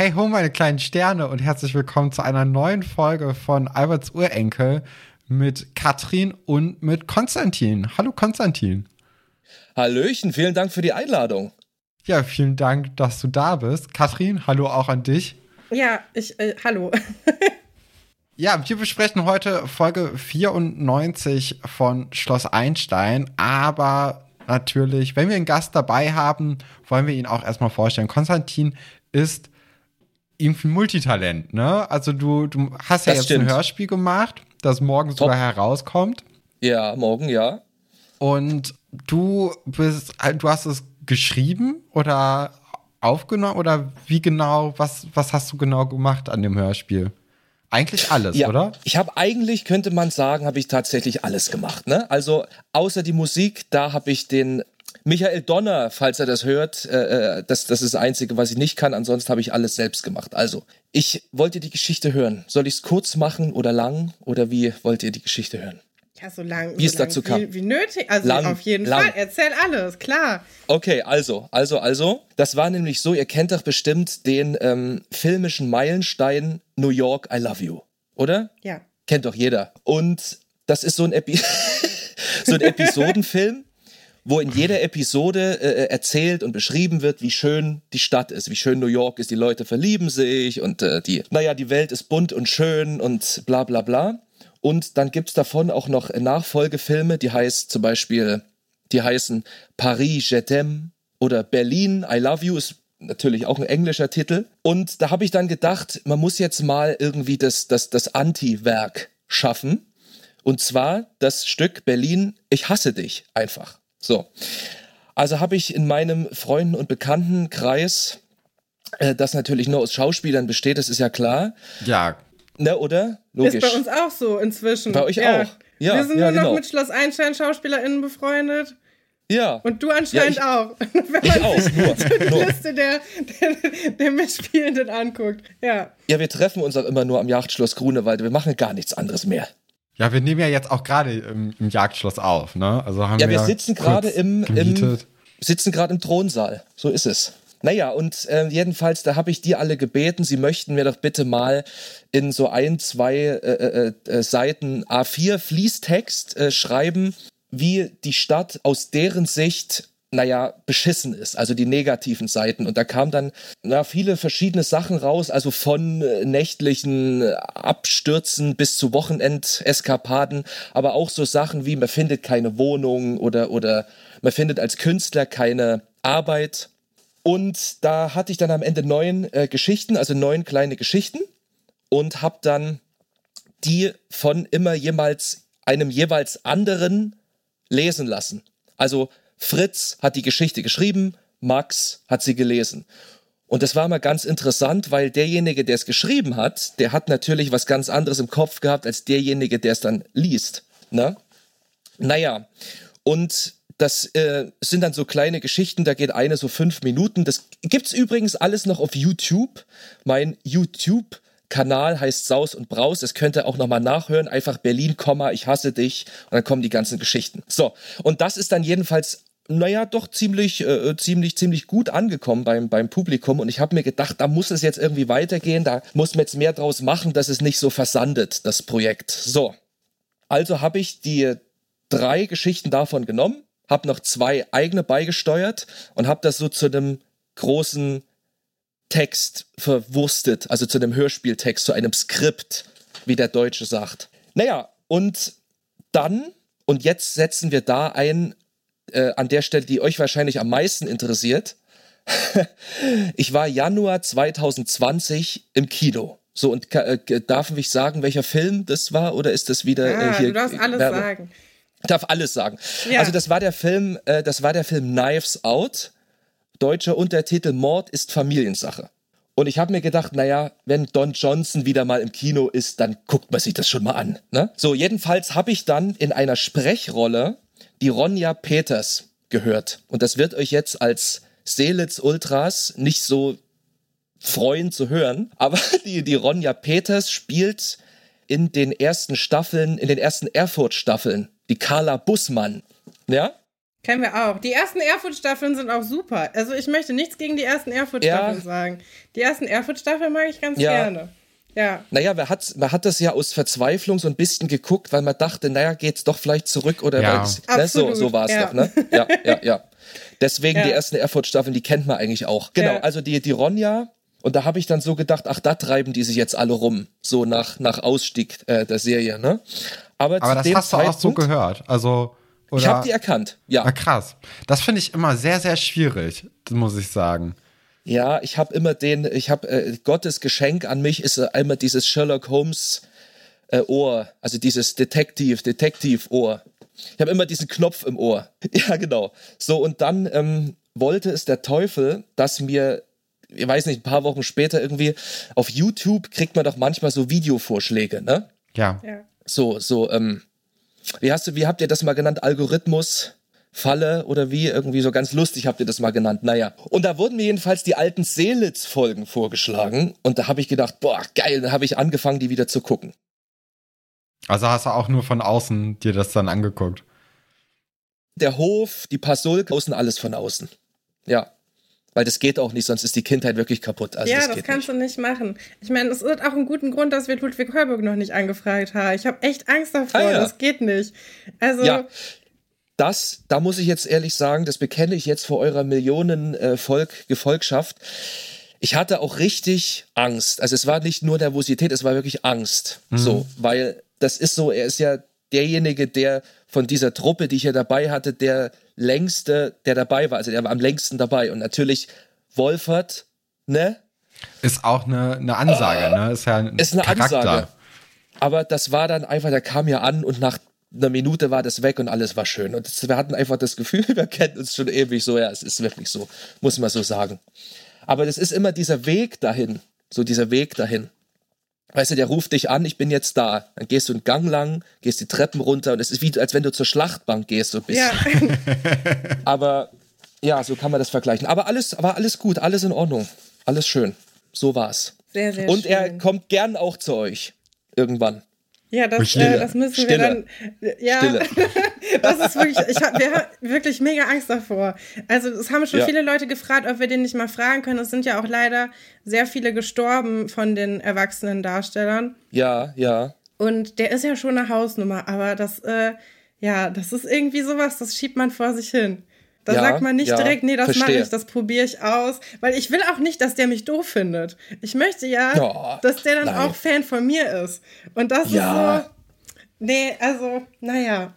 Hey ho, meine kleinen Sterne und herzlich willkommen zu einer neuen Folge von Alberts Urenkel mit Katrin und mit Konstantin. Hallo Konstantin. Hallöchen, vielen Dank für die Einladung. Ja, vielen Dank, dass du da bist. Katrin, hallo auch an dich. Ja, ich, äh, hallo. ja, wir besprechen heute Folge 94 von Schloss Einstein, aber natürlich, wenn wir einen Gast dabei haben, wollen wir ihn auch erstmal vorstellen. Konstantin ist irgendwie Multitalent, ne? Also du, du hast ja das jetzt stimmt. ein Hörspiel gemacht, das morgen sogar herauskommt. Ja, morgen, ja. Und du bist, du hast es geschrieben oder aufgenommen oder wie genau, was, was hast du genau gemacht an dem Hörspiel? Eigentlich alles, ja, oder? Ich habe eigentlich, könnte man sagen, habe ich tatsächlich alles gemacht. Ne? Also außer die Musik, da habe ich den Michael Donner, falls er das hört, äh, äh, das, das ist das Einzige, was ich nicht kann. Ansonsten habe ich alles selbst gemacht. Also, ich wollte die Geschichte hören. Soll ich es kurz machen oder lang? Oder wie wollt ihr die Geschichte hören? Ja, so lang, wie so es lang, dazu kam. Wie, wie nötig. Also lang, auf jeden lang. Fall. Erzähl alles, klar. Okay, also, also, also. Das war nämlich so, ihr kennt doch bestimmt den ähm, filmischen Meilenstein New York, I Love You. Oder? Ja. Kennt doch jeder. Und das ist so ein, Epi so ein Episodenfilm wo in jeder Episode äh, erzählt und beschrieben wird, wie schön die Stadt ist, wie schön New York ist, die Leute verlieben sich und äh, die, naja, die Welt ist bunt und schön und bla bla bla. Und dann gibt's davon auch noch Nachfolgefilme, die heißt zum Beispiel, die heißen Paris, je t'aime oder Berlin, I love you ist natürlich auch ein englischer Titel. Und da habe ich dann gedacht, man muss jetzt mal irgendwie das, das, das Anti-Werk schaffen. Und zwar das Stück Berlin, ich hasse dich einfach. So. Also habe ich in meinem Freunden- und Bekanntenkreis, äh, das natürlich nur aus Schauspielern besteht, das ist ja klar. Ja. Ne, oder? Logisch. Ist bei uns auch so inzwischen. Bei euch ja. auch. Ja, Wir sind ja, nur noch genau. mit Schloss Einstein SchauspielerInnen befreundet. Ja. Und du anscheinend ja, ich, auch. Wenn ich auch, nur, so die nur. Liste der, der, der, Mitspielenden anguckt. Ja. Ja, wir treffen uns auch immer nur am Yachtschloss Grunewald. Wir machen gar nichts anderes mehr. Ja, wir nehmen ja jetzt auch gerade im, im, Jagdschloss auf, ne? Also haben ja, wir, wir sitzen gerade im, im, sitzen gerade im Thronsaal. So ist es. Naja, und äh, jedenfalls, da habe ich die alle gebeten, sie möchten mir doch bitte mal in so ein, zwei äh, äh, äh Seiten A4 Fließtext äh, schreiben, wie die Stadt aus deren Sicht naja, beschissen ist, also die negativen Seiten. Und da kamen dann na, viele verschiedene Sachen raus, also von äh, nächtlichen Abstürzen bis zu Wochenendeskapaden, aber auch so Sachen wie man findet keine Wohnung oder, oder man findet als Künstler keine Arbeit. Und da hatte ich dann am Ende neun äh, Geschichten, also neun kleine Geschichten und habe dann die von immer jemals einem jeweils anderen lesen lassen. Also Fritz hat die Geschichte geschrieben, Max hat sie gelesen. Und das war mal ganz interessant, weil derjenige, der es geschrieben hat, der hat natürlich was ganz anderes im Kopf gehabt als derjenige, der es dann liest. Ne? Naja, und das äh, sind dann so kleine Geschichten, da geht eine so fünf Minuten. Das gibt's übrigens alles noch auf YouTube. Mein YouTube Kanal heißt Saus und Braus. Das könnt ihr auch nochmal nachhören. Einfach Berlin, ich hasse dich. Und dann kommen die ganzen Geschichten. So. Und das ist dann jedenfalls naja, doch ziemlich, äh, ziemlich, ziemlich gut angekommen beim, beim Publikum. Und ich habe mir gedacht, da muss es jetzt irgendwie weitergehen, da muss man jetzt mehr draus machen, dass es nicht so versandet, das Projekt. So. Also habe ich die drei Geschichten davon genommen, habe noch zwei eigene beigesteuert und habe das so zu einem großen Text verwurstet, also zu einem Hörspieltext, zu einem Skript, wie der Deutsche sagt. Naja, und dann, und jetzt setzen wir da ein, äh, an der Stelle, die euch wahrscheinlich am meisten interessiert. ich war Januar 2020 im Kino. So, und äh, darf ich sagen, welcher Film das war? Oder ist das wieder ja, äh, hier? Du darfst alles Werbung? sagen. Ich darf alles sagen. Ja. Also, das war der Film, äh, das war der Film Knives Out. Deutscher Untertitel Mord ist Familiensache. Und ich habe mir gedacht, naja, wenn Don Johnson wieder mal im Kino ist, dann guckt man sich das schon mal an. Ne? So, jedenfalls habe ich dann in einer Sprechrolle die Ronja Peters gehört. Und das wird euch jetzt als Seelitz Ultras nicht so freuen zu hören. Aber die, die Ronja Peters spielt in den ersten Staffeln, in den ersten Erfurt-Staffeln, die Carla Bussmann. Ja? Kennen wir auch. Die ersten Erfurt-Staffeln sind auch super. Also ich möchte nichts gegen die ersten Erfurt-Staffeln ja. sagen. Die ersten Erfurt-Staffeln mag ich ganz ja. gerne. Ja. Naja, man hat, man hat das ja aus Verzweiflung so ein bisschen geguckt, weil man dachte, naja, geht's doch vielleicht zurück oder ja. ne, so, so war es ja. doch, ne? Ja, ja, ja. Deswegen ja. die ersten Erfurt-Staffeln, die kennt man eigentlich auch. Genau, also die, die Ronja, und da habe ich dann so gedacht, ach, da treiben die sich jetzt alle rum, so nach, nach Ausstieg äh, der Serie, ne? Aber, Aber das hast du auch so gehört. Also. Oder? Ich habe die erkannt, ja. Na, krass. Das finde ich immer sehr, sehr schwierig, muss ich sagen. Ja, ich habe immer den, ich habe äh, Gottes Geschenk an mich ist äh, einmal dieses Sherlock Holmes äh, Ohr, also dieses Detektiv, Detektiv-Ohr. Ich habe immer diesen Knopf im Ohr. Ja, genau. So, und dann ähm, wollte es der Teufel, dass mir, ich weiß nicht, ein paar Wochen später irgendwie auf YouTube kriegt man doch manchmal so Videovorschläge, ne? Ja. ja. So, so, ähm, wie hast du, wie habt ihr das mal genannt? Algorithmus? Falle oder wie, irgendwie so ganz lustig habt ihr das mal genannt. Naja. Und da wurden mir jedenfalls die alten Seelitz-Folgen vorgeschlagen und da habe ich gedacht, boah, geil, da habe ich angefangen, die wieder zu gucken. Also hast du auch nur von außen dir das dann angeguckt? Der Hof, die Pasulk, außen alles von außen. Ja. Weil das geht auch nicht, sonst ist die Kindheit wirklich kaputt. Also ja, das, das kannst nicht. du nicht machen. Ich meine, es hat auch einen guten Grund, dass wir Ludwig Heuburg noch nicht angefragt haben. Ich habe echt Angst davor, ah, ja. das geht nicht. Also, ja, das, da muss ich jetzt ehrlich sagen, das bekenne ich jetzt vor eurer Millionen äh, Volk, Gefolgschaft. Ich hatte auch richtig Angst. Also es war nicht nur Nervosität, es war wirklich Angst. Mhm. So, weil das ist so, er ist ja derjenige, der von dieser Truppe, die ich ja dabei hatte, der längste, der dabei war. Also der war am längsten dabei. Und natürlich Wolfert, ne? Ist auch eine, eine Ansage, oh, ne? Ist ja ein ist eine Charakter. Ansage. Aber das war dann einfach, der kam ja an und nach einer Minute war das weg und alles war schön. Und wir hatten einfach das Gefühl, wir kennen uns schon ewig so. Ja, es ist wirklich so, muss man so sagen. Aber das ist immer dieser Weg dahin, so dieser Weg dahin. Weißt du, der ruft dich an, ich bin jetzt da. Dann gehst du einen Gang lang, gehst die Treppen runter und es ist wie, als wenn du zur Schlachtbank gehst, so ein bisschen. Ja. Aber ja, so kann man das vergleichen. Aber alles, war alles gut, alles in Ordnung. Alles schön. So war's. Sehr, sehr und schön. er kommt gern auch zu euch. Irgendwann. Ja, das, äh, das müssen Stille. wir dann. Ja, Stille. das ist wirklich. Ich hab, wir haben wirklich mega Angst davor. Also, es haben schon ja. viele Leute gefragt, ob wir den nicht mal fragen können. Es sind ja auch leider sehr viele gestorben von den erwachsenen Darstellern. Ja, ja. Und der ist ja schon eine Hausnummer, aber das, äh, ja, das ist irgendwie sowas, das schiebt man vor sich hin. Da ja, sagt man nicht ja, direkt, nee, das mache ich, das probiere ich aus. Weil ich will auch nicht, dass der mich doof findet. Ich möchte ja, oh, dass der dann nein. auch Fan von mir ist. Und das ja. ist so. Nee, also, naja.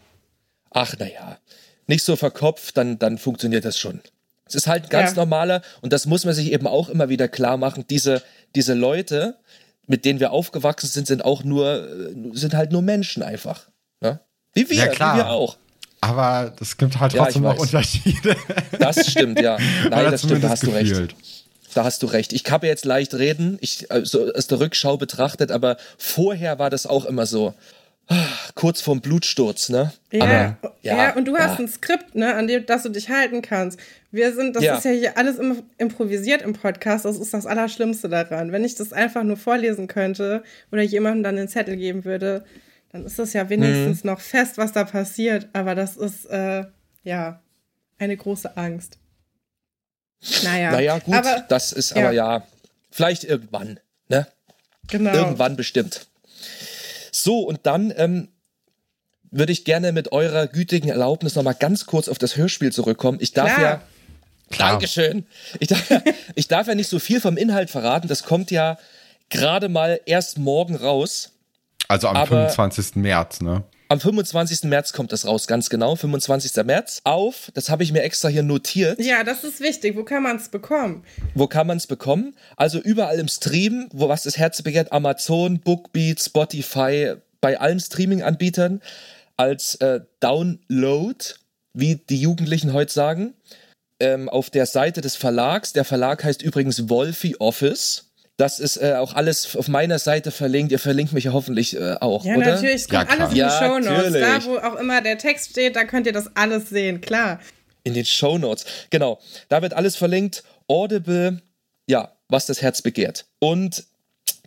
Ach, naja. Nicht so verkopft, dann, dann funktioniert das schon. Es ist halt ein ganz ja. normaler, und das muss man sich eben auch immer wieder klar machen, diese, diese Leute, mit denen wir aufgewachsen sind, sind auch nur, sind halt nur Menschen einfach. Ne? Wie wir, ja, wie wir auch. Aber es gibt halt trotzdem ja, auch Unterschiede. Das stimmt, ja. Nein, das stimmt, da hast gefühlt. du recht. Da hast du recht. Ich kann jetzt leicht reden, ich, also aus der Rückschau betrachtet, aber vorher war das auch immer so. Kurz vorm Blutsturz, ne? Ja, aber, ja, ja, und du hast ja. ein Skript, ne, an dem dass du dich halten kannst. Wir sind, das ja. ist ja hier alles immer improvisiert im Podcast. Das ist das Allerschlimmste daran. Wenn ich das einfach nur vorlesen könnte oder jemandem dann den Zettel geben würde, dann ist das ja wenigstens mhm. noch fest, was da passiert. Aber das ist, äh, ja, eine große Angst. Naja. Naja, gut, aber, das ist ja. aber ja, vielleicht irgendwann, ne? Genau. Irgendwann bestimmt. So, und dann ähm, würde ich gerne mit eurer gütigen Erlaubnis nochmal ganz kurz auf das Hörspiel zurückkommen. Ich darf Klar. ja. Klar. Dankeschön. Ich darf, ich darf ja nicht so viel vom Inhalt verraten. Das kommt ja gerade mal erst morgen raus. Also am Aber 25. März, ne? Am 25. März kommt das raus, ganz genau. 25. März. Auf, das habe ich mir extra hier notiert. Ja, das ist wichtig. Wo kann man es bekommen? Wo kann man es bekommen? Also überall im Stream, wo was das Herz begehrt, Amazon, Bookbeat, Spotify, bei allen Streaming-Anbietern als äh, Download, wie die Jugendlichen heute sagen. Ähm, auf der Seite des Verlags. Der Verlag heißt übrigens Wolfie Office. Das ist äh, auch alles auf meiner Seite verlinkt. Ihr verlinkt mich ja hoffentlich äh, auch, ja, oder? natürlich. Es kommt ja, alles in die ja, Show Notes. Da, wo auch immer der Text steht, da könnt ihr das alles sehen, klar. In den Show Notes. Genau. Da wird alles verlinkt. Audible, ja, was das Herz begehrt. Und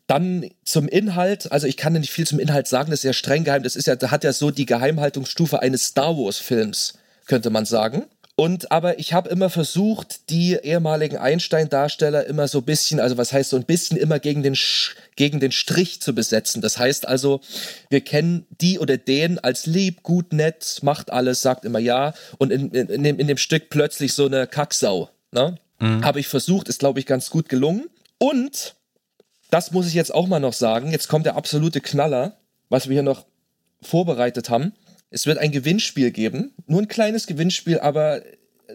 dann zum Inhalt, also ich kann nicht viel zum Inhalt sagen, das ist ja streng geheim. Das ist ja, da hat ja so die Geheimhaltungsstufe eines Star Wars-Films könnte man sagen. Und aber ich habe immer versucht, die ehemaligen Einstein-Darsteller immer so ein bisschen, also was heißt so ein bisschen immer gegen den, Sch gegen den Strich zu besetzen. Das heißt also, wir kennen die oder den als lieb, gut, nett, macht alles, sagt immer ja. Und in, in, in, dem, in dem Stück plötzlich so eine Kacksau. Ne? Mhm. Habe ich versucht, ist glaube ich ganz gut gelungen. Und das muss ich jetzt auch mal noch sagen. Jetzt kommt der absolute Knaller, was wir hier noch vorbereitet haben. Es wird ein Gewinnspiel geben. Nur ein kleines Gewinnspiel, aber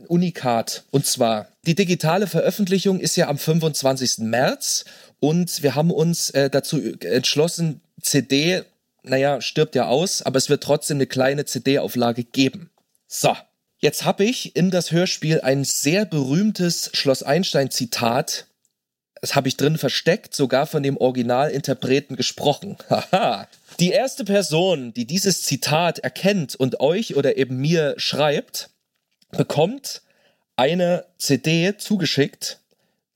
Unikat. Und zwar, die digitale Veröffentlichung ist ja am 25. März und wir haben uns äh, dazu entschlossen, CD, naja, stirbt ja aus, aber es wird trotzdem eine kleine CD-Auflage geben. So, jetzt habe ich in das Hörspiel ein sehr berühmtes Schloss Einstein-Zitat. Das habe ich drin versteckt, sogar von dem Originalinterpreten gesprochen. Haha. Die erste Person, die dieses Zitat erkennt und euch oder eben mir schreibt, bekommt eine CD zugeschickt,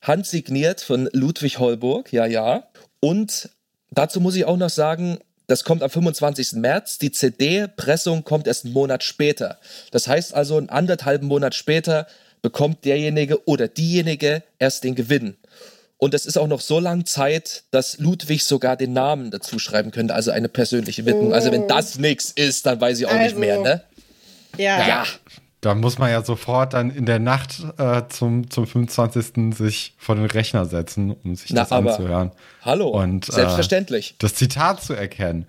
handsigniert von Ludwig Holburg, ja, ja. Und dazu muss ich auch noch sagen, das kommt am 25. März. Die CD-Pressung kommt erst einen Monat später. Das heißt also, einen anderthalben Monat später bekommt derjenige oder diejenige erst den Gewinn. Und es ist auch noch so lang Zeit, dass Ludwig sogar den Namen dazu schreiben könnte, also eine persönliche Widmung. Oh. Also wenn das nichts ist, dann weiß ich auch also, nicht mehr, ne? Ja. ja. Da muss man ja sofort dann in der Nacht äh, zum, zum 25. sich vor den Rechner setzen, um sich Na, das aber, anzuhören. Hallo, und, äh, selbstverständlich. Äh, das Zitat zu erkennen.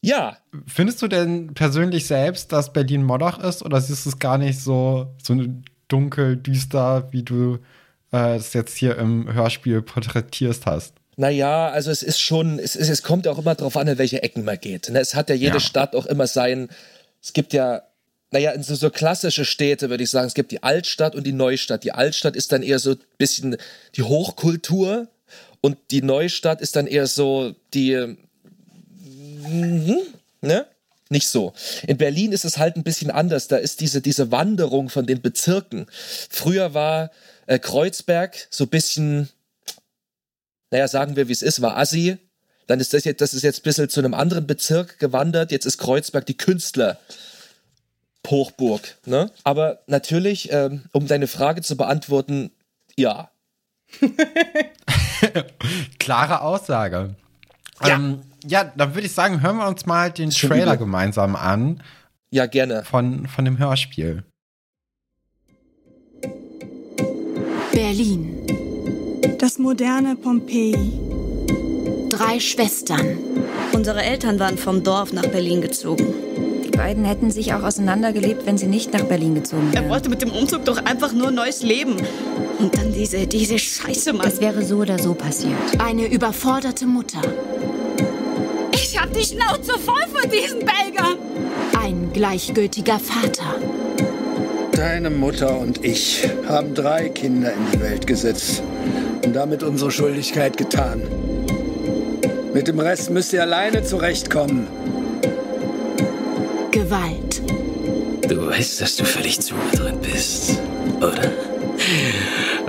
Ja. Findest du denn persönlich selbst, dass Berlin Moloch ist oder siehst du es gar nicht so, so dunkel, düster, wie du äh, das jetzt hier im Hörspiel porträtierst hast. Naja, also es ist schon, es, ist, es kommt auch immer darauf an, in welche Ecken man geht. Ne? Es hat ja jede ja. Stadt auch immer sein, es gibt ja, naja, so, so klassische Städte würde ich sagen, es gibt die Altstadt und die Neustadt. Die Altstadt ist dann eher so ein bisschen die Hochkultur und die Neustadt ist dann eher so die, mhm, ne? Nicht so. In Berlin ist es halt ein bisschen anders. Da ist diese, diese Wanderung von den Bezirken. Früher war äh, Kreuzberg so ein bisschen, naja, sagen wir, wie es ist, war Assi. Dann ist das jetzt, das ist jetzt ein bisschen zu einem anderen Bezirk gewandert. Jetzt ist Kreuzberg die Künstler. Hochburg, ne? Aber natürlich, ähm, um deine Frage zu beantworten, ja. Klare Aussage. Ja. Ähm, ja, dann würde ich sagen, hören wir uns mal den Trailer gemeinsam an. Ja, gerne. Von, von dem Hörspiel. Das moderne Pompeji. Drei Schwestern. Unsere Eltern waren vom Dorf nach Berlin gezogen. Die beiden hätten sich auch auseinandergelebt, wenn sie nicht nach Berlin gezogen wären. Er wollte mit dem Umzug doch einfach nur neues Leben. Und dann diese, diese Scheiße, Mann. Es wäre so oder so passiert. Eine überforderte Mutter. Ich hab die Schnauze voll von diesen Belgern. Ein gleichgültiger Vater. Deine Mutter und ich haben drei Kinder in die Welt gesetzt und damit unsere Schuldigkeit getan. Mit dem Rest müsst ihr alleine zurechtkommen. Gewalt. Du weißt, dass du völlig zugedröhnt bist, oder?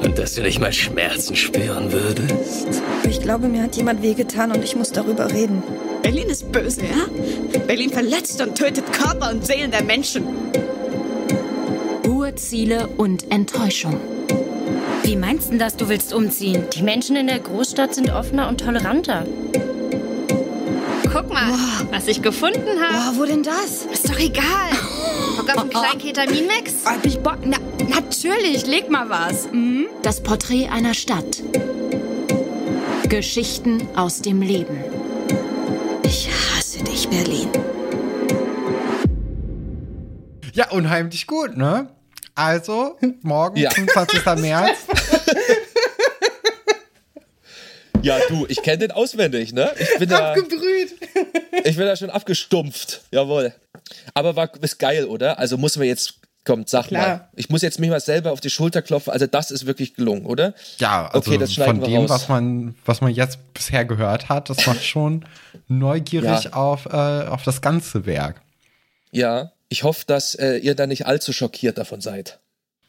Und dass du nicht mal Schmerzen spüren würdest? Ich glaube, mir hat jemand wehgetan und ich muss darüber reden. Berlin ist böse, ja? Berlin verletzt und tötet Körper und Seelen der Menschen. Ziele und Enttäuschung. Wie meinst du das, du willst umziehen? Die Menschen in der Großstadt sind offener und toleranter. Guck mal, wow. was ich gefunden habe. Wow, wo denn das? Ist doch egal. Bock auf einen kleinen Ketaminmix? Hab ich Bock? Na, natürlich, leg mal was. Mhm. Das Porträt einer Stadt. Geschichten aus dem Leben. Ich hasse dich, Berlin. Ja, unheimlich gut, ne? Also, morgen, ja. 25. März. Ja, du, ich kenne den auswendig, ne? Ich bin da, Abgebrüht. Ich bin da schon abgestumpft. Jawohl. Aber war ist geil, oder? Also muss man jetzt Komm, sag Klar. mal. Ich muss jetzt mich mal selber auf die Schulter klopfen. Also das ist wirklich gelungen, oder? Ja, also okay, das von dem, raus. was man, was man jetzt bisher gehört hat, das macht schon neugierig ja. auf, äh, auf das ganze Werk. Ja, ich hoffe, dass äh, ihr da nicht allzu schockiert davon seid.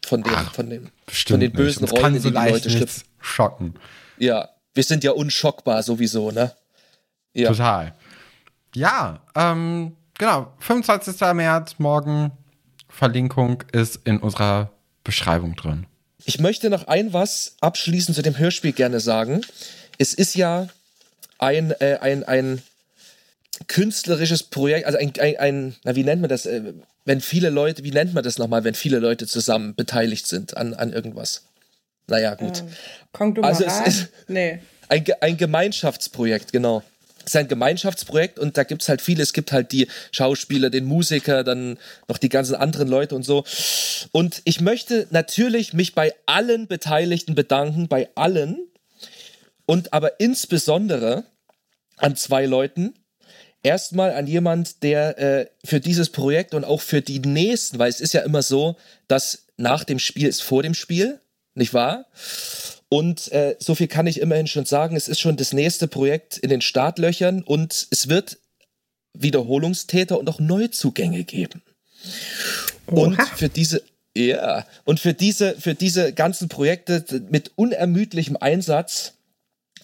Von, dem, Ach, von, dem, von den bösen Rollen, die so die Leute schlüpfen. Schocken. Ja, wir sind ja unschockbar sowieso, ne? Ja. Total. Ja, ähm, genau. 25. März, morgen Verlinkung ist in unserer Beschreibung drin. Ich möchte noch ein was abschließend zu dem Hörspiel gerne sagen. Es ist ja ein, äh, ein, ein künstlerisches Projekt, also ein, ein, ein, na, wie nennt man das, äh, wenn viele Leute, wie nennt man das nochmal, wenn viele Leute zusammen beteiligt sind an, an irgendwas? Naja, gut. Ähm, also es ist nee. ein, ein Gemeinschaftsprojekt, genau. Es ist ein Gemeinschaftsprojekt und da gibt es halt viele. Es gibt halt die Schauspieler, den Musiker, dann noch die ganzen anderen Leute und so. Und ich möchte natürlich mich bei allen Beteiligten bedanken, bei allen. Und aber insbesondere an zwei Leuten. Erstmal an jemand, der äh, für dieses Projekt und auch für die nächsten, weil es ist ja immer so, dass nach dem Spiel ist vor dem Spiel, nicht wahr? Und äh, so viel kann ich immerhin schon sagen, es ist schon das nächste Projekt in den Startlöchern und es wird Wiederholungstäter und auch Neuzugänge geben. Oha. Und für diese, ja, und für diese, für diese ganzen Projekte mit unermüdlichem Einsatz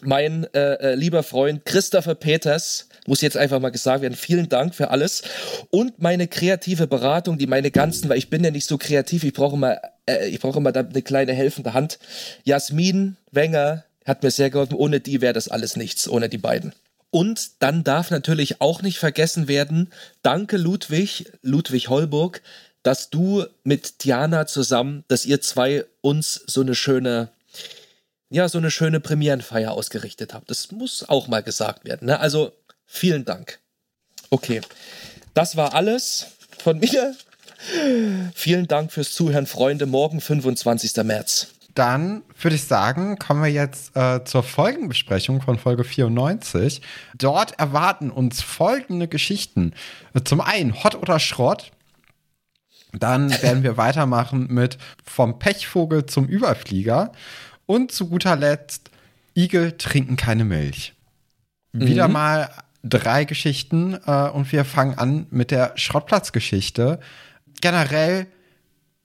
mein äh, äh, lieber Freund Christopher Peters, muss jetzt einfach mal gesagt werden, vielen Dank für alles. Und meine kreative Beratung, die meine ganzen, weil ich bin ja nicht so kreativ, ich brauche immer, äh, ich brauche immer da eine kleine helfende Hand. Jasmin Wenger hat mir sehr geholfen. Ohne die wäre das alles nichts, ohne die beiden. Und dann darf natürlich auch nicht vergessen werden, danke Ludwig, Ludwig Holburg, dass du mit Diana zusammen, dass ihr zwei uns so eine schöne ja, so eine schöne Premierenfeier ausgerichtet habt. Das muss auch mal gesagt werden. Ne? Also vielen Dank. Okay, das war alles von mir. Vielen Dank fürs Zuhören, Freunde. Morgen, 25. März. Dann würde ich sagen, kommen wir jetzt äh, zur Folgenbesprechung von Folge 94. Dort erwarten uns folgende Geschichten. Zum einen Hot oder Schrott. Dann werden wir weitermachen mit Vom Pechvogel zum Überflieger. Und zu guter Letzt, Igel trinken keine Milch. Mhm. Wieder mal drei Geschichten äh, und wir fangen an mit der Schrottplatzgeschichte. Generell,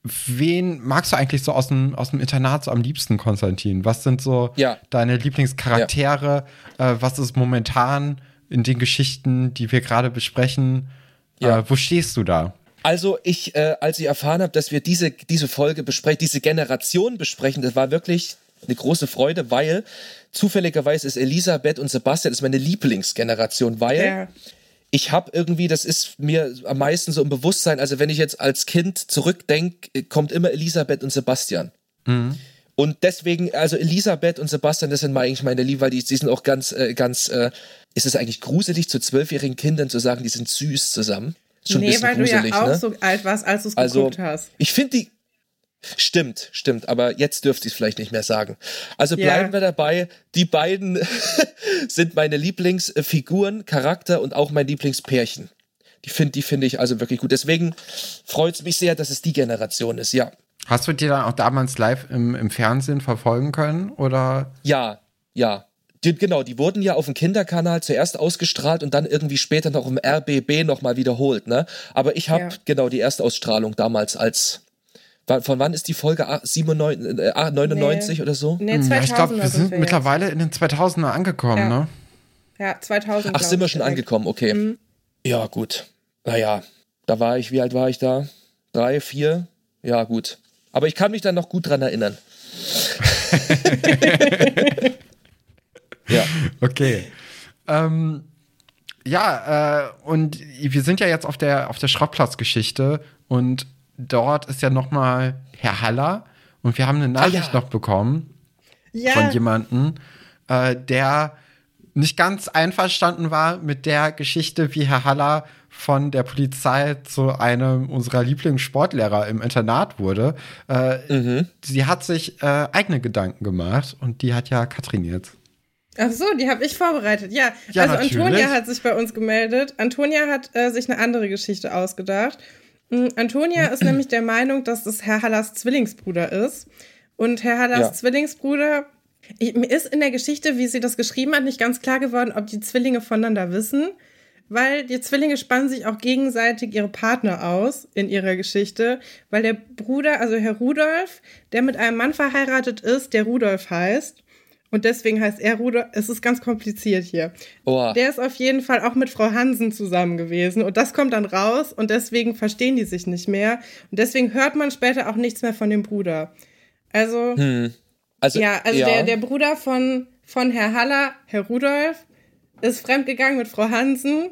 wen magst du eigentlich so aus dem, aus dem Internat so am liebsten, Konstantin? Was sind so ja. deine Lieblingscharaktere? Ja. Äh, was ist momentan in den Geschichten, die wir gerade besprechen? Ja. Äh, wo stehst du da? Also ich, äh, als ich erfahren habe, dass wir diese, diese Folge besprechen, diese Generation besprechen, das war wirklich eine große Freude, weil zufälligerweise ist Elisabeth und Sebastian ist meine Lieblingsgeneration, weil ja. ich habe irgendwie, das ist mir am meisten so im Bewusstsein, also wenn ich jetzt als Kind zurückdenke, kommt immer Elisabeth und Sebastian. Mhm. Und deswegen, also Elisabeth und Sebastian, das sind mal eigentlich meine Lieben, weil die, die sind auch ganz, äh, ganz, äh, ist es eigentlich gruselig, zu zwölfjährigen Kindern zu sagen, die sind süß zusammen? Schon nee, weil gruselig, du ja auch ne? so alt warst, als du es also, geguckt hast. Ich finde die, Stimmt, stimmt, aber jetzt dürfte ich es vielleicht nicht mehr sagen. Also bleiben ja. wir dabei. Die beiden sind meine Lieblingsfiguren, Charakter und auch mein Lieblingspärchen. Die finde die finde ich also wirklich gut. Deswegen freut es mich sehr, dass es die Generation ist, ja. Hast du die dann auch damals live im, im Fernsehen verfolgen können? Oder? Ja, ja. Die, genau, die wurden ja auf dem Kinderkanal zuerst ausgestrahlt und dann irgendwie später noch im RBB nochmal wiederholt, ne? Aber ich habe ja. genau die Erstausstrahlung damals als von wann ist die Folge 97, äh, 99 nee. oder so? Nee, 2000 hm, ja, ich glaube, wir sind mittlerweile in den 2000er angekommen, ja. ne? Ja, 2000. Ach, sind wir schon direkt. angekommen, okay. Mhm. Ja, gut. Naja, da war ich, wie alt war ich da? Drei, vier? Ja, gut. Aber ich kann mich dann noch gut dran erinnern. ja. Okay. Ähm, ja, äh, und wir sind ja jetzt auf der, auf der Schrottplatzgeschichte und dort ist ja noch mal Herr Haller und wir haben eine Nachricht ah, ja. noch bekommen ja. von jemandem, äh, der nicht ganz einverstanden war mit der Geschichte, wie Herr Haller von der Polizei zu einem unserer Lieblingssportlehrer im Internat wurde. Äh, mhm. Sie hat sich äh, eigene Gedanken gemacht und die hat ja Katrin jetzt. Ach so, die habe ich vorbereitet. Ja, ja also natürlich. Antonia hat sich bei uns gemeldet. Antonia hat äh, sich eine andere Geschichte ausgedacht. Mm, Antonia ist nämlich der Meinung, dass das Herr Hallers Zwillingsbruder ist. Und Herr Hallers ja. Zwillingsbruder, ich, mir ist in der Geschichte, wie sie das geschrieben hat, nicht ganz klar geworden, ob die Zwillinge voneinander wissen. Weil die Zwillinge spannen sich auch gegenseitig ihre Partner aus in ihrer Geschichte, weil der Bruder, also Herr Rudolf, der mit einem Mann verheiratet ist, der Rudolf heißt. Und deswegen heißt er Rudolf. Es ist ganz kompliziert hier. Oh. Der ist auf jeden Fall auch mit Frau Hansen zusammen gewesen. Und das kommt dann raus und deswegen verstehen die sich nicht mehr. Und deswegen hört man später auch nichts mehr von dem Bruder. Also, hm. also ja, also ja. Der, der Bruder von, von Herr Haller, Herr Rudolf, ist fremdgegangen mit Frau Hansen.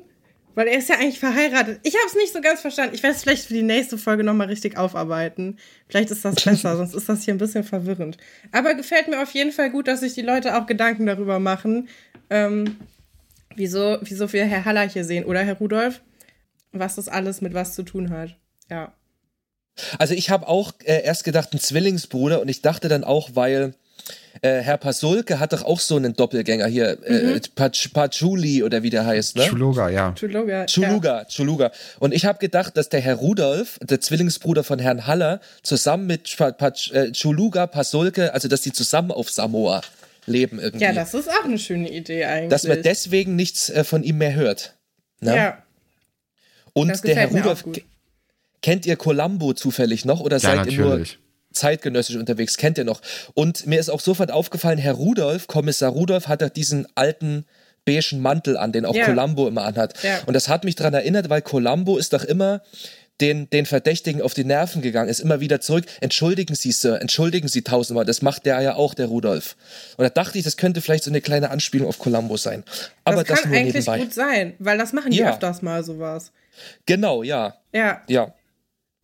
Weil er ist ja eigentlich verheiratet. Ich habe es nicht so ganz verstanden. Ich werde es vielleicht für die nächste Folge nochmal richtig aufarbeiten. Vielleicht ist das besser, sonst ist das hier ein bisschen verwirrend. Aber gefällt mir auf jeden Fall gut, dass sich die Leute auch Gedanken darüber machen, ähm, wieso, wieso wir Herr Haller hier sehen oder Herr Rudolf, was das alles mit was zu tun hat. Ja. Also ich habe auch äh, erst gedacht, ein Zwillingsbruder und ich dachte dann auch, weil äh, Herr Pasulke hat doch auch so einen Doppelgänger hier, äh, mhm. äh, Patchouli oder wie der heißt, ne? Chuluga, ja. Chuluga, Chuluga, ja. Chuluga. Und ich habe gedacht, dass der Herr Rudolf, der Zwillingsbruder von Herrn Haller, zusammen mit Pach, äh, Chuluga, Pasulke, also dass die zusammen auf Samoa leben irgendwie. Ja, das ist auch eine schöne Idee eigentlich. Dass man deswegen nichts äh, von ihm mehr hört. Ne? Ja. Und der Herr Rudolf, kennt ihr Columbo zufällig noch oder ja, seid natürlich. ihr nur zeitgenössisch unterwegs, kennt ihr noch. Und mir ist auch sofort aufgefallen, Herr Rudolf, Kommissar Rudolf, hat da diesen alten beigen Mantel an, den auch ja. Columbo immer anhat. Ja. Und das hat mich daran erinnert, weil Columbo ist doch immer den, den Verdächtigen auf die Nerven gegangen, ist immer wieder zurück. Entschuldigen Sie, Sir, entschuldigen Sie tausendmal. Das macht der ja auch, der Rudolf. Und da dachte ich, das könnte vielleicht so eine kleine Anspielung auf Columbo sein. Aber das, das kann nur eigentlich nebenbei. gut sein, weil das machen die ja. öfters mal sowas. Genau, ja. Ja. Ja.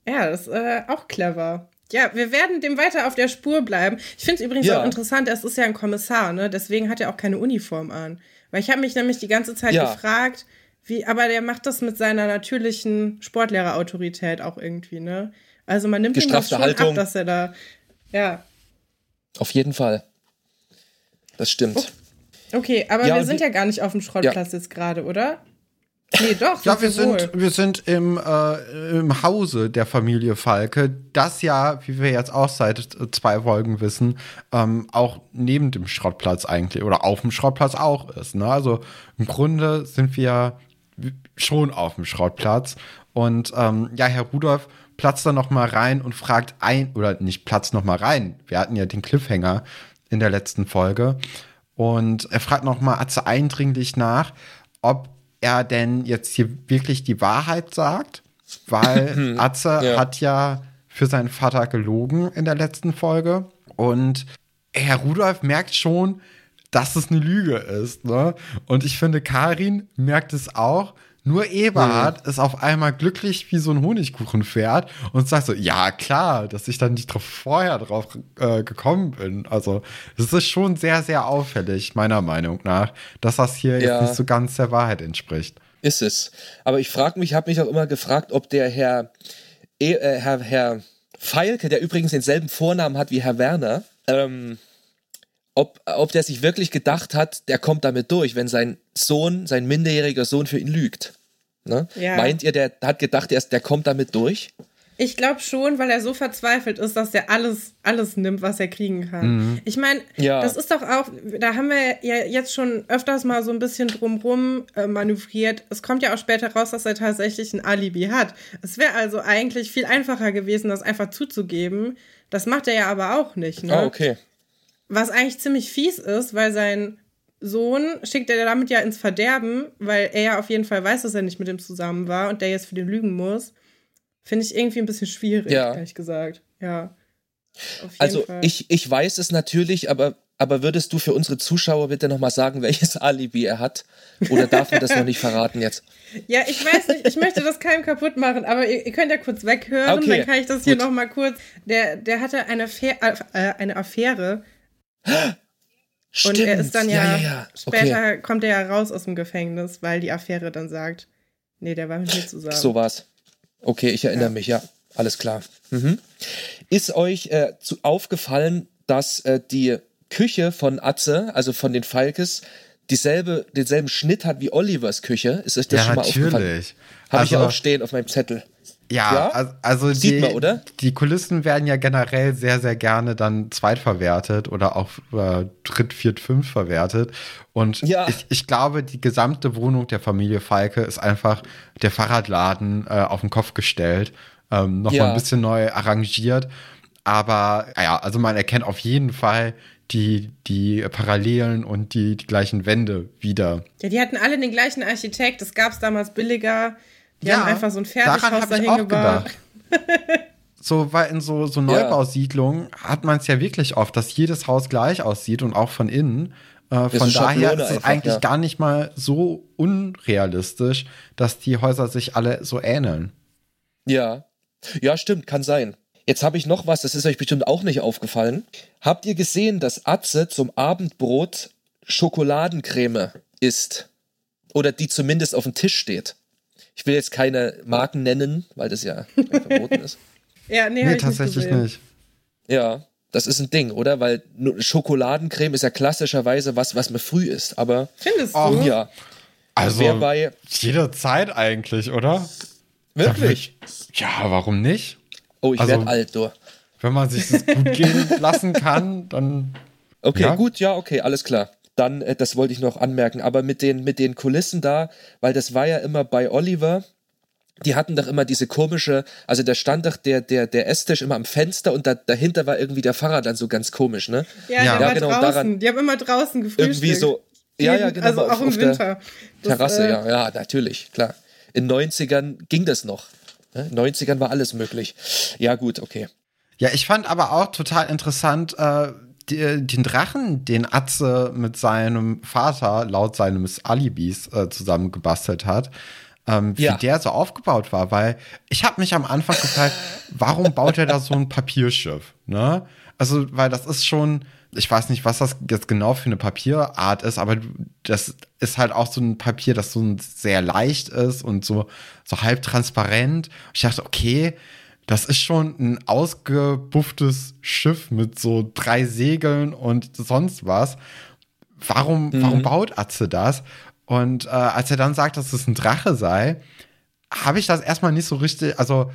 Ja, das ist äh, auch clever. Ja, wir werden dem weiter auf der Spur bleiben. Ich finde es übrigens ja. auch interessant, es ist ja ein Kommissar, ne? Deswegen hat er auch keine Uniform an. Weil ich habe mich nämlich die ganze Zeit ja. gefragt, wie, aber der macht das mit seiner natürlichen Sportlehrerautorität auch irgendwie, ne? Also man nimmt ihm das schon Haltung. ab, dass er da, ja. Auf jeden Fall. Das stimmt. Oh. Okay, aber ja, wir sind ja gar nicht auf dem Schrottplatz jetzt gerade, oder? Nee, doch. ja, wir sind, wir sind im, äh, im Hause der Familie Falke, das ja, wie wir jetzt auch seit zwei Folgen wissen, ähm, auch neben dem Schrottplatz eigentlich oder auf dem Schrottplatz auch ist. Ne? Also im Grunde sind wir schon auf dem Schrottplatz. Und ähm, ja, Herr Rudolf platzt da noch mal rein und fragt ein, oder nicht platzt noch mal rein. Wir hatten ja den Cliffhanger in der letzten Folge. Und er fragt noch mal Atze eindringlich nach, ob er denn jetzt hier wirklich die Wahrheit sagt, weil Atze ja. hat ja für seinen Vater gelogen in der letzten Folge und Herr Rudolf merkt schon, dass es eine Lüge ist. Ne? Und ich finde, Karin merkt es auch. Nur Eberhard mhm. ist auf einmal glücklich wie so ein Honigkuchenpferd und sagt so, ja klar, dass ich dann nicht drauf, vorher drauf äh, gekommen bin. Also es ist schon sehr, sehr auffällig, meiner Meinung nach, dass das hier ja. jetzt nicht so ganz der Wahrheit entspricht. Ist es. Aber ich frage mich, habe mich auch immer gefragt, ob der Herr, e äh, Herr, Herr Feilke, der übrigens denselben Vornamen hat wie Herr Werner, ähm, ob, ob der sich wirklich gedacht hat, der kommt damit durch, wenn sein Sohn, sein minderjähriger Sohn für ihn lügt. Ne? Ja. Meint ihr, der hat gedacht, der, der kommt damit durch? Ich glaube schon, weil er so verzweifelt ist, dass er alles, alles nimmt, was er kriegen kann. Mhm. Ich meine, ja. das ist doch auch, da haben wir ja jetzt schon öfters mal so ein bisschen drumrum äh, manövriert. Es kommt ja auch später raus, dass er tatsächlich ein Alibi hat. Es wäre also eigentlich viel einfacher gewesen, das einfach zuzugeben. Das macht er ja aber auch nicht. Ne? Ah, okay. Was eigentlich ziemlich fies ist, weil sein Sohn schickt er damit ja ins Verderben, weil er ja auf jeden Fall weiß, dass er nicht mit ihm zusammen war und der jetzt für den lügen muss. Finde ich irgendwie ein bisschen schwierig, ja. ehrlich gesagt. Ja. Also ich, ich weiß es natürlich, aber, aber würdest du für unsere Zuschauer bitte nochmal sagen, welches Alibi er hat? Oder darf man das noch nicht verraten jetzt? Ja, ich weiß nicht, ich möchte das keinem kaputt machen, aber ihr, ihr könnt ja kurz weghören, okay, dann kann ich das hier nochmal kurz. Der, der hatte eine, Affäre, äh, eine Affäre Stimmt. Und er ist dann ja, ja, ja. später okay. kommt er ja raus aus dem Gefängnis, weil die Affäre dann sagt, nee, der war mit mir zusammen. So war's. Okay, ich erinnere ja. mich, ja. Alles klar. Mhm. Ist euch äh, zu, aufgefallen, dass äh, die Küche von Atze, also von den Falkes, dieselbe, denselben Schnitt hat wie Olivers Küche? Ist euch das ja, schon mal natürlich. aufgefallen? Habe also, ich auch stehen auf meinem Zettel. Ja, ja? also Sieht die, man, oder? die Kulissen werden ja generell sehr, sehr gerne dann zweitverwertet oder auch äh, dritt, viert, fünf verwertet. Und ja. ich, ich glaube, die gesamte Wohnung der Familie Falke ist einfach der Fahrradladen äh, auf den Kopf gestellt, ähm, nochmal ja. ein bisschen neu arrangiert. Aber ja, also man erkennt auf jeden Fall die, die Parallelen und die, die gleichen Wände wieder. Ja, die hatten alle den gleichen Architekt. Das gab es damals billiger. Die ja, haben einfach so ein Fertighaus dahin gebaut. so, weil in so, so Neubausiedlungen ja. hat man es ja wirklich oft, dass jedes Haus gleich aussieht und auch von innen. Äh, von daher ist es einfach, eigentlich ja. gar nicht mal so unrealistisch, dass die Häuser sich alle so ähneln. Ja. Ja, stimmt, kann sein. Jetzt habe ich noch was, das ist euch bestimmt auch nicht aufgefallen. Habt ihr gesehen, dass Atze zum Abendbrot Schokoladencreme isst? Oder die zumindest auf dem Tisch steht? Ich will jetzt keine Marken nennen, weil das ja verboten ist. Ja, nee, nee tatsächlich nicht, nicht. Ja, das ist ein Ding, oder? Weil Schokoladencreme ist ja klassischerweise was, was man früh isst, aber. Findest du? Ja. Also, bei jederzeit eigentlich, oder? Wirklich? Ja, warum nicht? Oh, ich also, werde alt, du. Wenn man sich das gut gehen lassen kann, dann. Okay, ja. gut, ja, okay, alles klar. Dann, äh, das wollte ich noch anmerken, aber mit den, mit den Kulissen da, weil das war ja immer bei Oliver, die hatten doch immer diese komische, also da stand doch der, der, der Esstisch immer am Fenster und da, dahinter war irgendwie der Fahrer dann so ganz komisch, ne? Ja, ja. ja genau, draußen. Daran, die haben immer draußen gefrühstückt. Irgendwie so, ja, ja, genau. Also auch im Winter. Terrasse, das, äh, ja, ja, natürlich, klar. In 90ern ging das noch. Ne? In 90ern war alles möglich. Ja, gut, okay. Ja, ich fand aber auch total interessant, äh, den Drachen, den Atze mit seinem Vater laut seines Alibis äh, zusammen gebastelt hat ähm, wie ja. der so aufgebaut war, weil ich habe mich am Anfang gefragt, warum baut er da so ein Papierschiff? Ne? Also, weil das ist schon, ich weiß nicht, was das jetzt genau für eine Papierart ist, aber das ist halt auch so ein Papier, das so sehr leicht ist und so, so halb transparent. Ich dachte, okay, das ist schon ein ausgebufftes Schiff mit so drei Segeln und sonst was. Warum, mhm. warum baut Atze das? Und äh, als er dann sagt, dass es ein Drache sei, habe ich das erstmal nicht so richtig, also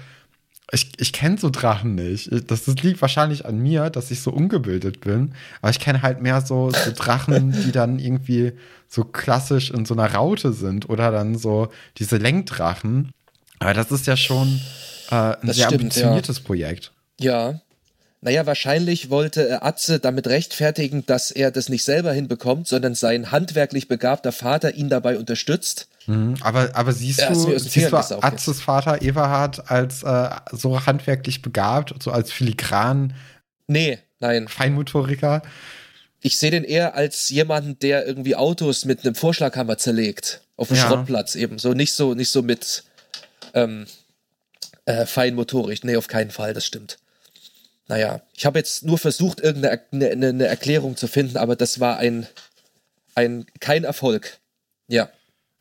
ich, ich kenne so Drachen nicht. Das, das liegt wahrscheinlich an mir, dass ich so ungebildet bin. Aber ich kenne halt mehr so, so Drachen, die dann irgendwie so klassisch in so einer Raute sind oder dann so diese Lenkdrachen. Aber das ist ja schon äh, ein das sehr stimmt, ambitioniertes ja. Projekt. Ja, naja, wahrscheinlich wollte äh, Atze damit rechtfertigen, dass er das nicht selber hinbekommt, sondern sein handwerklich begabter Vater ihn dabei unterstützt. Mhm, aber, aber siehst ja, du, siehst du Atzes Vater Everhard als äh, so handwerklich begabt, so als filigran Nee, nein. Feinmotoriker? Ich sehe den eher als jemanden, der irgendwie Autos mit einem Vorschlaghammer zerlegt. Auf dem ja. Schrottplatz eben. So nicht so, nicht so mit ähm, äh, Feinmotorik. Nee, auf keinen Fall, das stimmt. Naja, ich habe jetzt nur versucht, irgendeine eine, eine Erklärung zu finden, aber das war ein, ein kein Erfolg. Ja.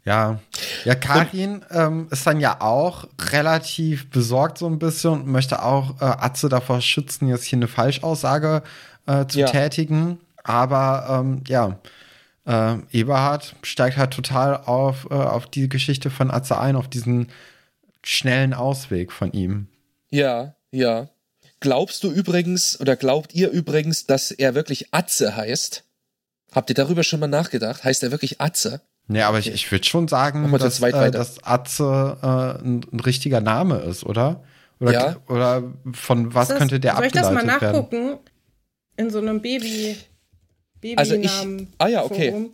Ja, ja, Karin ähm, ist dann ja auch relativ besorgt so ein bisschen und möchte auch äh, Atze davor schützen, jetzt hier eine Falschaussage äh, zu ja. tätigen. Aber ähm, ja, äh, Eberhard steigt halt total auf, äh, auf die Geschichte von Atze ein, auf diesen schnellen Ausweg von ihm. Ja, ja. Glaubst du übrigens oder glaubt ihr übrigens, dass er wirklich Atze heißt? Habt ihr darüber schon mal nachgedacht? Heißt er wirklich Atze? Nee, aber ich, ich würde schon sagen, dass, äh, dass Atze äh, ein, ein, richtiger Name ist, oder? Oder, ja. oder von was das, könnte der abgeleitet werden? Soll ich das mal nachgucken? Werden? In so einem Baby, Baby also ich, Ah ja, okay. Forum.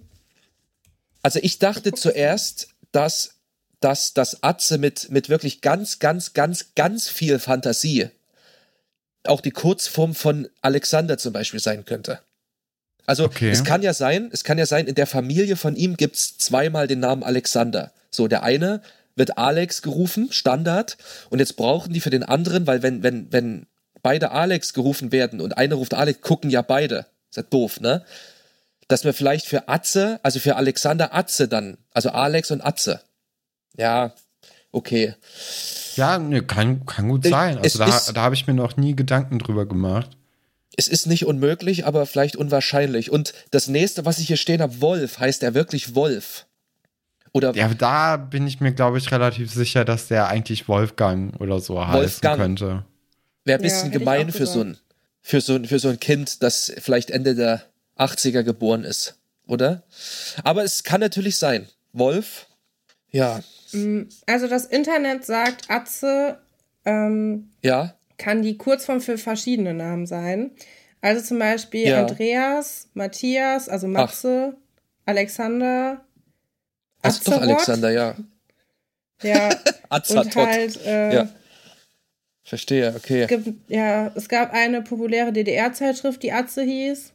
Also ich dachte zuerst, dass, dass das Atze mit, mit wirklich ganz, ganz, ganz, ganz viel Fantasie auch die Kurzform von Alexander zum Beispiel sein könnte. Also okay. es kann ja sein, es kann ja sein, in der Familie von ihm gibt es zweimal den Namen Alexander. So, der eine wird Alex gerufen, Standard, und jetzt brauchen die für den anderen, weil wenn, wenn, wenn beide Alex gerufen werden und einer ruft Alex, gucken ja beide. Ist ja doof, ne? Dass wir vielleicht für Atze, also für Alexander Atze dann, also Alex und Atze. Ja, okay. Ja, ne, kann, kann gut sein. Also da, da habe ich mir noch nie Gedanken drüber gemacht. Es ist nicht unmöglich, aber vielleicht unwahrscheinlich. Und das nächste, was ich hier stehen habe, Wolf, heißt er wirklich Wolf? Oder ja, da bin ich mir, glaube ich, relativ sicher, dass der eigentlich Wolfgang oder so Wolfgang. heißen könnte. Wäre ein bisschen ja, gemein für so, ein, für, so ein, für so ein Kind, das vielleicht Ende der 80er geboren ist, oder? Aber es kann natürlich sein. Wolf, ja, also das Internet sagt, Atze ähm, ja. kann die Kurzform für verschiedene Namen sein. Also zum Beispiel ja. Andreas, Matthias, also Matze, Ach. Alexander. Ach doch, Alexander, ja. Ja. und halt, äh, ja. Verstehe, okay. Es gibt, ja, es gab eine populäre DDR-Zeitschrift, die Atze hieß.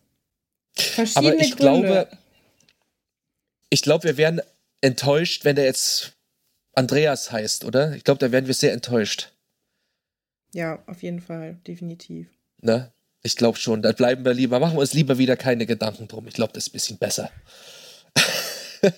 Verschiedene Aber ich Gründe. glaube, ich glaube, wir wären enttäuscht, wenn der jetzt Andreas heißt, oder? Ich glaube, da werden wir sehr enttäuscht. Ja, auf jeden Fall, definitiv. Ne? Ich glaube schon. Da bleiben wir lieber, machen wir uns lieber wieder keine Gedanken drum. Ich glaube, das ist ein bisschen besser.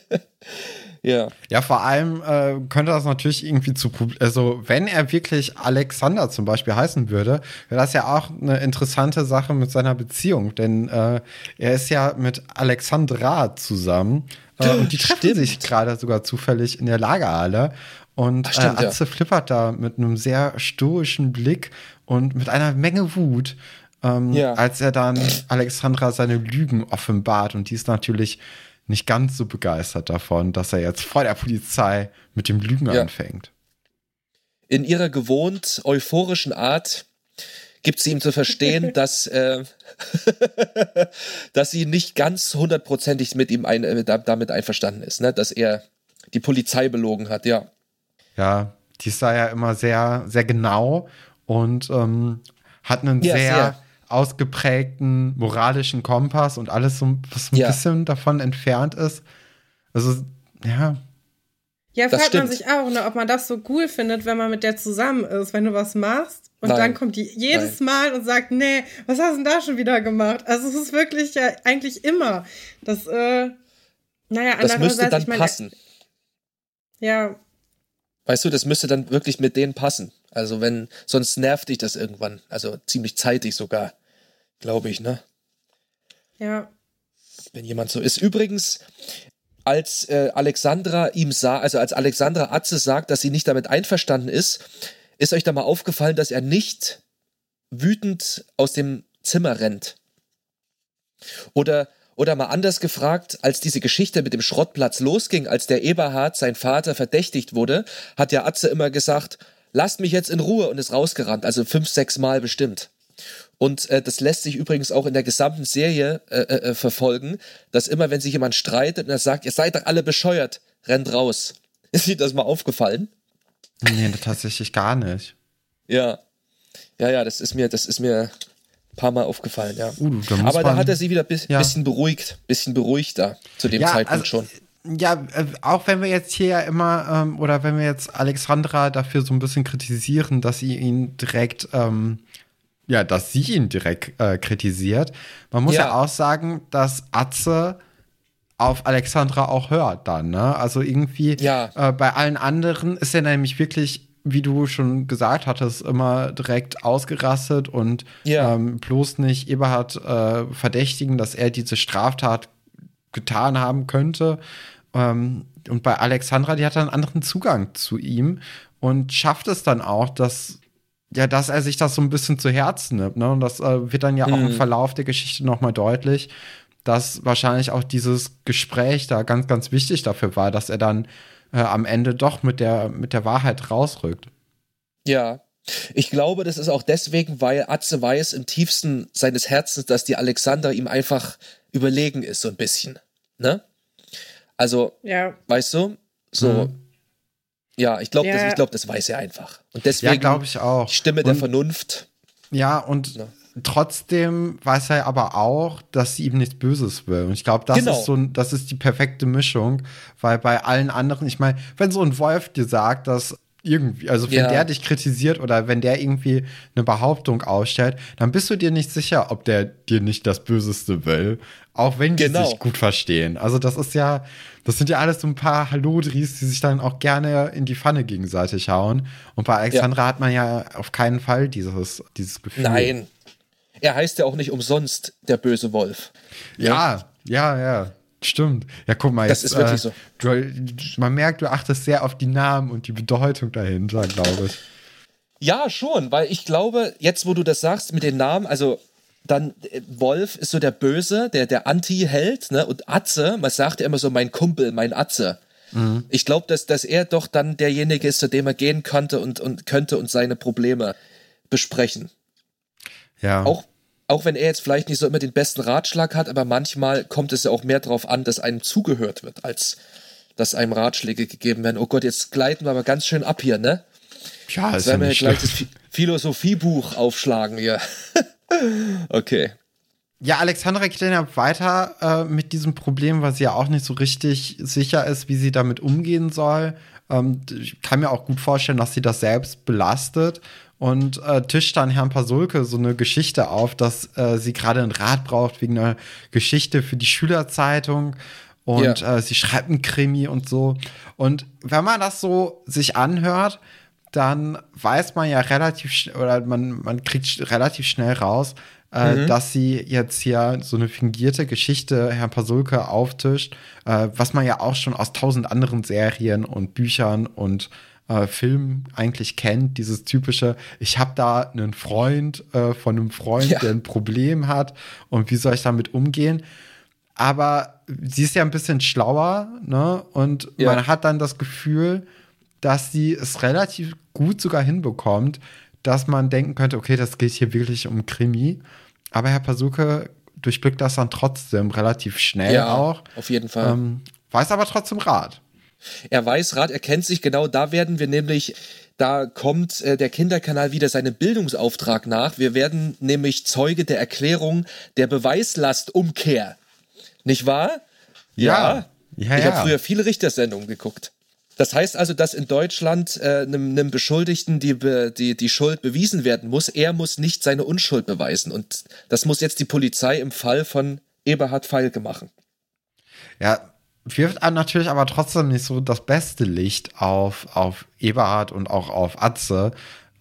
ja. Ja, vor allem äh, könnte das natürlich irgendwie zu, also wenn er wirklich Alexander zum Beispiel heißen würde, wäre das ja auch eine interessante Sache mit seiner Beziehung, denn äh, er ist ja mit Alexandra zusammen und die treffen Stimmt. sich gerade sogar zufällig in der Lagerhalle. Und Ach, stimmt, äh, Atze ja. flippert da mit einem sehr stoischen Blick und mit einer Menge Wut, ähm, ja. als er dann Alexandra seine Lügen offenbart. Und die ist natürlich nicht ganz so begeistert davon, dass er jetzt vor der Polizei mit dem Lügen ja. anfängt. In ihrer gewohnt euphorischen Art gibt sie ihm zu verstehen, dass, äh, dass sie nicht ganz hundertprozentig mit ihm ein, äh, damit einverstanden ist, ne? dass er die Polizei belogen hat, ja. Ja, die ist da ja immer sehr, sehr genau und ähm, hat einen ja, sehr, sehr, ausgeprägten moralischen Kompass und alles so was ein ja. bisschen davon entfernt ist. Also, ja. Ja, fragt man sich auch, ne, ob man das so cool findet, wenn man mit der zusammen ist, wenn du was machst und Nein. dann kommt die jedes Nein. Mal und sagt, nee, was hast du denn da schon wieder gemacht? Also es ist wirklich ja eigentlich immer. Das, äh, naja, das müsste dann ich mein, passen. Ja, Weißt du, das müsste dann wirklich mit denen passen. Also wenn, sonst nervt dich das irgendwann. Also ziemlich zeitig sogar, glaube ich, ne? Ja. Wenn jemand so ist. Übrigens, als äh, Alexandra ihm sah, also als Alexandra Atze sagt, dass sie nicht damit einverstanden ist, ist euch da mal aufgefallen, dass er nicht wütend aus dem Zimmer rennt. Oder oder mal anders gefragt, als diese Geschichte mit dem Schrottplatz losging, als der Eberhard, sein Vater, verdächtigt wurde, hat ja Atze immer gesagt, lasst mich jetzt in Ruhe und ist rausgerannt, also fünf, sechs Mal bestimmt. Und äh, das lässt sich übrigens auch in der gesamten Serie äh, äh, äh verfolgen, dass immer, wenn sich jemand streitet und er sagt, ihr seid doch alle bescheuert, rennt raus. Ist dir das mal aufgefallen? Nee, tatsächlich gar nicht. Ja. Ja, ja, das ist mir, das ist mir paar Mal aufgefallen, ja. Uh, da Aber da hat er sie wieder ein bis, ja. bisschen beruhigt, bisschen beruhigter zu dem ja, Zeitpunkt also, schon. Ja, äh, auch wenn wir jetzt hier ja immer, ähm, oder wenn wir jetzt Alexandra dafür so ein bisschen kritisieren, dass sie ihn direkt, ähm, ja, dass sie ihn direkt äh, kritisiert. Man muss ja. ja auch sagen, dass Atze auf Alexandra auch hört dann, ne? Also irgendwie ja. äh, bei allen anderen ist er nämlich wirklich wie du schon gesagt hattest, immer direkt ausgerastet und ja. ähm, bloß nicht Eberhard äh, verdächtigen, dass er diese Straftat getan haben könnte. Ähm, und bei Alexandra, die hat einen anderen Zugang zu ihm und schafft es dann auch, dass ja, dass er sich das so ein bisschen zu Herzen nimmt. Ne? Und das äh, wird dann ja mhm. auch im mhm. Verlauf der Geschichte noch mal deutlich, dass wahrscheinlich auch dieses Gespräch da ganz, ganz wichtig dafür war, dass er dann äh, am Ende doch mit der, mit der Wahrheit rausrückt. Ja. Ich glaube, das ist auch deswegen, weil Atze weiß im tiefsten seines Herzens, dass die Alexander ihm einfach überlegen ist, so ein bisschen. Ne? Also, ja. weißt du? So. Mhm. Ja, ich glaube, ja. das, glaub, das weiß er einfach. Und deswegen ja, glaube ich auch. Stimme der Vernunft. Ja, und ja trotzdem weiß er aber auch, dass sie ihm nichts Böses will. Und ich glaube, das genau. ist so das ist die perfekte Mischung, weil bei allen anderen, ich meine, wenn so ein Wolf dir sagt, dass irgendwie, also wenn ja. der dich kritisiert oder wenn der irgendwie eine Behauptung ausstellt, dann bist du dir nicht sicher, ob der dir nicht das Böseste will, auch wenn die genau. sich gut verstehen. Also das ist ja, das sind ja alles so ein paar Hallodris, die sich dann auch gerne in die Pfanne gegenseitig hauen. Und bei Alexandra ja. hat man ja auf keinen Fall dieses, dieses Gefühl. Nein, er heißt ja auch nicht umsonst der böse Wolf. Ja, ja, ja. Stimmt. Ja, guck mal, das jetzt, ist wirklich äh, so. Du, man merkt, du achtest sehr auf die Namen und die Bedeutung dahinter, glaube ich. Ja, schon, weil ich glaube, jetzt wo du das sagst mit den Namen, also dann äh, Wolf ist so der Böse, der, der Anti-Held, ne? Und Atze, man sagt ja immer so, mein Kumpel, mein Atze. Mhm. Ich glaube, dass, dass er doch dann derjenige ist, zu dem er gehen könnte und, und könnte und seine Probleme besprechen. Ja. Auch auch wenn er jetzt vielleicht nicht so immer den besten Ratschlag hat, aber manchmal kommt es ja auch mehr darauf an, dass einem zugehört wird, als dass einem Ratschläge gegeben werden. Oh Gott, jetzt gleiten wir aber ganz schön ab hier, ne? Ja, ist ja nicht gleich das Philosophiebuch aufschlagen hier. okay. Ja, Alexandra geht dann ja weiter äh, mit diesem Problem, weil sie ja auch nicht so richtig sicher ist, wie sie damit umgehen soll. Ähm, ich kann mir auch gut vorstellen, dass sie das selbst belastet und äh, tischt dann Herrn Pasulke so eine Geschichte auf, dass äh, sie gerade einen Rat braucht wegen einer Geschichte für die Schülerzeitung und ja. äh, sie schreibt einen Krimi und so. Und wenn man das so sich anhört, dann weiß man ja relativ oder man, man kriegt relativ schnell raus, äh, mhm. dass sie jetzt hier so eine fingierte Geschichte Herrn Pasulke auftischt, äh, was man ja auch schon aus tausend anderen Serien und Büchern und äh, Film eigentlich kennt, dieses typische, ich habe da einen Freund äh, von einem Freund, ja. der ein Problem hat und wie soll ich damit umgehen? Aber sie ist ja ein bisschen schlauer, ne? Und ja. man hat dann das Gefühl, dass sie es relativ gut sogar hinbekommt, dass man denken könnte, okay, das geht hier wirklich um Krimi. Aber Herr Pasuke durchblickt das dann trotzdem relativ schnell ja, auch. Auf jeden Fall. Ähm, weiß aber trotzdem Rat. Er weiß Rat, er kennt sich genau, da werden wir nämlich, da kommt äh, der Kinderkanal wieder seinem Bildungsauftrag nach. Wir werden nämlich Zeuge der Erklärung der Beweislastumkehr. Nicht wahr? Ja. ja. ja ich habe früher viele Richtersendungen geguckt. Das heißt also, dass in Deutschland äh, einem, einem Beschuldigten die, die, die Schuld bewiesen werden muss. Er muss nicht seine Unschuld beweisen. Und das muss jetzt die Polizei im Fall von Eberhard Feilke machen. Ja, wirft einem natürlich aber trotzdem nicht so das beste Licht auf, auf Eberhard und auch auf Atze,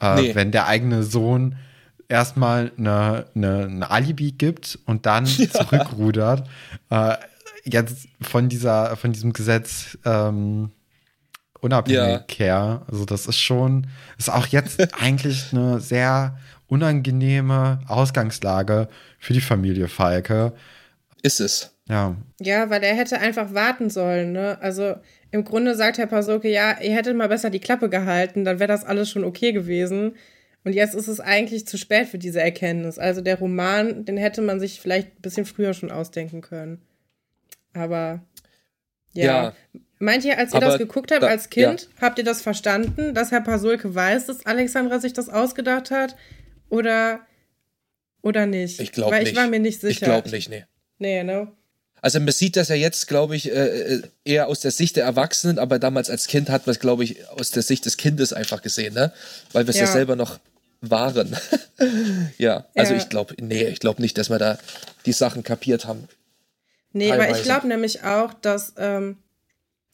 äh, nee. wenn der eigene Sohn erstmal eine, eine, eine Alibi gibt und dann ja. zurückrudert. Äh, jetzt von dieser, von diesem Gesetz ähm, unabhängig ja. her. Also das ist schon, ist auch jetzt eigentlich eine sehr unangenehme Ausgangslage für die Familie Falke. Ist es. Ja. Ja, weil er hätte einfach warten sollen, ne? Also im Grunde sagt Herr Pasolke, ja, ihr hättet mal besser die Klappe gehalten, dann wäre das alles schon okay gewesen. Und jetzt ist es eigentlich zu spät für diese Erkenntnis. Also der Roman, den hätte man sich vielleicht ein bisschen früher schon ausdenken können. Aber ja. ja. Meint ihr, als ihr das geguckt habt da, als Kind, ja. habt ihr das verstanden, dass Herr Pasulke weiß, dass Alexandra sich das ausgedacht hat? Oder, oder nicht? Ich glaube nicht. ich war mir nicht sicher. Ich glaube nicht, nee. Nee, ne? Also man sieht das ja jetzt, glaube ich, äh, äh, eher aus der Sicht der Erwachsenen, aber damals als Kind hat man es, glaube ich, aus der Sicht des Kindes einfach gesehen, ne? Weil wir es ja. ja. selber noch waren. ja, also ja. ich glaube, nee, ich glaube nicht, dass wir da die Sachen kapiert haben. Nee, Teilweise. aber ich glaube nämlich auch, dass, ähm,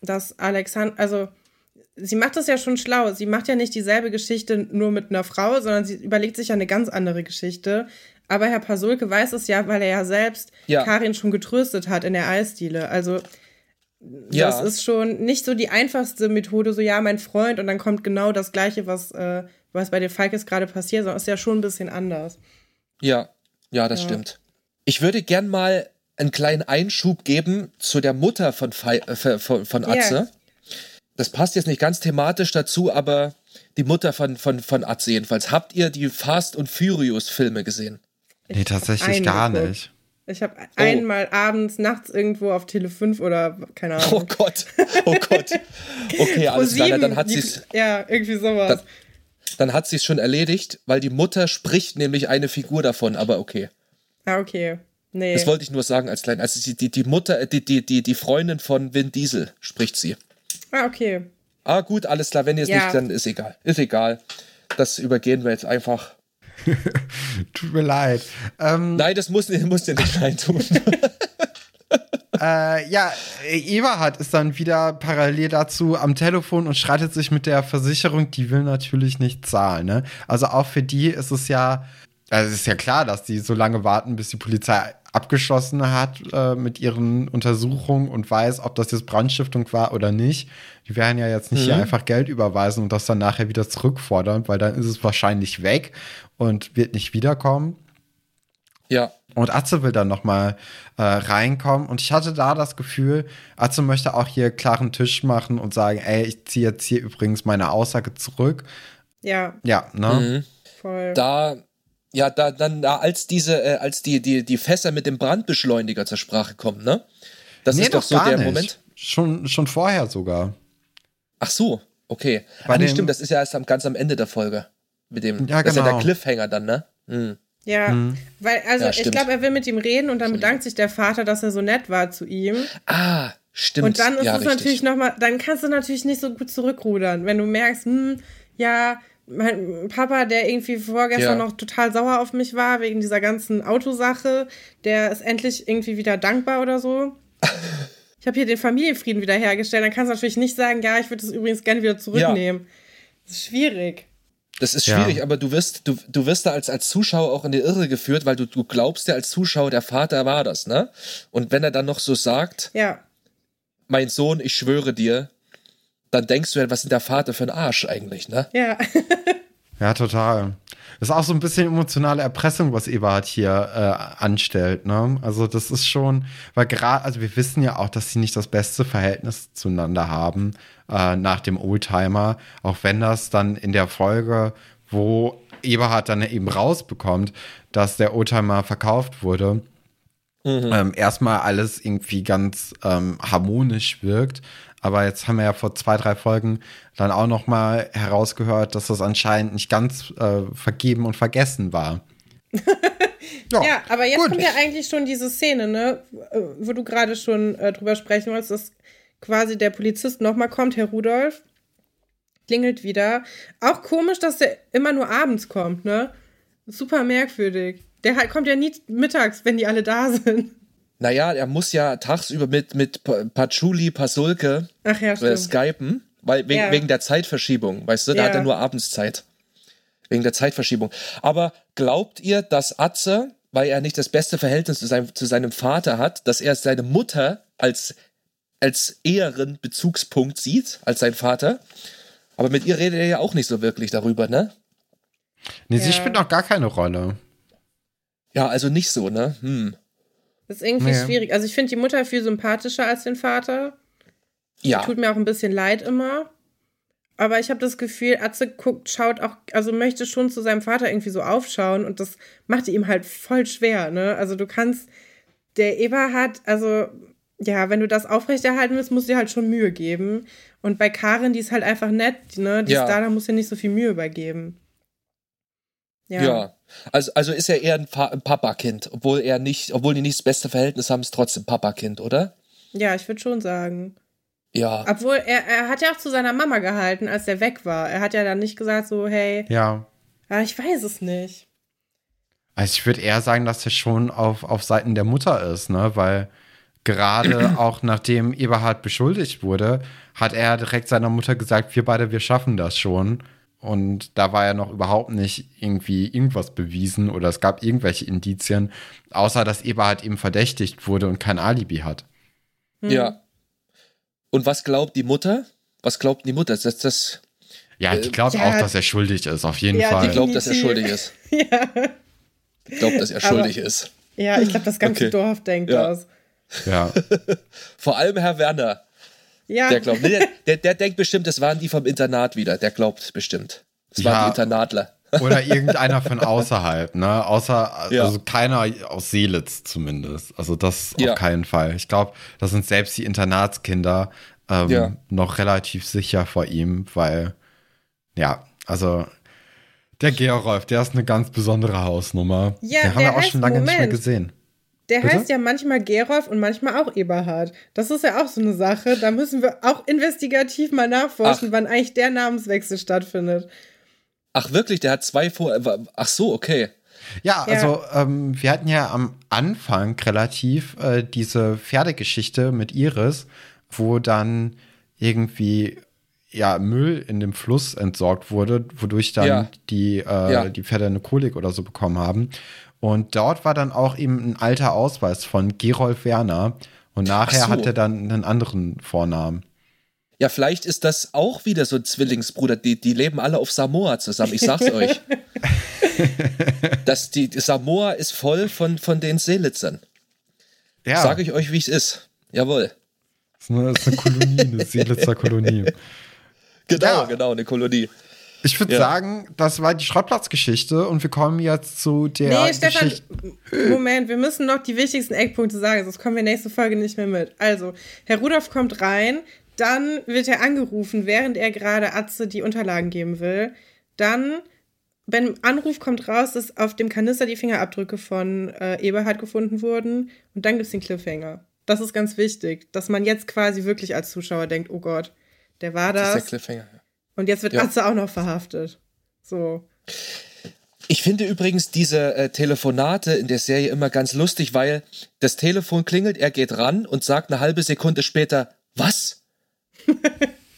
dass Alexander, also sie macht das ja schon schlau. Sie macht ja nicht dieselbe Geschichte nur mit einer Frau, sondern sie überlegt sich ja eine ganz andere Geschichte. Aber Herr Pasulke weiß es ja, weil er ja selbst ja. Karin schon getröstet hat in der Eisdiele. Also ja. das ist schon nicht so die einfachste Methode, so ja, mein Freund, und dann kommt genau das Gleiche, was, äh, was bei den Falkes gerade passiert, sondern ist ja schon ein bisschen anders. Ja, ja, das ja. stimmt. Ich würde gern mal einen kleinen Einschub geben zu der Mutter von, Fe äh, von, von Atze. Yeah. Das passt jetzt nicht ganz thematisch dazu, aber die Mutter von, von, von Atze jedenfalls. Habt ihr die Fast und Furious Filme gesehen? Nee, tatsächlich gar nicht. Ich habe oh. einmal abends, nachts irgendwo auf Tele 5 oder keine Ahnung. Oh Gott, oh Gott. Okay, alles klar, dann hat sie es. Ja, irgendwie sowas. Dann, dann hat sie es schon erledigt, weil die Mutter spricht nämlich eine Figur davon, aber okay. Ah, okay. Nee. Das wollte ich nur sagen als klein. Also die, die, die Mutter, die, die, die, die Freundin von Vin Diesel spricht sie. Ah, okay. Ah, gut, alles klar. Wenn ihr es ja. nicht, dann ist egal. Ist egal. Das übergehen wir jetzt einfach. Tut mir leid. Ähm, Nein, das muss, muss dir nicht leid tun. äh, ja, Eberhard ist dann wieder parallel dazu am Telefon und streitet sich mit der Versicherung, die will natürlich nicht zahlen. Ne? Also auch für die ist es ja, also es ist ja klar, dass die so lange warten, bis die Polizei abgeschlossen hat äh, mit ihren Untersuchungen und weiß, ob das jetzt Brandstiftung war oder nicht. Die werden ja jetzt nicht mhm. hier einfach Geld überweisen und das dann nachher wieder zurückfordern, weil dann ist es wahrscheinlich weg und wird nicht wiederkommen. Ja. Und Atze will dann noch mal äh, reinkommen. Und ich hatte da das Gefühl, Atze möchte auch hier klaren Tisch machen und sagen, ey, ich ziehe jetzt hier übrigens meine Aussage zurück. Ja. Ja, ne? Mhm. Voll. Da Ja, da, dann, da, als diese, äh, als die, die, die Fässer mit dem Brandbeschleuniger zur Sprache kommen, ne? Das nee, ist doch so der nicht. Moment. Schon, schon vorher sogar. Ach so, okay. Bei ah, nee, stimmt, das ist ja erst am, ganz am Ende der Folge. Mit dem, ja, genau. das ist ja der genau. Cliffhanger dann, ne? Hm. Ja, mhm. weil, also ja, ich glaube, er will mit ihm reden und dann bedankt sich der Vater, dass er so nett war zu ihm. Ah, stimmt. Und dann ist ja, es richtig. natürlich nochmal, dann kannst du natürlich nicht so gut zurückrudern, wenn du merkst, hm, ja, mein Papa, der irgendwie vorgestern ja. noch total sauer auf mich war, wegen dieser ganzen Autosache, der ist endlich irgendwie wieder dankbar oder so. ich habe hier den Familienfrieden wiederhergestellt. Dann kannst du natürlich nicht sagen, ja, ich würde das übrigens gerne wieder zurücknehmen. Ja. Das ist schwierig. Das ist schwierig, ja. aber du wirst, du, du wirst da als, als Zuschauer auch in die Irre geführt, weil du, du glaubst ja als Zuschauer, der Vater war das, ne? Und wenn er dann noch so sagt, ja. mein Sohn, ich schwöre dir, dann denkst du ja, was ist der Vater für ein Arsch eigentlich, ne? Ja. ja, total. Das ist auch so ein bisschen emotionale Erpressung, was Eberhard hier äh, anstellt, ne? Also das ist schon, weil gerade, also wir wissen ja auch, dass sie nicht das beste Verhältnis zueinander haben äh, nach dem Oldtimer, auch wenn das dann in der Folge, wo Eberhard dann eben rausbekommt, dass der Oldtimer verkauft wurde, mhm. ähm, erstmal alles irgendwie ganz ähm, harmonisch wirkt. Aber jetzt haben wir ja vor zwei, drei Folgen dann auch noch mal herausgehört, dass das anscheinend nicht ganz äh, vergeben und vergessen war. ja, ja, aber jetzt gut. kommt ja eigentlich schon diese Szene, ne, wo du gerade schon äh, drüber sprechen wolltest, dass quasi der Polizist noch mal kommt, Herr Rudolf, klingelt wieder. Auch komisch, dass der immer nur abends kommt, ne? Super merkwürdig. Der halt kommt ja nie mittags, wenn die alle da sind. Naja, er muss ja tagsüber mit, mit Patchouli, Pasulke ja, äh, skypen, weil, wegen, ja. wegen der Zeitverschiebung, weißt du, da ja. hat er nur Abendszeit. Wegen der Zeitverschiebung. Aber glaubt ihr, dass Atze, weil er nicht das beste Verhältnis zu seinem, zu seinem Vater hat, dass er seine Mutter als, als eheren Bezugspunkt sieht, als sein Vater? Aber mit ihr redet er ja auch nicht so wirklich darüber, ne? Nee, ja. sie spielt auch gar keine Rolle. Ja, also nicht so, ne? Hm. Das ist irgendwie ja. schwierig. Also ich finde die Mutter viel sympathischer als den Vater. Ja. Tut mir auch ein bisschen leid immer. Aber ich habe das Gefühl, Atze guckt, schaut auch, also möchte schon zu seinem Vater irgendwie so aufschauen und das macht ihm halt voll schwer, ne? Also du kannst, der Eberhard, also ja, wenn du das aufrechterhalten willst, musst du dir halt schon Mühe geben. Und bei Karin, die ist halt einfach nett, ne? Die ja. ist da, da musst du nicht so viel Mühe übergeben. Ja. ja. Also, also ist er eher ein, ein Papakind, obwohl er nicht, obwohl die nicht das beste Verhältnis haben, ist trotzdem Papakind, oder? Ja, ich würde schon sagen. Ja. Obwohl, er, er hat ja auch zu seiner Mama gehalten, als er weg war. Er hat ja dann nicht gesagt, so, hey. Ja. Ja, ich weiß es nicht. Also ich würde eher sagen, dass er schon auf, auf Seiten der Mutter ist, ne? Weil gerade auch nachdem Eberhard beschuldigt wurde, hat er direkt seiner Mutter gesagt, wir beide, wir schaffen das schon. Und da war ja noch überhaupt nicht irgendwie irgendwas bewiesen oder es gab irgendwelche Indizien, außer dass Eberhard eben verdächtigt wurde und kein Alibi hat. Hm. Ja. Und was glaubt die Mutter? Was glaubt die Mutter? Dass das. Ja, die glaubt ja, auch, dass er schuldig ist, auf jeden ja, Fall. Die glaubt, dass er schuldig ist. ja. Die glaubt, dass er schuldig Aber, ist. Ja, ich glaube, das ganze okay. Dorf denkt ja. das. Ja. Vor allem Herr Werner. Ja. Der glaubt. Der, der, der, denkt bestimmt, das waren die vom Internat wieder. Der glaubt bestimmt. Das waren ja. die Internatler. Oder irgendeiner von außerhalb, ne? Außer, ja. also keiner aus Seelitz zumindest. Also das ja. auf keinen Fall. Ich glaube, das sind selbst die Internatskinder ähm, ja. noch relativ sicher vor ihm, weil, ja, also der Georolf, der ist eine ganz besondere Hausnummer. Ja, den haben wir auch schon lange Moment. nicht mehr gesehen. Der Bitte? heißt ja manchmal Gerolf und manchmal auch Eberhard. Das ist ja auch so eine Sache. Da müssen wir auch investigativ mal nachforschen, Ach. wann eigentlich der Namenswechsel stattfindet. Ach wirklich, der hat zwei vor. Ach so, okay. Ja, also ja. Ähm, wir hatten ja am Anfang relativ äh, diese Pferdegeschichte mit Iris, wo dann irgendwie ja Müll in dem Fluss entsorgt wurde, wodurch dann ja. die, äh, ja. die Pferde eine Kolik oder so bekommen haben. Und dort war dann auch eben ein alter Ausweis von Gerolf Werner. Und nachher so. hat er dann einen anderen Vornamen. Ja, vielleicht ist das auch wieder so ein Zwillingsbruder. Die, die leben alle auf Samoa zusammen. Ich sag's euch. das, die, Samoa ist voll von, von den Seelitzern. Ja. Sag ich euch, wie es ist. Jawohl. Das ist eine, Kolonie, eine Seelitzer Kolonie. Genau, ja. genau, eine Kolonie. Ich würde ja. sagen, das war die Schrottplatzgeschichte und wir kommen jetzt zu der nee, Stefan, Geschichte. Moment, wir müssen noch die wichtigsten Eckpunkte sagen, sonst kommen wir nächste Folge nicht mehr mit. Also, Herr Rudolf kommt rein, dann wird er angerufen, während er gerade Atze die Unterlagen geben will. Dann, beim Anruf kommt raus, dass auf dem Kanister die Fingerabdrücke von äh, Eberhard gefunden wurden und dann gibt es den Cliffhanger. Das ist ganz wichtig, dass man jetzt quasi wirklich als Zuschauer denkt, oh Gott, der war das. das ist der Cliffhanger, ja. Und jetzt wird ja. Atze auch noch verhaftet. So. Ich finde übrigens diese äh, Telefonate in der Serie immer ganz lustig, weil das Telefon klingelt, er geht ran und sagt eine halbe Sekunde später, was?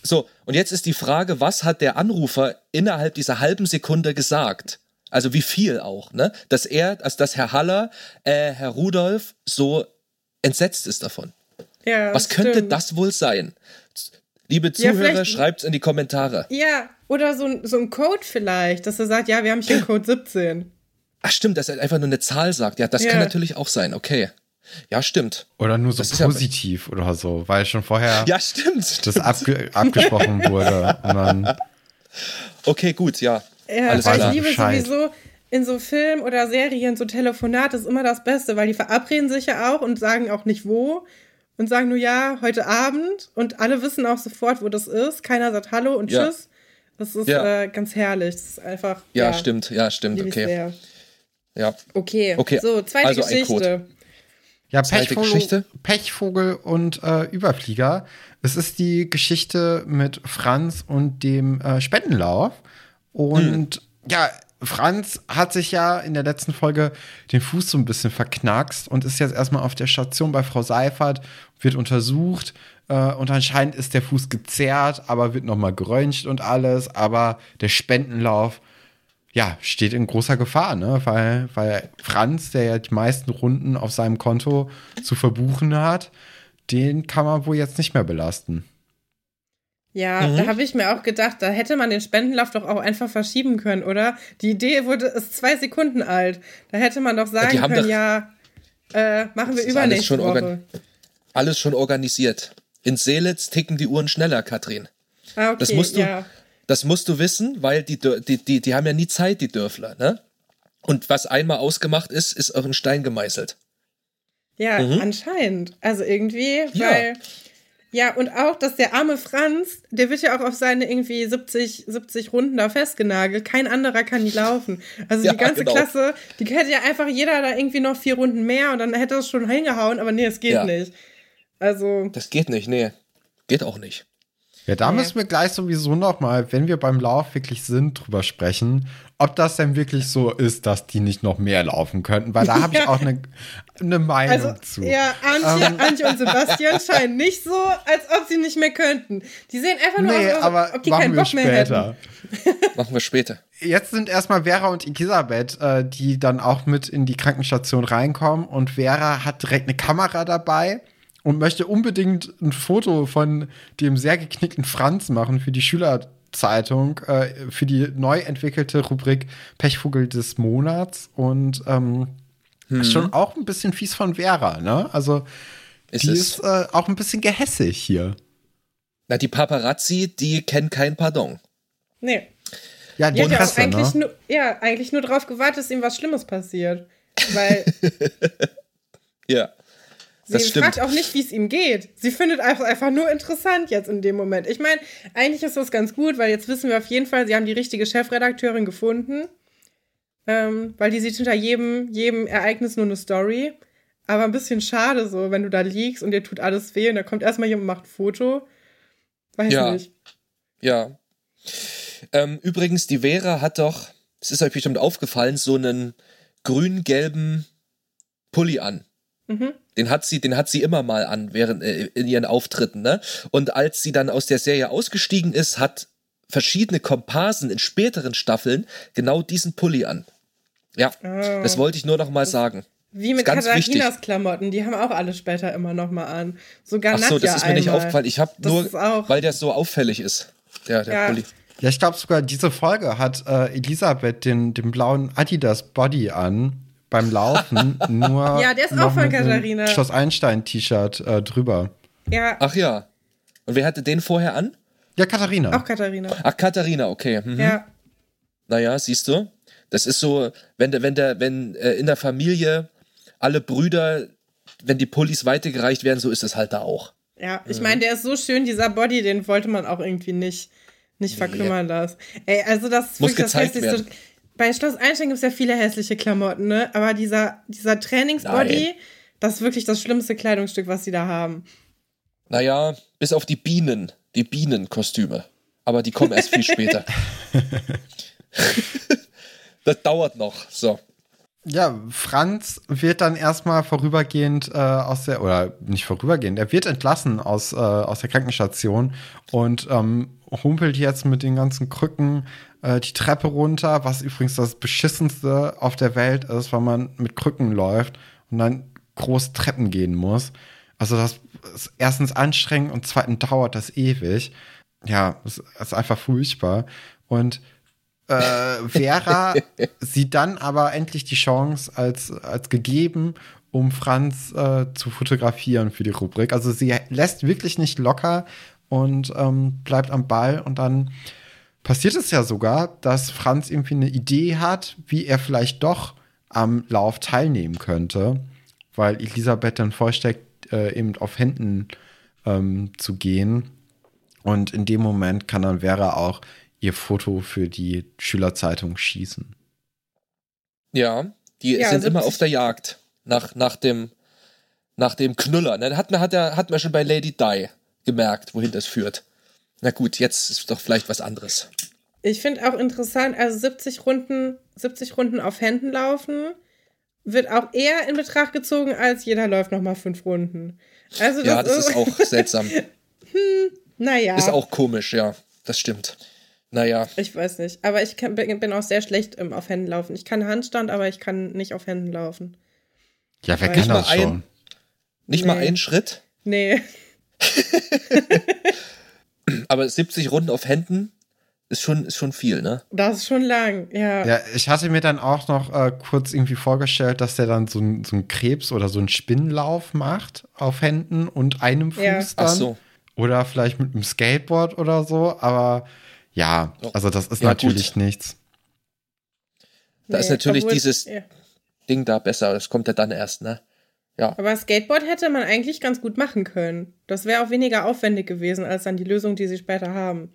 so, und jetzt ist die Frage, was hat der Anrufer innerhalb dieser halben Sekunde gesagt? Also wie viel auch, ne? Dass er, also dass Herr Haller, äh, Herr Rudolf so entsetzt ist davon. Ja, was könnte stimmt. das wohl sein? Liebe Zuhörer, ja, schreibt's in die Kommentare. Ja, oder so, so ein Code vielleicht, dass er sagt, ja, wir haben hier Code 17. Ach stimmt, dass er einfach nur eine Zahl sagt. Ja, das ja. kann natürlich auch sein, okay. Ja, stimmt. Oder nur so das positiv ja, oder so, weil schon vorher ja, stimmt, das abge abgesprochen wurde. okay, gut, ja. Ja, Alles weil ich liebe Bescheid. sowieso in so Filmen oder Serien, so Telefonat ist immer das Beste, weil die verabreden sich ja auch und sagen auch nicht wo, und sagen nur ja, heute Abend und alle wissen auch sofort, wo das ist. Keiner sagt Hallo und ja. Tschüss. Das ist ja. äh, ganz herrlich. Das ist einfach. Ja, ja stimmt, ja, stimmt, okay. Ja. Okay. okay. So, zweite also Geschichte. Ja, Pechvogel, Pechvogel und äh, Überflieger. Es ist die Geschichte mit Franz und dem äh, Spendenlauf. Und hm. ja, Franz hat sich ja in der letzten Folge den Fuß so ein bisschen verknackst und ist jetzt erstmal auf der Station bei Frau Seifert, wird untersucht äh, und anscheinend ist der Fuß gezerrt, aber wird nochmal geröntgt und alles, aber der Spendenlauf, ja, steht in großer Gefahr, ne? Weil, weil Franz, der ja die meisten Runden auf seinem Konto zu verbuchen hat, den kann man wohl jetzt nicht mehr belasten. Ja, mhm. da habe ich mir auch gedacht, da hätte man den Spendenlauf doch auch einfach verschieben können, oder? Die Idee wurde, ist zwei Sekunden alt. Da hätte man doch sagen ja, können, ja, äh, machen wir übernächste alles Woche. Alles schon organisiert. In Seelitz ticken die Uhren schneller, Katrin. Ah, okay, das musst du, ja. das musst du wissen, weil die, die, die, die haben ja nie Zeit, die Dörfler, ne? Und was einmal ausgemacht ist, ist auch in Stein gemeißelt. Ja, mhm. anscheinend. Also irgendwie, weil ja, und auch, dass der arme Franz, der wird ja auch auf seine irgendwie 70, 70 Runden da festgenagelt. Kein anderer kann die laufen. Also ja, die ganze genau. Klasse, die hätte ja einfach jeder da irgendwie noch vier Runden mehr und dann hätte es schon hingehauen, aber nee, es geht ja. nicht. Also. Das geht nicht, nee. Geht auch nicht. Ja, da müssen wir gleich sowieso noch mal, wenn wir beim Lauf wirklich sind, drüber sprechen, ob das denn wirklich so ist, dass die nicht noch mehr laufen könnten, weil da habe ich auch eine, eine Meinung also, zu. Ja, Antje, ähm. Antje und Sebastian scheinen nicht so, als ob sie nicht mehr könnten. Die sehen einfach nur nee, aus, aber ob die keinen Bock mehr hätten. machen wir später. Jetzt sind erstmal Vera und Elisabeth, äh, die dann auch mit in die Krankenstation reinkommen und Vera hat direkt eine Kamera dabei und möchte unbedingt ein Foto von dem sehr geknickten Franz machen für die Schülerzeitung, äh, für die neu entwickelte Rubrik Pechvogel des Monats. Und ähm, hm. ist schon auch ein bisschen fies von Vera, ne? Also, ist die es? ist äh, auch ein bisschen gehässig hier. Na, die Paparazzi, die kennen kein Pardon. Nee. Ja, die, die hat ja eigentlich, ne? nur, ja, eigentlich nur drauf gewartet, dass ihm was Schlimmes passiert. Weil. ja. Sie fragt auch nicht, wie es ihm geht. Sie findet einfach, einfach nur interessant jetzt in dem Moment. Ich meine, eigentlich ist das ganz gut, weil jetzt wissen wir auf jeden Fall, sie haben die richtige Chefredakteurin gefunden. Ähm, weil die sieht hinter jedem, jedem Ereignis nur eine Story. Aber ein bisschen schade so, wenn du da liegst und dir tut alles weh und da kommt erstmal jemand und macht ein Foto. Weiß ja. nicht. Ja. Ähm, übrigens, die Vera hat doch, es ist euch bestimmt aufgefallen, so einen grün-gelben Pulli an. Mhm. Den hat sie, den hat sie immer mal an während äh, in ihren Auftritten, ne? Und als sie dann aus der Serie ausgestiegen ist, hat verschiedene Komparsen in späteren Staffeln genau diesen Pulli an. Ja, oh. das wollte ich nur noch mal sagen. Wie mit Katharinas Klamotten, die haben auch alle später immer noch mal an. Sogar Ach so, das ist mir einmal. nicht aufgefallen. Ich habe nur, weil der so auffällig ist, der, der ja. Pulli. Ja, ich glaube sogar diese Folge hat äh, Elisabeth den, den blauen Adidas Body an beim Laufen nur. ja, der ist auch von Katharina. Schloss Einstein-T-Shirt äh, drüber. Ja. Ach ja. Und wer hatte den vorher an? Ja, Katharina. Auch Katharina. Ach, Katharina, okay. Mhm. Ja. Naja, siehst du, das ist so, wenn der, wenn der, wenn äh, in der Familie alle Brüder, wenn die Pullis weitergereicht werden, so ist es halt da auch. Ja, ich meine, der ist so schön, dieser Body, den wollte man auch irgendwie nicht, nicht verkümmern nee. lassen. Ey, also das muss das hässlichste. Bei Schloss Einstein gibt es ja viele hässliche Klamotten, ne? Aber dieser, dieser Trainingsbody, Nein. das ist wirklich das schlimmste Kleidungsstück, was sie da haben. Naja, bis auf die Bienen, die Bienenkostüme. Aber die kommen erst viel später. das dauert noch. So. Ja, Franz wird dann erstmal vorübergehend äh, aus der, oder nicht vorübergehend, er wird entlassen aus, äh, aus der Krankenstation und ähm, humpelt jetzt mit den ganzen Krücken äh, die Treppe runter, was übrigens das beschissenste auf der Welt ist, weil man mit Krücken läuft und dann groß Treppen gehen muss. Also das ist erstens anstrengend und zweitens dauert das ewig. Ja, es ist einfach furchtbar. Und äh, Vera sieht dann aber endlich die Chance als, als gegeben, um Franz äh, zu fotografieren für die Rubrik. Also sie lässt wirklich nicht locker und ähm, bleibt am Ball und dann passiert es ja sogar, dass Franz irgendwie eine Idee hat, wie er vielleicht doch am Lauf teilnehmen könnte, weil Elisabeth dann vorsteckt, äh, eben auf Händen ähm, zu gehen. Und in dem Moment kann dann Vera auch ihr Foto für die Schülerzeitung schießen. Ja, die ja, sind immer auf der Jagd nach, nach, dem, nach dem Knüller. Ne? Hat man, hat, er, hat man schon bei Lady Di gemerkt, wohin das führt. Na gut, jetzt ist doch vielleicht was anderes. Ich finde auch interessant, also 70 Runden, 70 Runden auf Händen laufen wird auch eher in Betracht gezogen, als jeder läuft nochmal fünf Runden. Also das ja, das ist auch seltsam. hm, naja. Ist auch komisch, ja. Das stimmt. Naja. Ich weiß nicht. Aber ich kann, bin auch sehr schlecht im auf Händen laufen. Ich kann Handstand, aber ich kann nicht auf Händen laufen. Ja, wer Weil kann das schon? Ein, nicht nee. mal einen Schritt? Nee. aber 70 Runden auf Händen ist schon, ist schon viel, ne? Das ist schon lang, ja. Ja, ich hatte mir dann auch noch äh, kurz irgendwie vorgestellt, dass der dann so, ein, so einen Krebs oder so einen Spinnlauf macht auf Händen und einem Fuß ja. dann. Ach so. Oder vielleicht mit einem Skateboard oder so, aber ja, also das ist ja, natürlich gut. nichts. Da nee, ist natürlich obwohl, dieses ja. Ding da besser, das kommt ja dann erst, ne? Ja. Aber Skateboard hätte man eigentlich ganz gut machen können. Das wäre auch weniger aufwendig gewesen, als dann die Lösung, die sie später haben.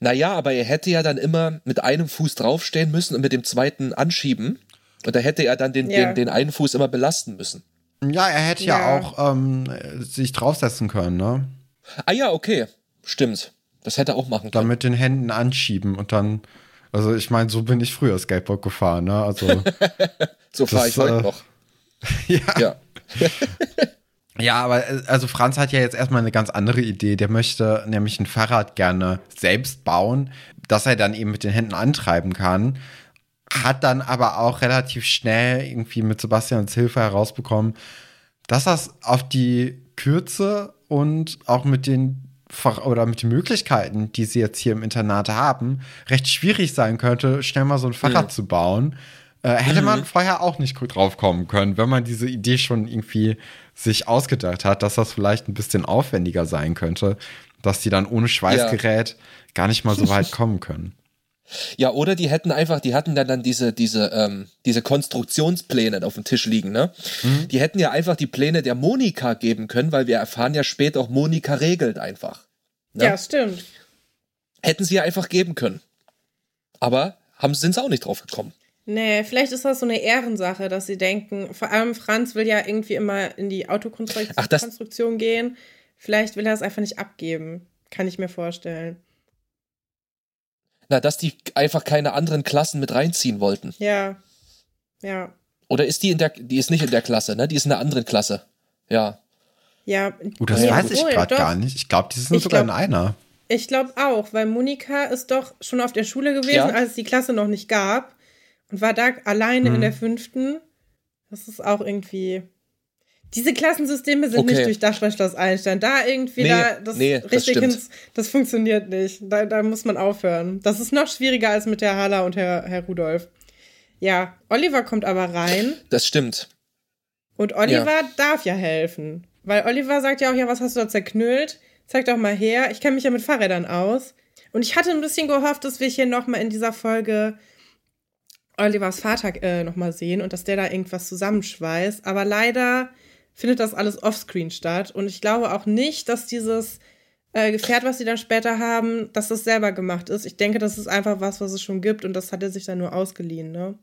Naja, aber er hätte ja dann immer mit einem Fuß draufstehen müssen und mit dem zweiten anschieben. Und da hätte er dann den, ja. den, den einen Fuß immer belasten müssen. Ja, er hätte ja, ja auch ähm, sich draufsetzen können, ne? Ah ja, okay. Stimmt. Das hätte er auch machen können. Dann mit den Händen anschieben und dann, also ich meine, so bin ich früher Skateboard gefahren, ne? Also. so fahre ich heute äh, noch. ja. Ja. ja, aber äh, also Franz hat ja jetzt erstmal eine ganz andere Idee. Der möchte nämlich ein Fahrrad gerne selbst bauen, das er dann eben mit den Händen antreiben kann. Hat dann aber auch relativ schnell irgendwie mit Sebastians Hilfe herausbekommen, dass das auf die Kürze und auch mit den oder mit den Möglichkeiten, die sie jetzt hier im Internat haben, recht schwierig sein könnte, schnell mal so ein Fahrrad mhm. zu bauen. Äh, hätte mhm. man vorher auch nicht gut drauf kommen können, wenn man diese Idee schon irgendwie sich ausgedacht hat, dass das vielleicht ein bisschen aufwendiger sein könnte, dass die dann ohne Schweißgerät ja. gar nicht mal so weit kommen können. Ja, oder die hätten einfach, die hatten dann, dann diese, diese, ähm, diese Konstruktionspläne auf dem Tisch liegen, ne? Mhm. Die hätten ja einfach die Pläne der Monika geben können, weil wir erfahren ja später auch, Monika regelt einfach. Ne? Ja, stimmt. Hätten sie ja einfach geben können. Aber haben, sind sie auch nicht drauf gekommen. Nee, vielleicht ist das so eine Ehrensache, dass sie denken, vor allem Franz will ja irgendwie immer in die Autokonstruktion gehen. Vielleicht will er es einfach nicht abgeben. Kann ich mir vorstellen. Na, dass die einfach keine anderen Klassen mit reinziehen wollten. Ja. Ja. Oder ist die in der, die ist nicht in der Klasse, ne? Die ist in einer anderen Klasse. Ja. Ja. Uh, das ja, weiß ich gerade gar nicht. Ich glaube, die sind ich sogar glaub, in einer. Ich glaube auch, weil Monika ist doch schon auf der Schule gewesen, ja? als es die Klasse noch nicht gab. Und war da alleine hm. in der fünften. Das ist auch irgendwie. Diese Klassensysteme sind okay. nicht durchdacht bei Schloss Einstein. Da irgendwie, nee, da, das nee, richtig das, ins, das funktioniert nicht. Da, da muss man aufhören. Das ist noch schwieriger als mit der Hala und Herr, Herr Rudolf. Ja, Oliver kommt aber rein. Das stimmt. Und Oliver ja. darf ja helfen. Weil Oliver sagt ja auch, ja, was hast du da zerknüllt? Zeig doch mal her. Ich kenne mich ja mit Fahrrädern aus. Und ich hatte ein bisschen gehofft, dass wir hier nochmal in dieser Folge Olivers Vater äh, nochmal sehen und dass der da irgendwas zusammenschweißt. Aber leider findet das alles offscreen statt. Und ich glaube auch nicht, dass dieses äh, Gefährt, was sie dann später haben, dass das selber gemacht ist. Ich denke, das ist einfach was, was es schon gibt und das hat er sich dann nur ausgeliehen, ne?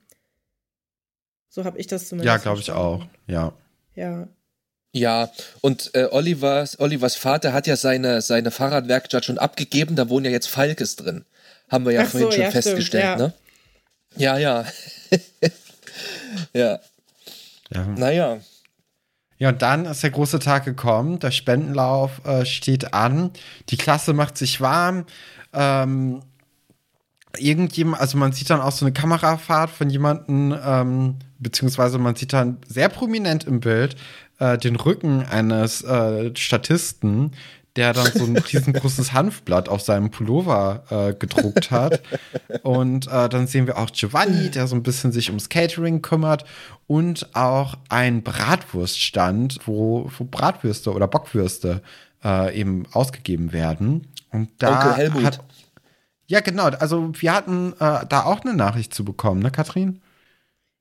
So habe ich das zumindest. Ja, glaube ich auch, ja. Ja. Ja, und äh, Olivers, Olivers Vater hat ja seine, seine Fahrradwerkstatt schon abgegeben, da wohnen ja jetzt Falkes drin. Haben wir ja Ach vorhin so, schon ja, festgestellt, stimmt, ja. ne? Ja, ja. ja. ja. Naja. Ja, und dann ist der große Tag gekommen. Der Spendenlauf äh, steht an. Die Klasse macht sich warm. Ähm, irgendjemand, also man sieht dann auch so eine Kamerafahrt von jemandem, ähm, beziehungsweise man sieht dann sehr prominent im Bild äh, den Rücken eines äh, Statisten, der dann so ein riesengroßes Hanfblatt auf seinem Pullover äh, gedruckt hat. Und äh, dann sehen wir auch Giovanni, der so ein bisschen sich ums Catering kümmert und auch ein Bratwurststand, wo, wo Bratwürste oder Bockwürste äh, eben ausgegeben werden. Und da hat ja genau, also wir hatten äh, da auch eine Nachricht zu bekommen, ne, Katrin?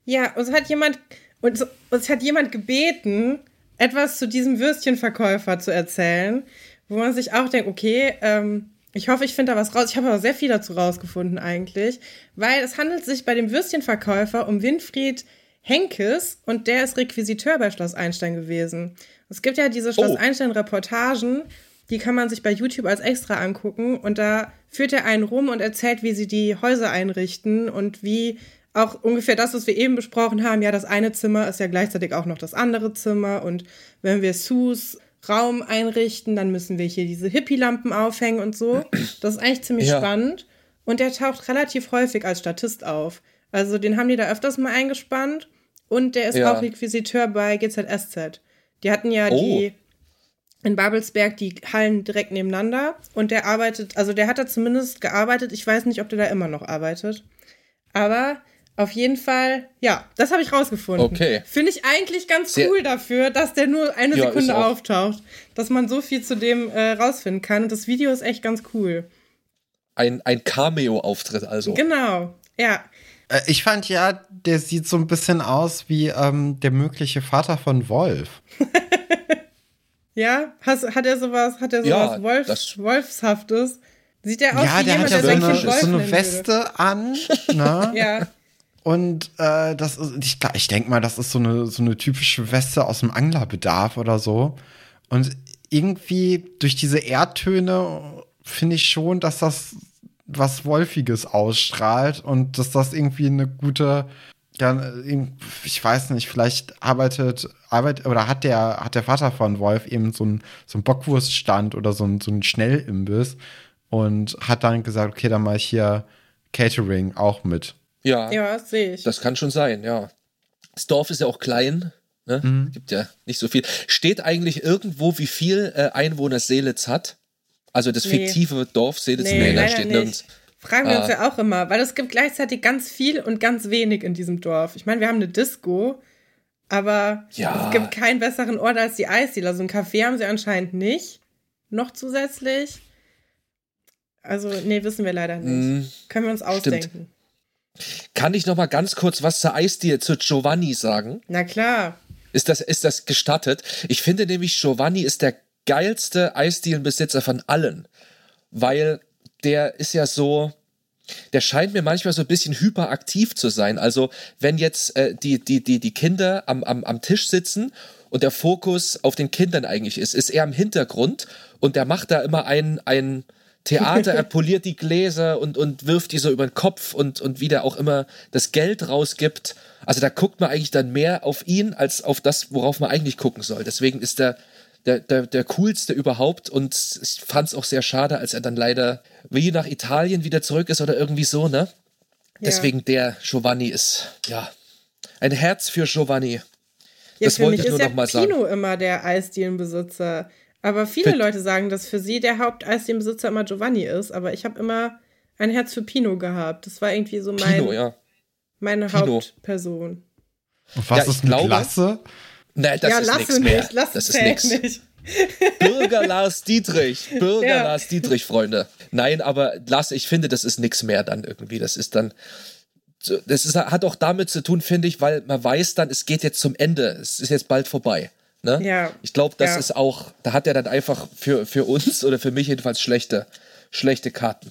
Ja, uns hat jemand uns, uns hat jemand gebeten, etwas zu diesem Würstchenverkäufer zu erzählen wo man sich auch denkt, okay, ähm, ich hoffe, ich finde da was raus. Ich habe aber sehr viel dazu rausgefunden eigentlich, weil es handelt sich bei dem Würstchenverkäufer um Winfried Henkes und der ist Requisiteur bei Schloss Einstein gewesen. Es gibt ja diese Schloss oh. Einstein Reportagen, die kann man sich bei YouTube als extra angucken und da führt er einen rum und erzählt, wie sie die Häuser einrichten und wie auch ungefähr das, was wir eben besprochen haben. Ja, das eine Zimmer ist ja gleichzeitig auch noch das andere Zimmer und wenn wir Sus Raum einrichten, dann müssen wir hier diese Hippie-Lampen aufhängen und so. Das ist eigentlich ziemlich ja. spannend. Und der taucht relativ häufig als Statist auf. Also den haben die da öfters mal eingespannt. Und der ist ja. auch Requisiteur bei GZSZ. Die hatten ja oh. die in Babelsberg die Hallen direkt nebeneinander. Und der arbeitet, also der hat da zumindest gearbeitet. Ich weiß nicht, ob der da immer noch arbeitet. Aber auf jeden Fall, ja, das habe ich rausgefunden. Okay. Finde ich eigentlich ganz Sehr cool dafür, dass der nur eine ja, Sekunde auftaucht, dass man so viel zu dem äh, rausfinden kann. Und das Video ist echt ganz cool. Ein, ein Cameo-Auftritt also. Genau, ja. Äh, ich fand ja, der sieht so ein bisschen aus wie ähm, der mögliche Vater von Wolf. ja, Has, hat er sowas, hat er sowas ja, Wolf, Wolfshaftes? Sieht er aus ja, wie der jemand, hat ja der so eine, so eine Weste würde. an. Ne? ja. Und äh, das ist, ich, ich denke mal, das ist so eine, so eine typische Weste aus dem Anglerbedarf oder so. Und irgendwie durch diese Erdtöne finde ich schon, dass das was Wolfiges ausstrahlt und dass das irgendwie eine gute, ja, ich weiß nicht, vielleicht arbeitet, arbeitet oder hat der, hat der Vater von Wolf eben so einen so ein Bockwurststand oder so ein so ein Schnellimbiss und hat dann gesagt, okay, dann mache ich hier Catering auch mit. Ja, ja sehe ich. Das kann schon sein, ja. Das Dorf ist ja auch klein. Ne? Mhm. Gibt ja nicht so viel. Steht eigentlich irgendwo, wie viel äh, Einwohner Seelitz hat? Also das nee. fiktive Dorf Seelitz? Nee, nee da steht nicht. nirgends. Fragen wir ah. uns ja auch immer, weil es gibt gleichzeitig ganz viel und ganz wenig in diesem Dorf. Ich meine, wir haben eine Disco, aber ja. es gibt keinen besseren Ort als die Eisdiele. Also ein Café haben sie anscheinend nicht. Noch zusätzlich. Also, nee, wissen wir leider nicht. Mm, Können wir uns ausdenken. Stimmt. Kann ich noch mal ganz kurz was zur Eisdiele, zu Giovanni sagen? Na klar. Ist das, ist das gestattet? Ich finde nämlich, Giovanni ist der geilste Eisdielenbesitzer von allen. Weil der ist ja so, der scheint mir manchmal so ein bisschen hyperaktiv zu sein. Also, wenn jetzt äh, die, die, die, die Kinder am, am, am Tisch sitzen und der Fokus auf den Kindern eigentlich ist, ist er im Hintergrund und der macht da immer ein, ein, Theater, er poliert die Gläser und, und wirft die so über den Kopf und, und wie der auch immer das Geld rausgibt. Also da guckt man eigentlich dann mehr auf ihn als auf das, worauf man eigentlich gucken soll. Deswegen ist er der, der, der coolste überhaupt und ich fand es auch sehr schade, als er dann leider wie nach Italien wieder zurück ist oder irgendwie so, ne? Ja. Deswegen der Giovanni ist, ja, ein Herz für Giovanni. Ja, das wollte ich nur noch mal sagen. Pino immer der Eisdielenbesitzer. Aber viele Leute sagen, dass für sie der Haupteisdienbesitzer immer Giovanni ist, aber ich habe immer ein Herz für Pino gehabt. Das war irgendwie so mein, Pino, ja. meine Pino. Hauptperson. Und was ja, ist mit glaube, Lasse? Nein, das ja, ist nichts mehr. Lasse das ist nichts. Nicht. Bürger Lars Dietrich, Bürger ja. Lars Dietrich, Freunde. Nein, aber Lars, ich finde, das ist nichts mehr dann irgendwie. Das ist dann, das ist, hat auch damit zu tun, finde ich, weil man weiß dann, es geht jetzt zum Ende, es ist jetzt bald vorbei. Ne? Ja. Ich glaube, das ja. ist auch, da hat er dann einfach für, für uns oder für mich jedenfalls schlechte, schlechte Karten.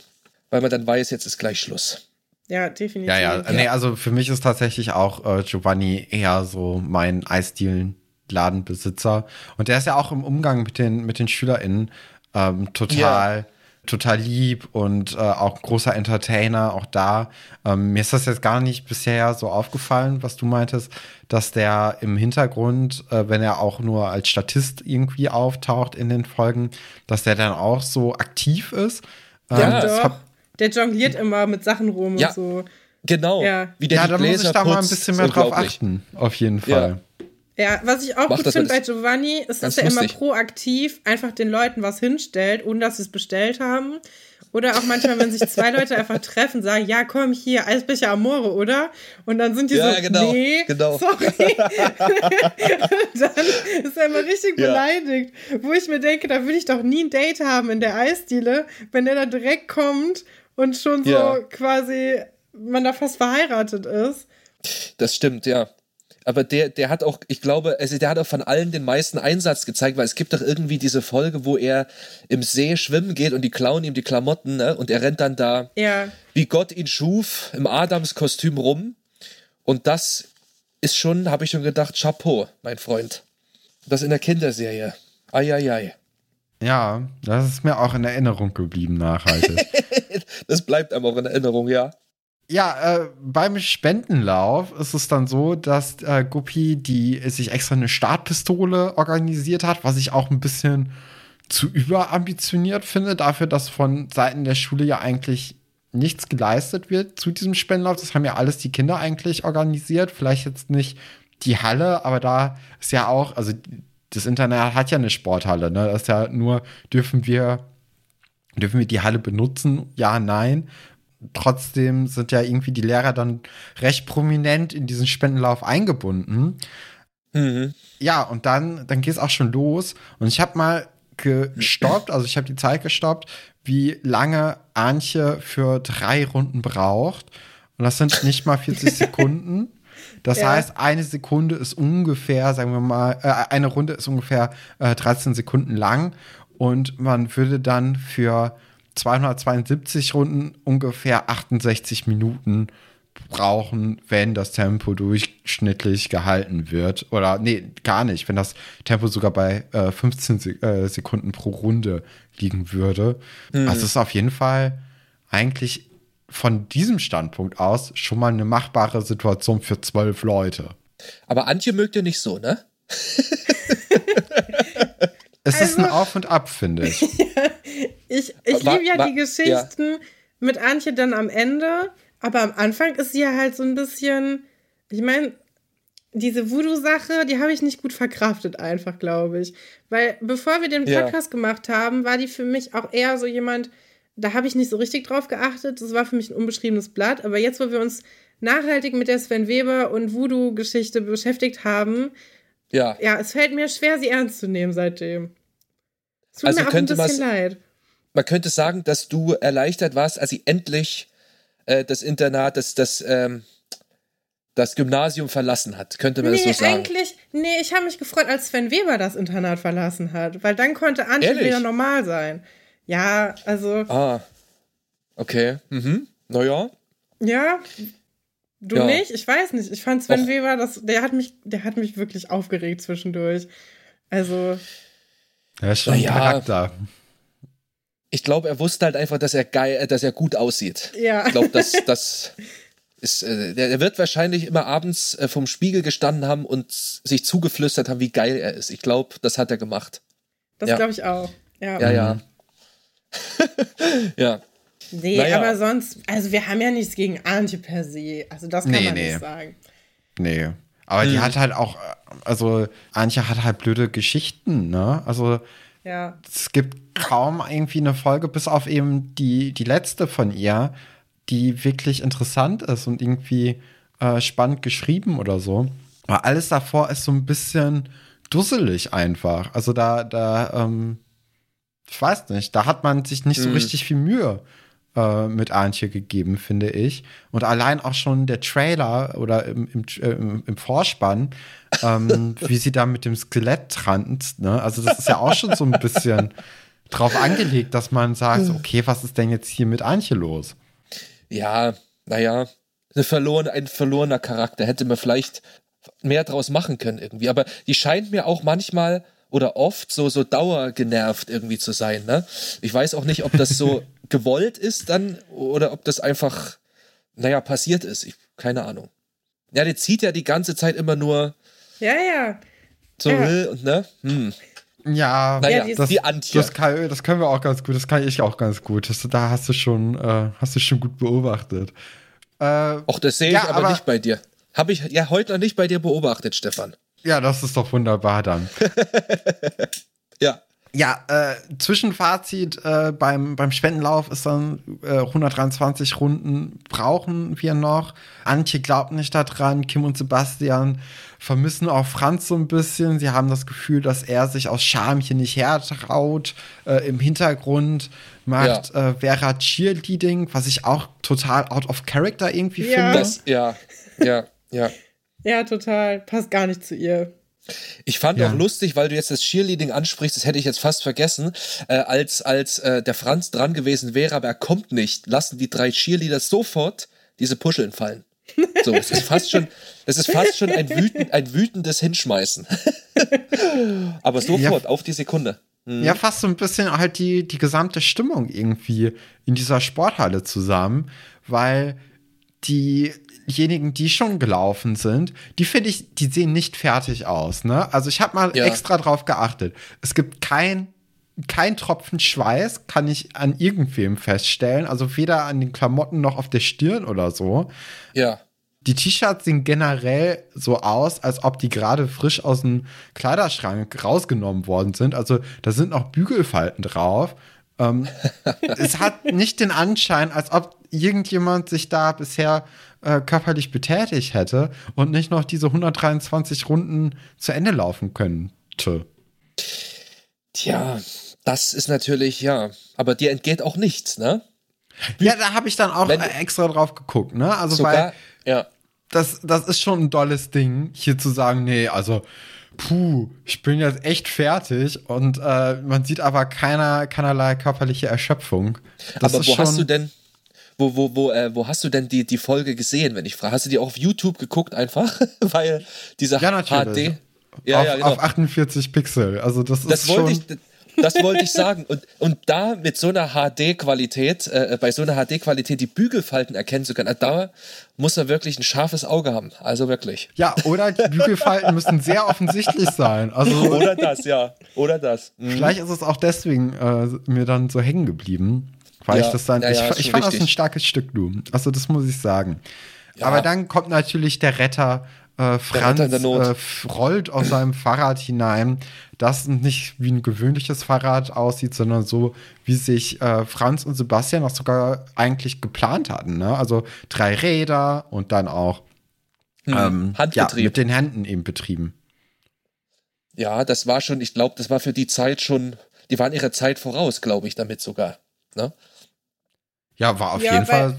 Weil man dann weiß, jetzt ist gleich Schluss. Ja, definitiv. Ja, ja. Nee, also für mich ist tatsächlich auch äh, Giovanni eher so mein Eisdielen-Ladenbesitzer. Und der ist ja auch im Umgang mit den, mit den SchülerInnen ähm, total. Ja total lieb und äh, auch großer Entertainer, auch da. Ähm, mir ist das jetzt gar nicht bisher so aufgefallen, was du meintest, dass der im Hintergrund, äh, wenn er auch nur als Statist irgendwie auftaucht in den Folgen, dass der dann auch so aktiv ist. Ähm, ja, doch. Hab, der jongliert immer mit Sachen rum ja, und so. Genau. Ja, Wie der ja da muss ich da mal ein bisschen mehr drauf achten. Auf jeden Fall. Ja. Ja, was ich auch Macht gut finde bei Giovanni, ist, dass er immer proaktiv einfach den Leuten was hinstellt, ohne dass sie es bestellt haben. Oder auch manchmal, wenn sich zwei Leute einfach treffen, sagen, ja, komm hier, Eisbecher Amore, oder? Und dann sind die ja, so, genau, nee, genau. sorry. dann ist er immer richtig ja. beleidigt. Wo ich mir denke, da will ich doch nie ein Date haben in der Eisdiele, wenn der da direkt kommt und schon so ja. quasi man da fast verheiratet ist. Das stimmt, ja aber der, der hat auch, ich glaube, also der hat auch von allen den meisten Einsatz gezeigt, weil es gibt doch irgendwie diese Folge, wo er im See schwimmen geht und die klauen ihm die Klamotten, ne? Und er rennt dann da, ja. wie Gott ihn schuf, im Adams-Kostüm rum. Und das ist schon, habe ich schon gedacht, Chapeau, mein Freund. Das in der Kinderserie. Eieiei. Ja, das ist mir auch in Erinnerung geblieben, nachhaltig. das bleibt einem auch in Erinnerung, ja. Ja, äh, beim Spendenlauf ist es dann so, dass äh, Guppy die sich extra eine Startpistole organisiert hat, was ich auch ein bisschen zu überambitioniert finde, dafür, dass von Seiten der Schule ja eigentlich nichts geleistet wird zu diesem Spendenlauf. Das haben ja alles die Kinder eigentlich organisiert. Vielleicht jetzt nicht die Halle, aber da ist ja auch, also das Internet hat ja eine Sporthalle, ne? Das ist ja nur, dürfen wir, dürfen wir die Halle benutzen? Ja, nein trotzdem sind ja irgendwie die Lehrer dann recht prominent in diesen Spendenlauf eingebunden. Mhm. Ja, und dann, dann geht es auch schon los. Und ich habe mal gestoppt, also ich habe die Zeit gestoppt, wie lange Antje für drei Runden braucht. Und das sind nicht mal 40 Sekunden. Das ja. heißt, eine Sekunde ist ungefähr, sagen wir mal, äh, eine Runde ist ungefähr äh, 13 Sekunden lang. Und man würde dann für 272 Runden ungefähr 68 Minuten brauchen, wenn das Tempo durchschnittlich gehalten wird. Oder nee, gar nicht, wenn das Tempo sogar bei äh, 15 Se äh, Sekunden pro Runde liegen würde. Mhm. Also ist auf jeden Fall eigentlich von diesem Standpunkt aus schon mal eine machbare Situation für zwölf Leute. Aber Antje mögt ihr nicht so, ne? Es also, ist ein also- Auf und Ab, finde ich. ich ich liebe ja die Geschichten ja. mit Antje dann am Ende, aber am Anfang ist sie ja halt so ein bisschen, ich meine, diese Voodoo-Sache, die habe ich nicht gut verkraftet, einfach, glaube ich. Weil bevor wir den Podcast ja. gemacht haben, war die für mich auch eher so jemand, da habe ich nicht so richtig drauf geachtet. Das war für mich ein unbeschriebenes Blatt. Aber jetzt, wo wir uns nachhaltig mit der Sven Weber und Voodoo-Geschichte beschäftigt haben, ja. Ja, es fällt mir schwer, sie ernst zu nehmen seitdem. Es tut also mir auch ein bisschen leid. Man könnte sagen, dass du erleichtert warst, als sie endlich äh, das Internat, das, das, ähm, das Gymnasium verlassen hat. Könnte man nee, das so sagen? eigentlich, nee, ich habe mich gefreut, als Sven Weber das Internat verlassen hat, weil dann konnte Antje wieder normal sein. Ja, also. Ah. Okay. Mhm. Naja. Ja, Du ja. nicht? Ich weiß nicht. Ich fand Sven Och. Weber, das, der hat mich, der hat mich wirklich aufgeregt zwischendurch. Also. Er ist schon ein Charakter. Ich glaube, er wusste halt einfach, dass er geil, äh, dass er gut aussieht. Ja. Ich glaube, dass das ist, äh, der, wird wahrscheinlich immer abends äh, vom Spiegel gestanden haben und sich zugeflüstert haben, wie geil er ist. Ich glaube, das hat er gemacht. Das ja. glaube ich auch. Ja, ja. Ja. ja. Nee, naja. aber sonst, also wir haben ja nichts gegen Antje per se. Also das kann nee, man nee. nicht sagen. Nee. Aber hm. die hat halt auch, also Antje hat halt blöde Geschichten, ne? Also ja. es gibt kaum irgendwie eine Folge, bis auf eben die, die letzte von ihr, die wirklich interessant ist und irgendwie äh, spannend geschrieben oder so. Aber alles davor ist so ein bisschen dusselig einfach. Also da, da, ähm, ich weiß nicht, da hat man sich nicht so mhm. richtig viel Mühe äh, mit Antje gegeben, finde ich. Und allein auch schon der Trailer oder im, im, äh, im Vorspann, ähm, wie sie da mit dem Skelett tranzt, ne? Also das ist ja auch schon so ein bisschen drauf angelegt, dass man sagt, okay, was ist denn jetzt hier mit Antje los? Ja, naja, eine verloren, ein verlorener Charakter. Hätte man vielleicht mehr draus machen können irgendwie. Aber die scheint mir auch manchmal oder oft so, so dauergenervt irgendwie zu sein. Ne? Ich weiß auch nicht, ob das so gewollt ist dann oder ob das einfach, naja, passiert ist. Ich, keine Ahnung. Ja, der zieht ja die ganze Zeit immer nur. Ja, ja. So, ja. und ne? Hm. Ja, naja, ja das, die Antje. Das, kann, das können wir auch ganz gut, das kann ich auch ganz gut. Das, da hast du schon, äh, hast du schon gut beobachtet. Äh, Ach, das sehe ich aber, aber, nicht bei dir. Habe ich ja heute noch nicht bei dir beobachtet, Stefan. Ja, das ist doch wunderbar dann. ja. Ja, äh, Zwischenfazit äh, beim, beim Spendenlauf ist dann äh, 123 Runden brauchen wir noch. Antje glaubt nicht daran, Kim und Sebastian vermissen auch Franz so ein bisschen. Sie haben das Gefühl, dass er sich aus Scham hier nicht hertraut. Äh, Im Hintergrund macht ja. äh, Vera Cheerleading, was ich auch total out of character irgendwie ja. finde. Das, ja, ja, ja. Ja, total. Passt gar nicht zu ihr. Ich fand ja. auch lustig, weil du jetzt das Cheerleading ansprichst, das hätte ich jetzt fast vergessen, äh, als, als äh, der Franz dran gewesen wäre, aber er kommt nicht, lassen die drei Cheerleaders sofort diese Puscheln fallen. So, es ist fast schon, es ist fast schon ein, wütend, ein wütendes Hinschmeißen. aber sofort, ja. auf die Sekunde. Mhm. Ja, fast so ein bisschen halt die, die gesamte Stimmung irgendwie in dieser Sporthalle zusammen, weil die diejenigen, die schon gelaufen sind, die finde ich, die sehen nicht fertig aus. Ne? Also ich habe mal ja. extra drauf geachtet. Es gibt kein kein Tropfen Schweiß kann ich an irgendwem feststellen, also weder an den Klamotten noch auf der Stirn oder so. Ja. Die T-Shirts sehen generell so aus, als ob die gerade frisch aus dem Kleiderschrank rausgenommen worden sind. Also da sind noch Bügelfalten drauf. Ähm, es hat nicht den Anschein, als ob irgendjemand sich da bisher äh, körperlich betätigt hätte und nicht noch diese 123 Runden zu Ende laufen könnte. Tja, das ist natürlich, ja, aber dir entgeht auch nichts, ne? Ja, da habe ich dann auch extra drauf geguckt, ne? Also, sogar, weil ja. das, das ist schon ein dolles Ding, hier zu sagen, nee, also, puh, ich bin jetzt echt fertig und äh, man sieht aber keiner, keinerlei körperliche Erschöpfung. Das aber wo hast du denn, wo, wo, wo, äh, wo hast du denn die, die Folge gesehen, wenn ich frage? Hast du die auch auf YouTube geguckt einfach? Weil dieser ja, natürlich. HD. Ja, auf, ja, genau. auf 48 Pixel. Also das, das ist wollte schon. Ich, das wollte ich sagen. Und, und da mit so einer HD-Qualität, äh, bei so einer HD-Qualität die Bügelfalten erkennen zu können, da muss er wirklich ein scharfes Auge haben. Also wirklich. Ja, oder die Bügelfalten müssen sehr offensichtlich sein. Also, oder das, ja. Oder das. Mhm. Vielleicht ist es auch deswegen äh, mir dann so hängen geblieben. Weil ja, ich das dann, ja, ja, ich, ich fand richtig. das ein starkes Stück, du. Also das muss ich sagen. Aber dann kommt natürlich der Retter, äh, Franz der Retter äh, rollt aus seinem Fahrrad hinein, das nicht wie ein gewöhnliches Fahrrad aussieht, sondern so, wie sich äh, Franz und Sebastian auch sogar eigentlich geplant hatten. Ne? Also drei Räder und dann auch hm, ähm, Handbetrieb. Ja, mit den Händen eben betrieben. Ja, das war schon, ich glaube, das war für die Zeit schon, die waren ihrer Zeit voraus, glaube ich, damit sogar. Ne? Ja, war auf ja, jeden Fall.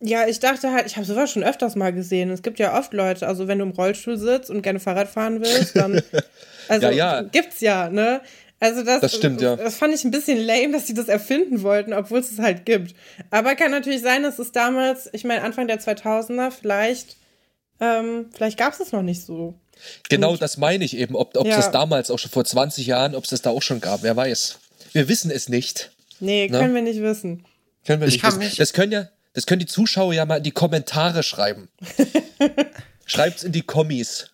Ja, ich dachte halt, ich habe sowas schon öfters mal gesehen. Es gibt ja oft Leute, also wenn du im Rollstuhl sitzt und gerne Fahrrad fahren willst, dann. Also ja, ja. gibt's ja, ne? Also das, das stimmt, ja. Das fand ich ein bisschen lame, dass sie das erfinden wollten, obwohl es es halt gibt. Aber kann natürlich sein, dass es damals, ich meine Anfang der 2000er, vielleicht, ähm, vielleicht gab es es noch nicht so. Genau, und, das meine ich eben, ob es ja. das damals auch schon vor 20 Jahren, ob es das da auch schon gab, wer weiß. Wir wissen es nicht. Nee, ne? können wir nicht wissen. Können wir nicht wissen. Nicht. Das können ja, das können die Zuschauer ja mal in die Kommentare schreiben. Schreibt's in die Kommis.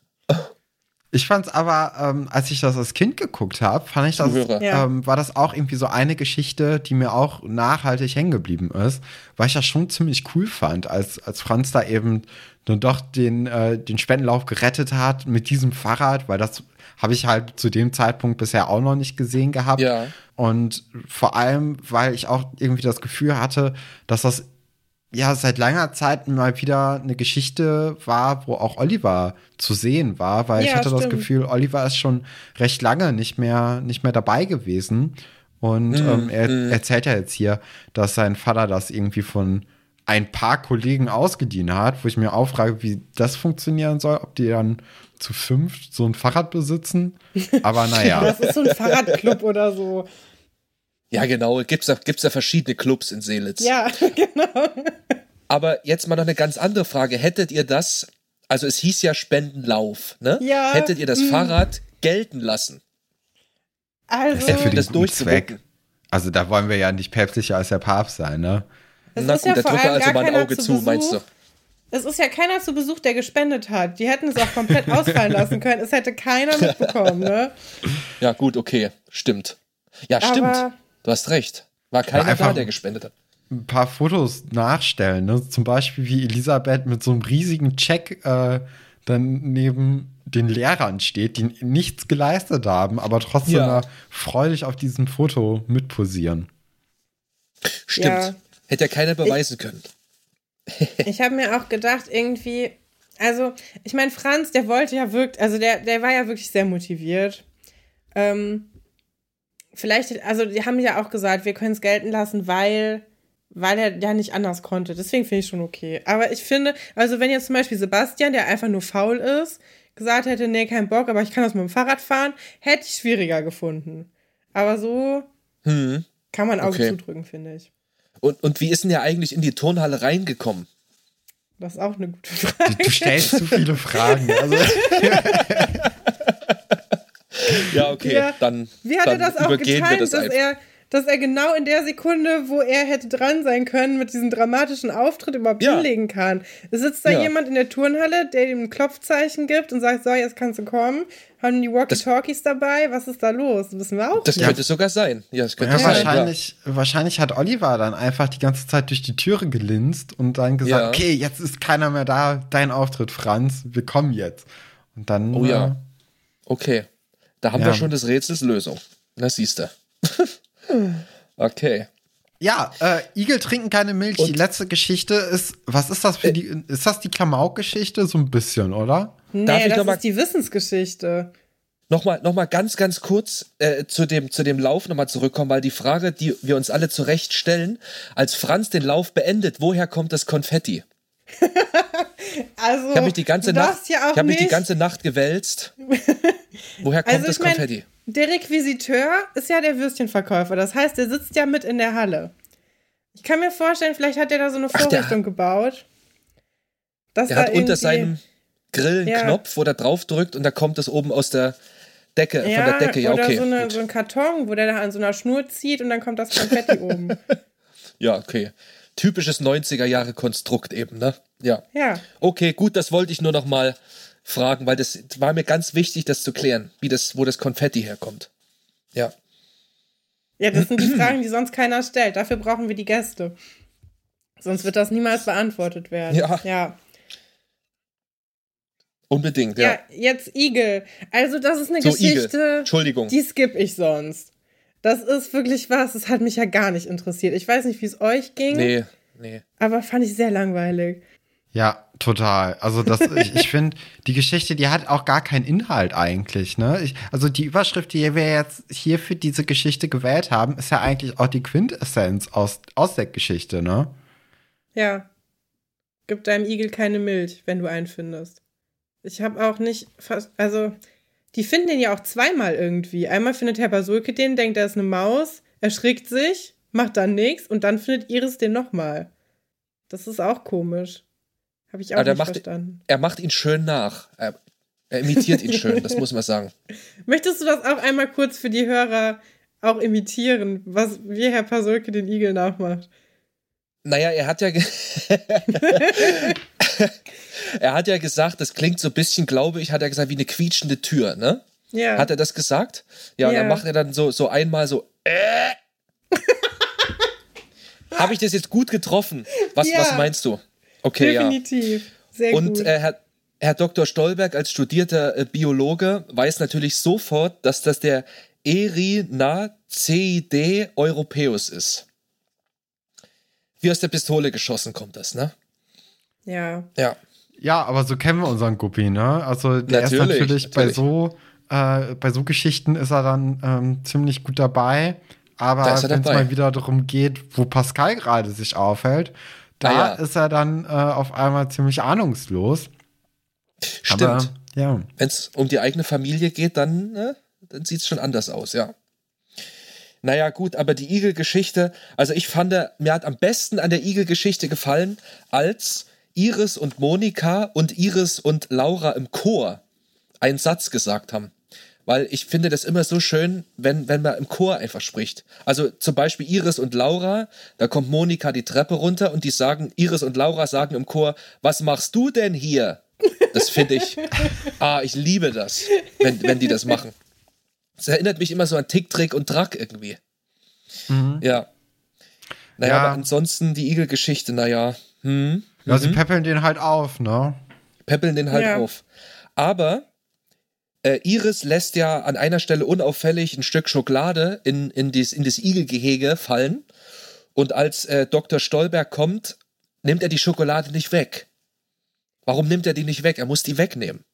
Ich fand's aber, ähm, als ich das als Kind geguckt habe, fand ich das, ähm, war das auch irgendwie so eine Geschichte, die mir auch nachhaltig hängen geblieben ist, weil ich das schon ziemlich cool fand, als, als Franz da eben dann doch den, äh, den Spendenlauf gerettet hat mit diesem Fahrrad, weil das habe ich halt zu dem Zeitpunkt bisher auch noch nicht gesehen gehabt. Ja. Und vor allem, weil ich auch irgendwie das Gefühl hatte, dass das ja seit langer Zeit mal wieder eine Geschichte war, wo auch Oliver zu sehen war, weil ja, ich hatte stimmt. das Gefühl, Oliver ist schon recht lange nicht mehr, nicht mehr dabei gewesen. Und mm, ähm, er mm. erzählt ja jetzt hier, dass sein Vater das irgendwie von ein paar Kollegen ausgedient hat, wo ich mir auffrage, wie das funktionieren soll, ob die dann zu fünft so ein Fahrrad besitzen. Aber naja. das ist so ein Fahrradclub oder so. Ja, genau. Gibt's da, gibt's da verschiedene Clubs in Seelitz. Ja, genau. Aber jetzt mal noch eine ganz andere Frage. Hättet ihr das, also es hieß ja Spendenlauf, ne? Ja. Hättet ihr das mh. Fahrrad gelten lassen? Also, das für den das Zweck. Also da wollen wir ja nicht päpstlicher als der Papst sein, ne? Das Na gut, ja der drücke also mal ein Auge zu, zu meinst du? Es ist ja keiner zu Besuch, der gespendet hat. Die hätten es auch komplett ausfallen lassen können. Es hätte keiner mitbekommen, ne? Ja, gut, okay. Stimmt. Ja, Aber stimmt. Du hast recht. War keiner da, der gespendet hat. Ein paar Fotos nachstellen, ne? Zum Beispiel wie Elisabeth mit so einem riesigen Check äh, dann neben den Lehrern steht, die nichts geleistet haben, aber trotzdem ja. freudig auf diesem Foto mitposieren. Stimmt. Ja. Hätte ja keiner beweisen ich, können. Ich habe mir auch gedacht, irgendwie, also, ich meine, Franz, der wollte ja wirklich, also der, der war ja wirklich sehr motiviert. Ähm, vielleicht, also die haben ja auch gesagt, wir können es gelten lassen, weil, weil er ja nicht anders konnte. Deswegen finde ich schon okay. Aber ich finde, also wenn jetzt zum Beispiel Sebastian, der einfach nur faul ist, gesagt hätte, nee, kein Bock, aber ich kann das mit dem Fahrrad fahren, hätte ich schwieriger gefunden. Aber so hm. kann man Auge okay. zudrücken, finde ich. Und, und wie ist denn der eigentlich in die Turnhalle reingekommen? Das ist auch eine gute Frage. Du, du stellst zu viele Fragen. Also. ja, okay, ja. dann, wie hat dann er das auch getimt, das dass er dass er genau in der Sekunde, wo er hätte dran sein können, mit diesem dramatischen Auftritt überhaupt ja. hinlegen kann. Es sitzt da ja. jemand in der Turnhalle, der ihm ein Klopfzeichen gibt und sagt, so, jetzt kannst du kommen. Haben die Walkie-Talkies dabei? Was ist da los? Das wissen wir auch Das nicht. könnte sogar sein. Ja, das könnte ja, sein. Wahrscheinlich, ja. wahrscheinlich hat Oliver dann einfach die ganze Zeit durch die Türe gelinst und dann gesagt, okay, jetzt ist keiner mehr da, dein Auftritt, Franz, wir kommen jetzt. Und dann. Oh ja. Äh, okay. Da haben wir schon des Rätsels Lösung. Das siehst du. Okay. Ja, äh, Igel trinken keine Milch. Und die letzte Geschichte ist, was ist das für die, ist das die Klamauk-Geschichte? So ein bisschen, oder? Nee, Darf das ist die Wissensgeschichte. Nochmal noch mal ganz, ganz kurz äh, zu, dem, zu dem Lauf nochmal zurückkommen, weil die Frage, die wir uns alle zurecht stellen, als Franz den Lauf beendet, woher kommt das Konfetti? also, ich habe mich die ganze Nacht, ja ich habe mich die ganze Nacht gewälzt. woher kommt also, das Konfetti? Mein, der Requisiteur ist ja der Würstchenverkäufer. Das heißt, der sitzt ja mit in der Halle. Ich kann mir vorstellen, vielleicht hat er da so eine Vorrichtung Ach, gebaut. Dass der hat unter seinem Grill einen ja. Knopf, wo der drauf drückt und da kommt es oben aus der Decke, ja, von der Decke. Ja, oder okay. So, eine, so ein Karton, wo der da an so einer Schnur zieht und dann kommt das Konfetti oben. Ja, okay. Typisches 90er Jahre Konstrukt eben, ne? Ja. Ja. Okay, gut, das wollte ich nur noch mal fragen, weil das war mir ganz wichtig, das zu klären, wie das, wo das Konfetti herkommt. Ja. Ja, das sind die Fragen, die sonst keiner stellt. Dafür brauchen wir die Gäste. Sonst wird das niemals beantwortet werden. Ja. Ja. Unbedingt, ja. Ja, jetzt Igel. Also, das ist eine so, Geschichte. Igel. Entschuldigung. Die skippe ich sonst. Das ist wirklich was, das hat mich ja gar nicht interessiert. Ich weiß nicht, wie es euch ging. Nee, nee. Aber fand ich sehr langweilig. Ja, total. Also das, ich, ich finde, die Geschichte, die hat auch gar keinen Inhalt eigentlich. Ne? Ich, also die Überschrift, die wir jetzt hier für diese Geschichte gewählt haben, ist ja eigentlich auch die Quintessenz aus, aus der Geschichte, ne? Ja. Gib deinem Igel keine Milch, wenn du einen findest. Ich habe auch nicht, fast, also die finden den ja auch zweimal irgendwie. Einmal findet Herr Basulke den, denkt, er ist eine Maus, erschrickt sich, macht dann nichts und dann findet Iris den nochmal. Das ist auch komisch. Habe ich auch Aber nicht macht, verstanden. Er macht ihn schön nach. Er, er imitiert ihn schön, das muss man sagen. Möchtest du das auch einmal kurz für die Hörer auch imitieren, was, wie Herr Pasolke den Igel nachmacht? Naja, er hat ja. er hat ja gesagt, das klingt so ein bisschen, glaube ich, hat er gesagt, wie eine quietschende Tür, ne? Ja. Hat er das gesagt? Ja, und dann macht er dann so, so einmal so. Äh. Habe ich das jetzt gut getroffen? Was, ja. was meinst du? Okay, Definitiv. ja. Sehr Und gut. Äh, Herr, Herr Dr. Stolberg als studierter äh, Biologe weiß natürlich sofort, dass das der Erinaceidae europaeus ist. Wie aus der Pistole geschossen kommt das, ne? Ja. Ja. Ja, aber so kennen wir unseren Guppi, ne? Also der natürlich, ist natürlich, natürlich, bei so äh, bei so Geschichten ist er dann ähm, ziemlich gut dabei. Aber wenn es mal wieder darum geht, wo Pascal gerade sich aufhält, da ah, ja. ist er dann äh, auf einmal ziemlich ahnungslos. Stimmt. Aber, ja. Wenn es um die eigene Familie geht, dann, ne, dann sieht es schon anders aus, ja. Naja, gut, aber die Igel-Geschichte, also ich fand, mir hat am besten an der Igel-Geschichte gefallen, als Iris und Monika und Iris und Laura im Chor einen Satz gesagt haben. Weil ich finde das immer so schön, wenn, wenn man im Chor einfach spricht. Also zum Beispiel Iris und Laura, da kommt Monika die Treppe runter und die sagen, Iris und Laura sagen im Chor, was machst du denn hier? Das finde ich, ah, ich liebe das, wenn, wenn die das machen. Das erinnert mich immer so an Tick, Trick und Drack irgendwie. Mhm. Ja. Naja, ja. aber ansonsten die Igel-Geschichte, naja. Hm. Ja, mhm. sie peppeln den halt auf, ne? Peppeln den halt ja. auf. Aber äh, Iris lässt ja an einer Stelle unauffällig ein Stück Schokolade in, in, dies, in das Igelgehege fallen. Und als äh, Dr. Stolberg kommt, nimmt er die Schokolade nicht weg. Warum nimmt er die nicht weg? Er muss die wegnehmen.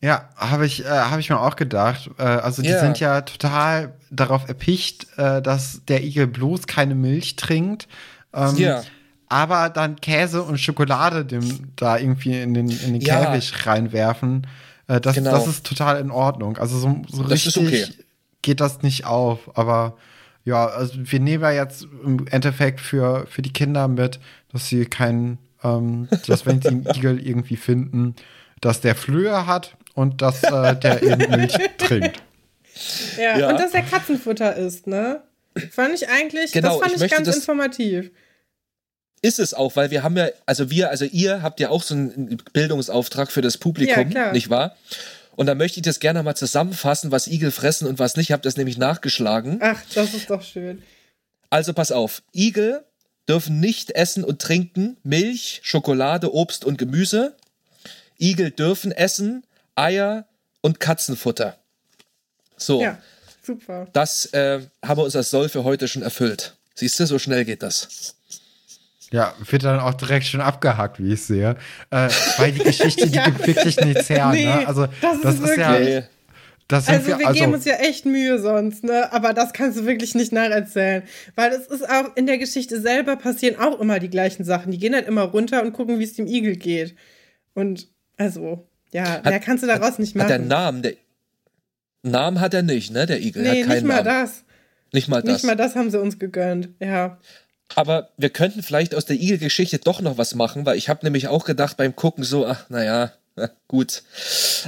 Ja, habe ich, äh, hab ich mir auch gedacht. Äh, also die yeah. sind ja total darauf erpicht, äh, dass der Igel bloß keine Milch trinkt. Ähm, ja. Aber dann Käse und Schokolade dem da irgendwie in den, in den ja. Käfig reinwerfen. Äh, das, genau. das ist total in Ordnung. Also so, so richtig okay. geht das nicht auf. Aber ja, also wir nehmen ja jetzt im Endeffekt für, für die Kinder mit, dass sie keinen, ähm, dass wenn sie einen Igel irgendwie finden, dass der Flöhe hat und dass äh, der eben Milch trinkt. Ja, ja, und dass der Katzenfutter ist, ne? Fand ich eigentlich, genau, das fand ich, ich ganz informativ. Ist es auch, weil wir haben ja, also wir, also ihr habt ja auch so einen Bildungsauftrag für das Publikum, ja, nicht wahr? Und da möchte ich das gerne mal zusammenfassen, was Igel fressen und was nicht. Ich habe das nämlich nachgeschlagen. Ach, das ist doch schön. Also pass auf, Igel dürfen nicht essen und trinken Milch, Schokolade, Obst und Gemüse. Igel dürfen essen Eier und Katzenfutter. So. Ja, super. Das äh, haben wir uns als Soll für heute schon erfüllt. Siehst du, so schnell geht das. Ja, wird dann auch direkt schon abgehakt, wie ich sehe. Äh, weil die Geschichte, die ja. gibt wirklich nichts her. Ne? Nee, ne? Also, das, das ist, ist ja. Das also wir, wir also, geben uns ja echt Mühe sonst, ne? Aber das kannst du wirklich nicht nacherzählen. Weil es ist auch in der Geschichte selber passieren auch immer die gleichen Sachen. Die gehen halt immer runter und gucken, wie es dem Igel geht. Und also, ja, hat, mehr kannst du daraus hat, nicht machen. Hat der Namen, der Namen hat er nicht, ne? Der Igel. Nee, nicht mal Namen. das. Nicht mal das. Nicht mal das haben sie uns gegönnt, ja. Aber wir könnten vielleicht aus der Igel-Geschichte doch noch was machen, weil ich habe nämlich auch gedacht beim Gucken so, ach, naja, gut.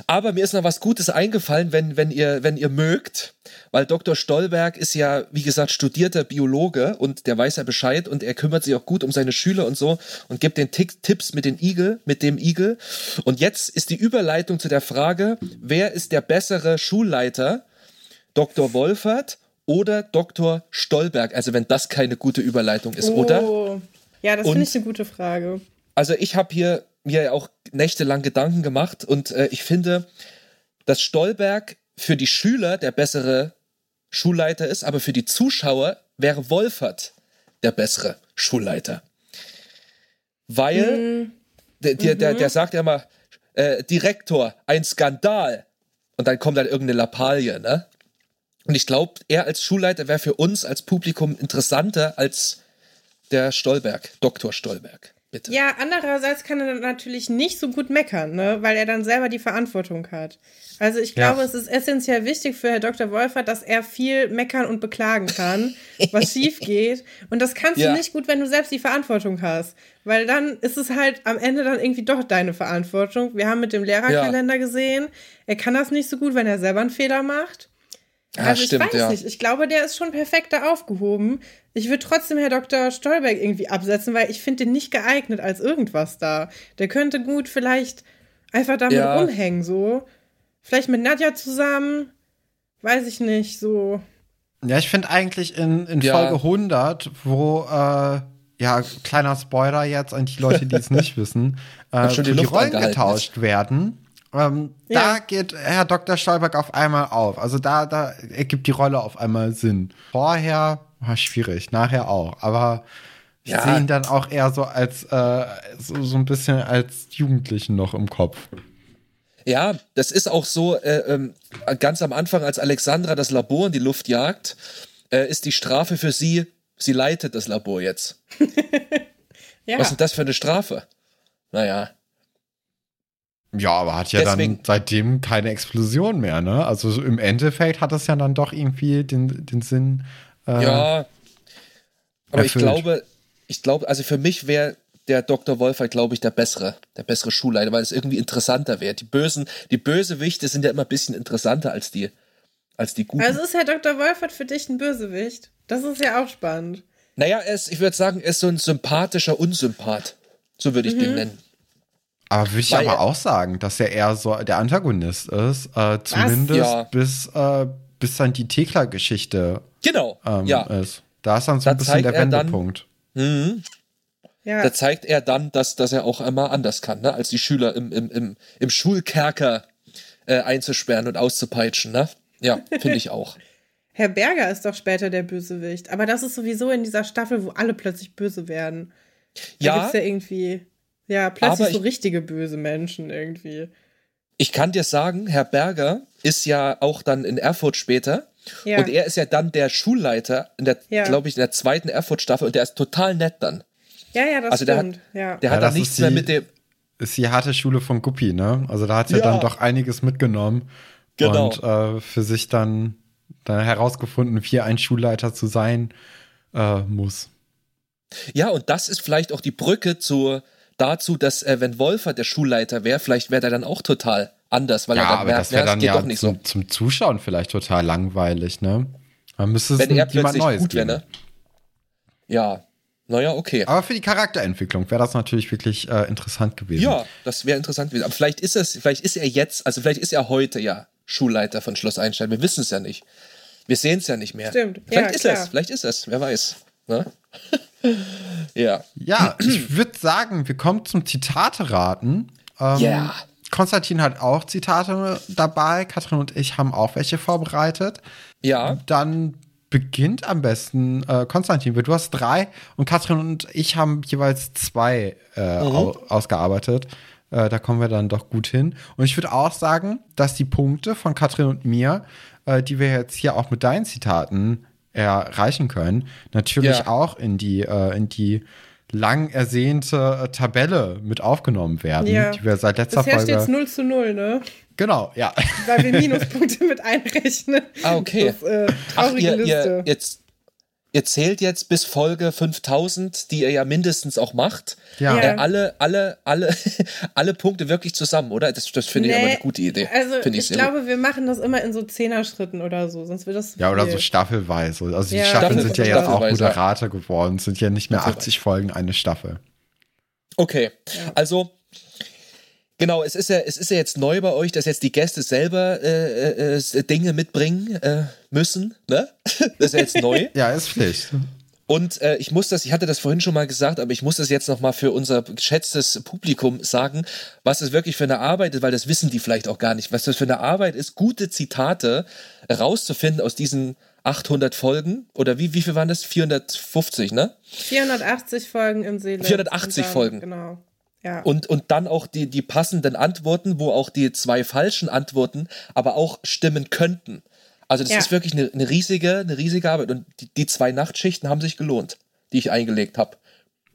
Aber mir ist noch was Gutes eingefallen, wenn, wenn, ihr, wenn ihr mögt, weil Dr. Stolberg ist ja, wie gesagt, studierter Biologe und der weiß ja Bescheid und er kümmert sich auch gut um seine Schüler und so und gibt den Tick, Tipps mit den Igel, mit dem Igel. Und jetzt ist die Überleitung zu der Frage, wer ist der bessere Schulleiter? Dr. Wolfert oder Dr. Stolberg? Also wenn das keine gute Überleitung ist, oh. oder? Ja, das finde ich eine gute Frage. Also ich habe hier mir auch nächtelang Gedanken gemacht und äh, ich finde, dass Stolberg für die Schüler der bessere Schulleiter ist, aber für die Zuschauer wäre Wolfert der bessere Schulleiter. Weil mhm. der, der, der, der, sagt ja immer, äh, Direktor, ein Skandal. Und dann kommt dann irgendeine Lappalie, ne? Und ich glaube, er als Schulleiter wäre für uns als Publikum interessanter als der Stolberg, Dr. Stolberg. Bitte. Ja, andererseits kann er natürlich nicht so gut meckern, ne? weil er dann selber die Verantwortung hat. Also ich glaube, ja. es ist essentiell wichtig für Herr Dr. Wolfert, dass er viel meckern und beklagen kann, was schief geht. Und das kannst ja. du nicht gut, wenn du selbst die Verantwortung hast. Weil dann ist es halt am Ende dann irgendwie doch deine Verantwortung. Wir haben mit dem Lehrerkalender ja. gesehen, er kann das nicht so gut, wenn er selber einen Fehler macht. Ja, also stimmt, ich weiß ja. nicht. Ich glaube, der ist schon perfekter aufgehoben. Ich würde trotzdem Herr Dr. Stolberg irgendwie absetzen, weil ich finde den nicht geeignet als irgendwas da. Der könnte gut vielleicht einfach damit ja. rumhängen, so. Vielleicht mit Nadja zusammen. Weiß ich nicht, so. Ja, ich finde eigentlich in, in Folge 100, wo, äh, ja, kleiner Spoiler jetzt an die Leute, die es nicht wissen, äh, die, die Rollen getauscht ist. werden ähm, ja. Da geht Herr Dr. Stolberg auf einmal auf. Also da, da ergibt die Rolle auf einmal Sinn. Vorher war schwierig, nachher auch. Aber ja. sehe ihn dann auch eher so als äh, so, so ein bisschen als Jugendlichen noch im Kopf. Ja, das ist auch so, äh, ähm, ganz am Anfang, als Alexandra das Labor in die Luft jagt, äh, ist die Strafe für sie, sie leitet das Labor jetzt. ja. Was ist das für eine Strafe? Naja. Ja, aber hat ja Deswegen, dann seitdem keine Explosion mehr, ne? Also im Endeffekt hat das ja dann doch irgendwie den, den Sinn. Äh, ja. Aber erfüllt. ich glaube, ich glaube, also für mich wäre der Dr. Wolfert, glaube ich, der bessere, der bessere Schulleiter, weil es irgendwie interessanter wäre. Die bösen, die Bösewichte sind ja immer ein bisschen interessanter als die, als die guten. Also ist Herr Dr. Wolfert für dich ein Bösewicht? Das ist ja auch spannend. Naja, er ist, ich würde sagen, er ist so ein sympathischer Unsympath. So würde ich mhm. den nennen. Aber würde ich weil aber auch sagen, dass er eher so der Antagonist ist, äh, zumindest ja. bis, äh, bis dann die Thekla-Geschichte genau, ähm, ja. ist. Da ist dann so da ein bisschen der Wendepunkt. Dann, mh, ja. Da zeigt er dann, dass, dass er auch einmal anders kann, ne? als die Schüler im, im, im, im Schulkerker äh, einzusperren und auszupeitschen. Ne? Ja, finde ich auch. Herr Berger ist doch später der Bösewicht. Aber das ist sowieso in dieser Staffel, wo alle plötzlich böse werden. Da ja. gibt's ja irgendwie, ja, plötzlich so richtige böse Menschen irgendwie. Ich kann dir sagen, Herr Berger ist ja auch dann in Erfurt später. Ja. Und er ist ja dann der Schulleiter in der, ja. glaube ich, in der zweiten Erfurt-Staffel und der ist total nett dann. Ja, ja, das also der stimmt. Hat, ja. Der hat ja, da nichts die, mehr mit dem. Ist die harte Schule von Guppi, ne? Also da hat sie ja. dann doch einiges mitgenommen. Genau. Und äh, für sich dann, dann herausgefunden, wie ein Schulleiter zu sein äh, muss. Ja, und das ist vielleicht auch die Brücke zu, dazu, dass äh, wenn Wolfer der Schulleiter wäre, vielleicht wäre er dann auch total anders, weil ja, er dann aber merkt, das wäre dann ja doch nicht zum, so. zum Zuschauen vielleicht total langweilig, ne? Man müsste es wenn er jemand Neues gut wäre, ne? Ja, naja, okay. Aber für die Charakterentwicklung wäre das natürlich wirklich äh, interessant gewesen. Ja, das wäre interessant gewesen. Aber vielleicht ist es, vielleicht ist er jetzt, also vielleicht ist er heute ja Schulleiter von Schloss Einstein. Wir wissen es ja nicht. Wir sehen es ja nicht mehr. Stimmt. Vielleicht ja, ist es, vielleicht ist es, wer weiß. Ne? ja. Ja, ich würde sagen, wir kommen zum Zitate-Raten. Ähm, ja. Konstantin hat auch Zitate dabei. Katrin und ich haben auch welche vorbereitet. Ja. Dann beginnt am besten äh, Konstantin. Du hast drei und Katrin und ich haben jeweils zwei äh, mhm. au ausgearbeitet. Äh, da kommen wir dann doch gut hin. Und ich würde auch sagen, dass die Punkte von Katrin und mir, äh, die wir jetzt hier auch mit deinen Zitaten erreichen können, natürlich ja. auch in die, äh, in die lang ersehnte äh, Tabelle mit aufgenommen werden, ja. die wir seit letzter Bisher Folge. Bisher steht 0 zu 0, ne? Genau, ja. Weil wir Minuspunkte mit einrechnen. Ah, okay. Das, äh, Ach, ihr, ihr, jetzt, ihr zählt jetzt bis Folge 5000, die ihr ja mindestens auch macht, ja. Äh, alle, alle, alle, alle Punkte wirklich zusammen, oder? Das, das finde nee, ich aber eine gute Idee. Also ich, ich glaube, gut. wir machen das immer in so Zehner-Schritten oder so, sonst wird das Ja, oder so staffelweise. Also die ja. Staffeln sind ja jetzt auch Moderator geworden, sind ja nicht mehr 80 Folgen eine Staffel. Okay, ja. also Genau, es ist ja, es ist ja jetzt neu bei euch, dass jetzt die Gäste selber äh, äh, äh Dinge mitbringen äh, müssen. Ne? Das ist ja jetzt neu. ja, ist Pflicht. Und äh, ich muss das, ich hatte das vorhin schon mal gesagt, aber ich muss das jetzt nochmal für unser geschätztes Publikum sagen, was es wirklich für eine Arbeit ist, weil das wissen die vielleicht auch gar nicht, was das für eine Arbeit ist, gute Zitate rauszufinden aus diesen 800 Folgen oder wie, wie viel waren das? 450, ne? 480 Folgen im Seele. 480 Folgen. Genau. Ja. Und, und dann auch die, die passenden Antworten, wo auch die zwei falschen Antworten aber auch stimmen könnten. Also das ja. ist wirklich eine, eine, riesige, eine riesige Arbeit. Und die, die, zwei Nachtschichten haben sich gelohnt, die ich eingelegt habe.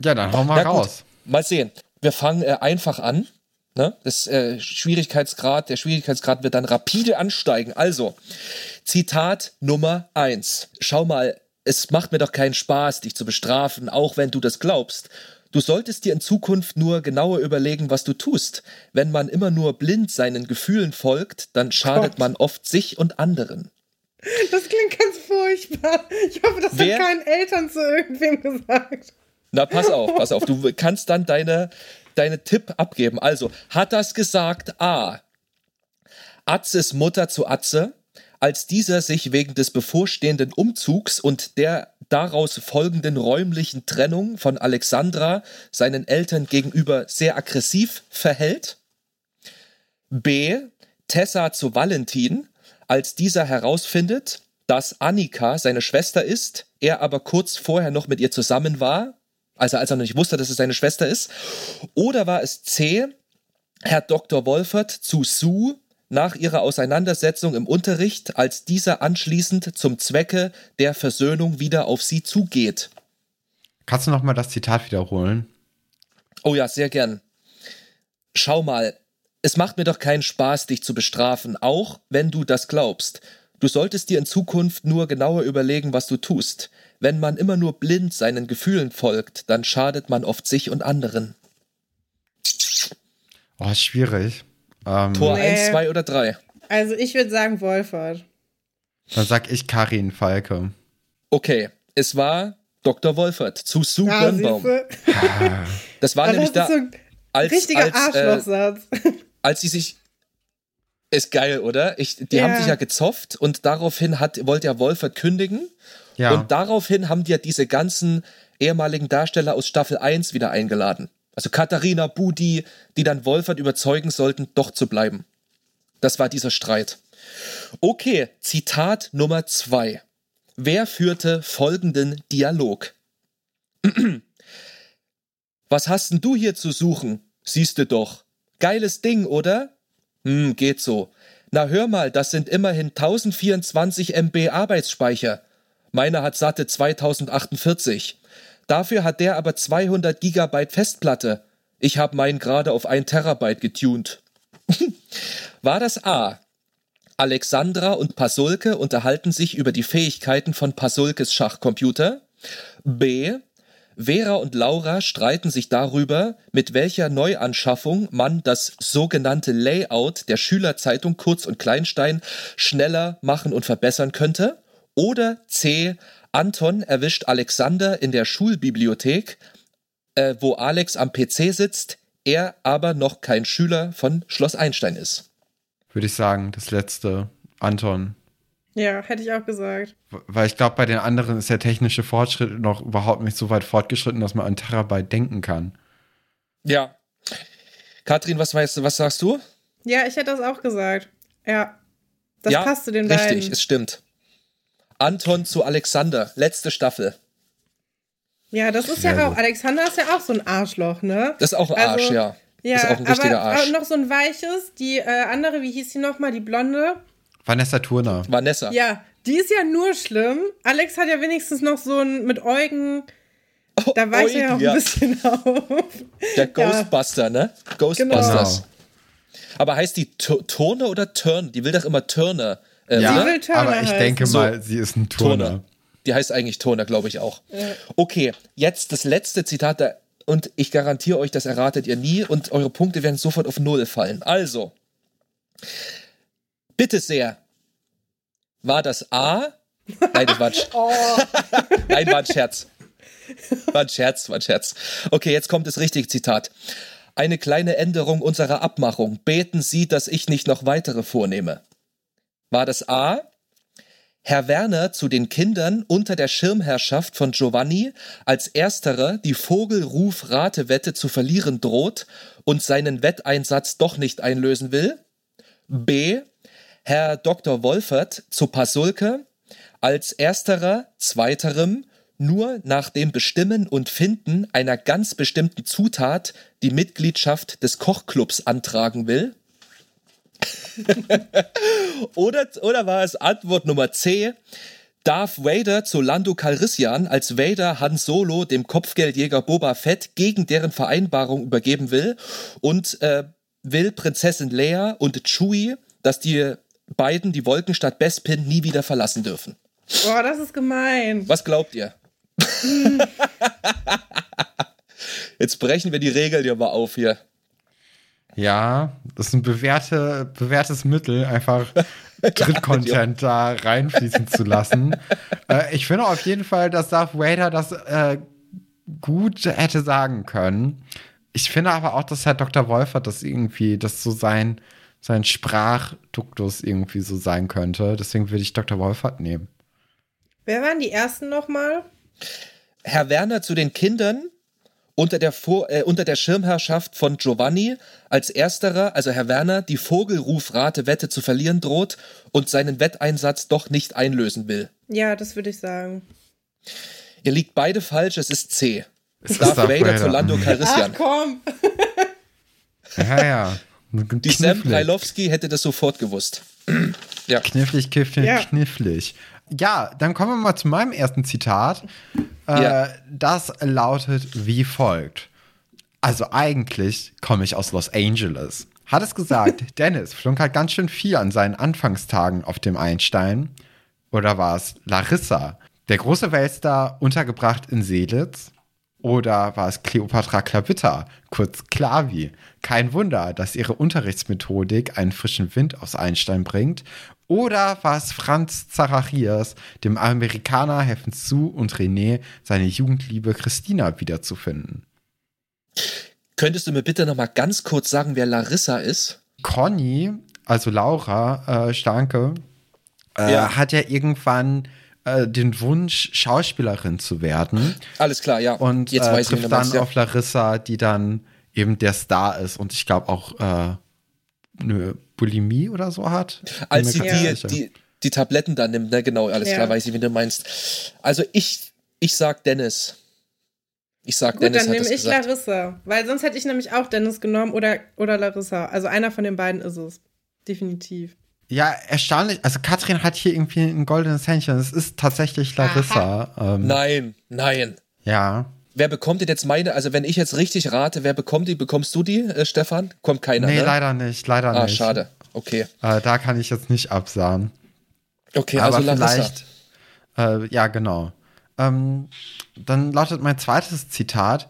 Ja, dann hauen wir ja, raus. Gut. Mal sehen. Wir fangen äh, einfach an. Ne? Das äh, Schwierigkeitsgrad, der Schwierigkeitsgrad wird dann rapide ansteigen. Also, Zitat Nummer eins. Schau mal, es macht mir doch keinen Spaß, dich zu bestrafen, auch wenn du das glaubst. Du solltest dir in Zukunft nur genauer überlegen, was du tust. Wenn man immer nur blind seinen Gefühlen folgt, dann schadet Gott. man oft sich und anderen. Das klingt ganz furchtbar. Ich hoffe, das Wer? hat keinen Eltern zu irgendwem gesagt. Na, pass auf, pass auf. Du kannst dann deine, deine Tipp abgeben. Also, hat das gesagt A. Atzes Mutter zu Atze, als dieser sich wegen des bevorstehenden Umzugs und der daraus folgenden räumlichen Trennung von Alexandra seinen Eltern gegenüber sehr aggressiv verhält. B. Tessa zu Valentin, als dieser herausfindet, dass Annika seine Schwester ist, er aber kurz vorher noch mit ihr zusammen war, also als er noch nicht wusste, dass es seine Schwester ist. Oder war es C, Herr Dr. Wolfert zu Sue nach ihrer Auseinandersetzung im Unterricht, als dieser anschließend zum Zwecke der Versöhnung wieder auf sie zugeht. Kannst du noch mal das Zitat wiederholen? Oh ja, sehr gern. Schau mal, es macht mir doch keinen Spaß, dich zu bestrafen, auch wenn du das glaubst. Du solltest dir in Zukunft nur genauer überlegen, was du tust. Wenn man immer nur blind seinen Gefühlen folgt, dann schadet man oft sich und anderen. Oh, schwierig. Ähm, Tor nee. 1, 2 oder 3? Also ich würde sagen Wolfert. Dann sag ich Karin Falke. Okay, es war Dr. Wolfert zu Sue ja, Birnbaum. Das war nämlich das da. So als, richtiger als, Arschlochsatz. Äh, als sie sich. Ist geil, oder? Ich, die ja. haben sich ja gezofft und daraufhin hat, wollte ja Wolfert kündigen. Ja. Und daraufhin haben die ja diese ganzen ehemaligen Darsteller aus Staffel 1 wieder eingeladen. Also Katharina, Budi, die dann Wolfert überzeugen sollten, doch zu bleiben. Das war dieser Streit. Okay, Zitat Nummer zwei. Wer führte folgenden Dialog? Was hast denn du hier zu suchen? Siehste doch. Geiles Ding, oder? Hm, geht so. Na hör mal, das sind immerhin 1024 MB Arbeitsspeicher. Meiner hat satte 2048. Dafür hat der aber 200 Gigabyte Festplatte. Ich habe meinen gerade auf 1 Terabyte getuned. War das A? Alexandra und Pasulke unterhalten sich über die Fähigkeiten von Pasulkes Schachcomputer. B. Vera und Laura streiten sich darüber, mit welcher Neuanschaffung man das sogenannte Layout der Schülerzeitung Kurz und Kleinstein schneller machen und verbessern könnte. Oder C. Anton erwischt Alexander in der Schulbibliothek, äh, wo Alex am PC sitzt, er aber noch kein Schüler von Schloss Einstein ist. Würde ich sagen, das letzte, Anton. Ja, hätte ich auch gesagt. Weil ich glaube, bei den anderen ist der technische Fortschritt noch überhaupt nicht so weit fortgeschritten, dass man an Terabyte denken kann. Ja. Katrin, was weißt du, was sagst du? Ja, ich hätte das auch gesagt. Ja. Das ja, passt zu den richtig, beiden. Richtig, es stimmt. Anton zu Alexander, letzte Staffel. Ja, das ist Sehr ja auch. Alexander ist ja auch so ein Arschloch, ne? Das ist auch ein Arsch, also, ja. Ja, ist auch ein richtiger aber, Arsch. noch so ein weiches, die äh, andere, wie hieß sie nochmal, die blonde? Vanessa Turner. Vanessa. Ja, die ist ja nur schlimm. Alex hat ja wenigstens noch so ein mit Eugen. Oh, da weicht er ja auch ein bisschen auf. Der Ghostbuster, ja. ne? Ghostbusters. Genau. Aber heißt die Turner oder Turn? Die will doch immer Turner. Äh, ja, aber ich denke mal, sie ist ein Turner. Turner. Die heißt eigentlich Turner, glaube ich auch. Ja. Okay, jetzt das letzte Zitat da, und ich garantiere euch, das erratet ihr nie und eure Punkte werden sofort auf Null fallen. Also, bitte sehr, war das A? Nein, das war ein, oh. Nein, war ein Scherz. War ein Scherz, war ein Scherz. Okay, jetzt kommt das richtige Zitat. Eine kleine Änderung unserer Abmachung. Beten Sie, dass ich nicht noch weitere vornehme. War das A? Herr Werner zu den Kindern unter der Schirmherrschaft von Giovanni, als ersterer die Vogelruf-Ratewette zu verlieren droht und seinen Wetteinsatz doch nicht einlösen will. B. Herr Dr. Wolfert zu Pasulke, als ersterer, zweiterem, nur nach dem Bestimmen und Finden einer ganz bestimmten Zutat die Mitgliedschaft des Kochclubs antragen will. oder, oder war es Antwort Nummer C? Darth Vader zu Lando Calrissian, als Vader Han Solo dem Kopfgeldjäger Boba Fett gegen deren Vereinbarung übergeben will und äh, will Prinzessin Leia und Chewie, dass die beiden die Wolkenstadt Bespin nie wieder verlassen dürfen. Boah, das ist gemein. Was glaubt ihr? Jetzt brechen wir die Regeln ja mal auf hier. Ja, das ist ein bewährte, bewährtes Mittel, einfach Drittcontent da reinfließen zu lassen. äh, ich finde auf jeden Fall, dass Darth Vader das äh, gut hätte sagen können. Ich finde aber auch, dass Herr Dr. Wolfer das irgendwie, das so sein, sein Sprachduktus irgendwie so sein könnte. Deswegen würde ich Dr. Wolfert nehmen. Wer waren die ersten nochmal? Herr Werner zu den Kindern unter der, Vor äh, unter der Schirmherrschaft von Giovanni als ersterer, also Herr Werner, die Vogelrufrate-Wette zu verlieren droht und seinen Wetteinsatz doch nicht einlösen will. Ja, das würde ich sagen. Ihr liegt beide falsch, es ist C. Es Darth, Darth Vader, Vader zu Lando Calrissian. Ach komm. ja, ja. Die Sam Prailowski hätte das sofort gewusst. ja. Knifflig, knifflig, ja. knifflig. Ja, dann kommen wir mal zu meinem ersten Zitat. Äh, ja. Das lautet wie folgt. Also eigentlich komme ich aus Los Angeles. Hat es gesagt, Dennis flunkert ganz schön viel an seinen Anfangstagen auf dem Einstein. Oder war es Larissa, der große Weltstar, untergebracht in Seelitz? Oder war es Cleopatra Klavitta, kurz Klavi? Kein Wunder, dass ihre Unterrichtsmethodik einen frischen Wind aus Einstein bringt. Oder war es Franz Zacharias, dem Amerikaner helfen zu und René seine Jugendliebe Christina wiederzufinden? Könntest du mir bitte noch mal ganz kurz sagen, wer Larissa ist? Conny, also Laura äh, Stanke, äh, ja. hat ja irgendwann äh, den Wunsch, Schauspielerin zu werden. Alles klar, ja. Und Jetzt äh, trifft ich, dann ja. auf Larissa, die dann eben der Star ist und ich glaube auch äh, eine Bulimie oder so hat. Als sie die, die, die, Tabletten dann nimmt, ne? Genau, alles ja. klar, weiß ich, wie du meinst. Also ich, ich sag Dennis. Ich sag Gut, Dennis. Dann nehme ich gesagt. Larissa, weil sonst hätte ich nämlich auch Dennis genommen oder, oder Larissa. Also einer von den beiden ist es. Definitiv. Ja, erstaunlich. Also Katrin hat hier irgendwie ein goldenes Händchen. Es ist tatsächlich Larissa. Ähm, nein, nein. Ja. Wer bekommt denn jetzt meine? Also wenn ich jetzt richtig rate, wer bekommt die? Bekommst du die, äh, Stefan? Kommt keiner. Nee, ne? leider nicht, leider ah, nicht. Ah, schade. Okay. Äh, da kann ich jetzt nicht absahen. Okay, Aber also vielleicht. Äh, ja, genau. Ähm, dann lautet mein zweites Zitat.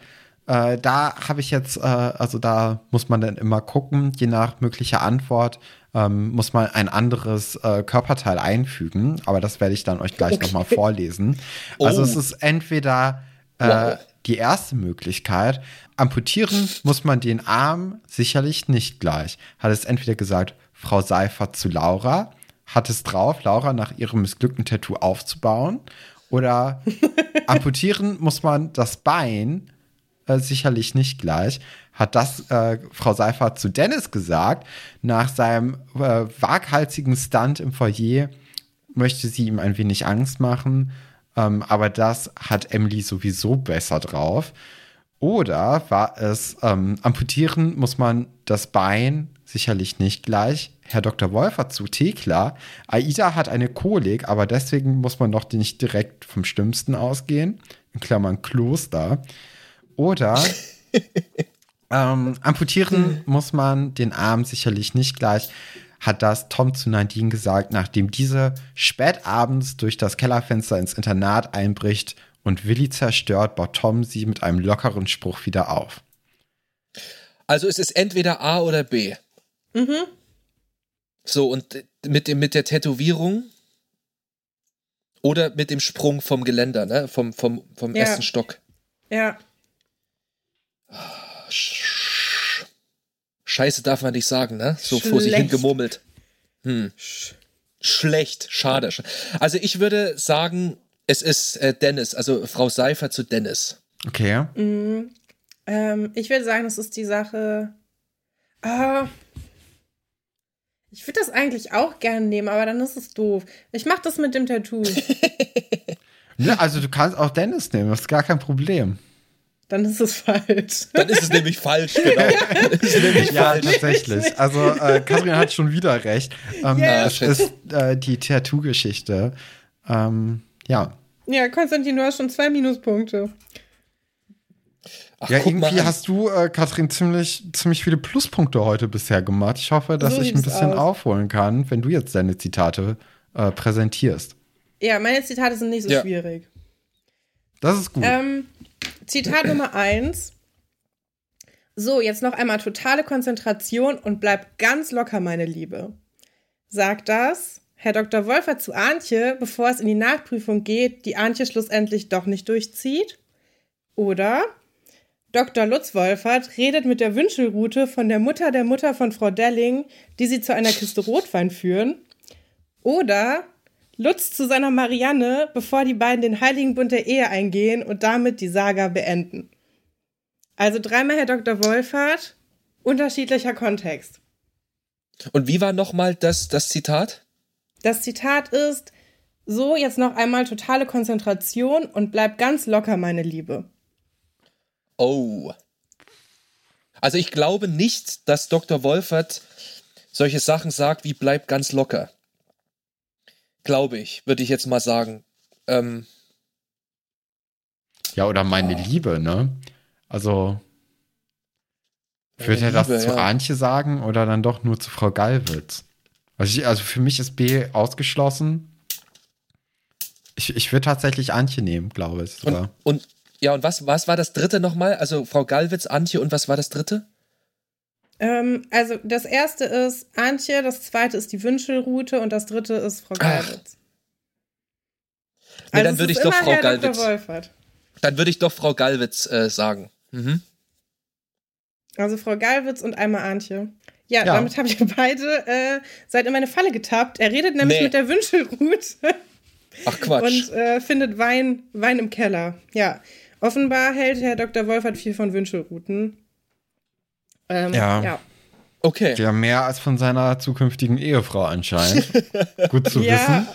Äh, da habe ich jetzt, äh, also da muss man dann immer gucken, je nach möglicher Antwort, ähm, muss man ein anderes äh, Körperteil einfügen, aber das werde ich dann euch gleich okay. nochmal vorlesen. Also oh. es ist entweder äh, wow. die erste Möglichkeit, amputieren muss man den Arm sicherlich nicht gleich. Hat es entweder gesagt, Frau Seifert zu Laura, hat es drauf, Laura nach ihrem missglückten Tattoo aufzubauen. Oder amputieren muss man das Bein äh, sicherlich nicht gleich hat das äh, Frau Seifert zu Dennis gesagt. Nach seinem äh, waghalsigen Stunt im Foyer möchte sie ihm ein wenig Angst machen. Ähm, aber das hat Emily sowieso besser drauf. Oder war es, ähm, amputieren muss man das Bein sicherlich nicht gleich. Herr Dr. Wolfer zu Thekla. Aida hat eine Kolik, aber deswegen muss man doch nicht direkt vom Schlimmsten ausgehen. In Klammern Kloster. Oder Ähm, amputieren mhm. muss man den Arm sicherlich nicht gleich, hat das Tom zu Nadine gesagt, nachdem diese spätabends durch das Kellerfenster ins Internat einbricht und Willi zerstört, baut Tom sie mit einem lockeren Spruch wieder auf. Also es ist entweder A oder B. Mhm. So, und mit, dem, mit der Tätowierung oder mit dem Sprung vom Geländer, ne? Vom, vom, vom ja. ersten Stock. Ja. Scheiße darf man nicht sagen, ne? So Schlecht. vor sich hin gemurmelt. Hm. Schlecht, schade. Also ich würde sagen, es ist äh, Dennis, also Frau Seifer zu Dennis. Okay. Mhm. Ähm, ich würde sagen, das ist die Sache. Ah, ich würde das eigentlich auch gerne nehmen, aber dann ist es doof. Ich mache das mit dem Tattoo. ja, also du kannst auch Dennis nehmen, das ist gar kein Problem. Dann ist es falsch. Dann ist es nämlich falsch, genau. nämlich ja, falsch. tatsächlich. Also äh, Kathrin hat schon wieder recht. Ähm, yes. Es ist äh, die Tattoo-Geschichte. Ähm, ja. Ja, Konstantin, du hast schon zwei Minuspunkte. Ach, ja, irgendwie hast du, äh, Katrin, ziemlich, ziemlich viele Pluspunkte heute bisher gemacht. Ich hoffe, dass so ich ein bisschen aus. aufholen kann, wenn du jetzt deine Zitate äh, präsentierst. Ja, meine Zitate sind nicht so ja. schwierig. Das ist gut. Ähm, Zitat Nummer eins. So, jetzt noch einmal totale Konzentration und bleib ganz locker, meine Liebe. Sagt das Herr Dr. Wolfer zu Antje, bevor es in die Nachprüfung geht, die Antje schlussendlich doch nicht durchzieht? Oder Dr. Lutz Wolfert redet mit der Wünschelrute von der Mutter der Mutter von Frau Delling, die sie zu einer Kiste Rotwein führen? Oder Lutz zu seiner Marianne, bevor die beiden den heiligen Bund der Ehe eingehen und damit die Saga beenden. Also dreimal Herr Dr. Wolfert, unterschiedlicher Kontext. Und wie war nochmal das, das Zitat? Das Zitat ist, so jetzt noch einmal totale Konzentration und bleib ganz locker, meine Liebe. Oh. Also ich glaube nicht, dass Dr. Wolfert solche Sachen sagt wie bleib ganz locker. Glaube ich, würde ich jetzt mal sagen. Ähm, ja, oder meine oh. Liebe, ne? Also würde er das Liebe, zu ja. Antje sagen oder dann doch nur zu Frau Gallwitz? Also, ich, also für mich ist B ausgeschlossen. Ich, ich würde tatsächlich Antje nehmen, glaube ich. Und, und, ja, und was, was war das dritte nochmal? Also Frau Gallwitz, Antje und was war das dritte? Ähm, also das erste ist Antje, das zweite ist die Wünschelroute und das dritte ist Frau Gallwitz. Nee, also dann würde ich doch Frau Gallwitz. Dann würde ich doch Frau Gallwitz äh, sagen. Mhm. Also Frau Gallwitz und einmal Antje. Ja, ja. damit habe ich beide äh, seid in meine Falle getappt. Er redet nämlich nee. mit der Wünschelroute. Ach Quatsch. Und äh, findet Wein, Wein im Keller. Ja. Offenbar hält Herr Dr. Wolfert viel von Wünschelrouten. Ähm, ja. ja. Okay. Ja, mehr als von seiner zukünftigen Ehefrau anscheinend. Gut zu ja, wissen.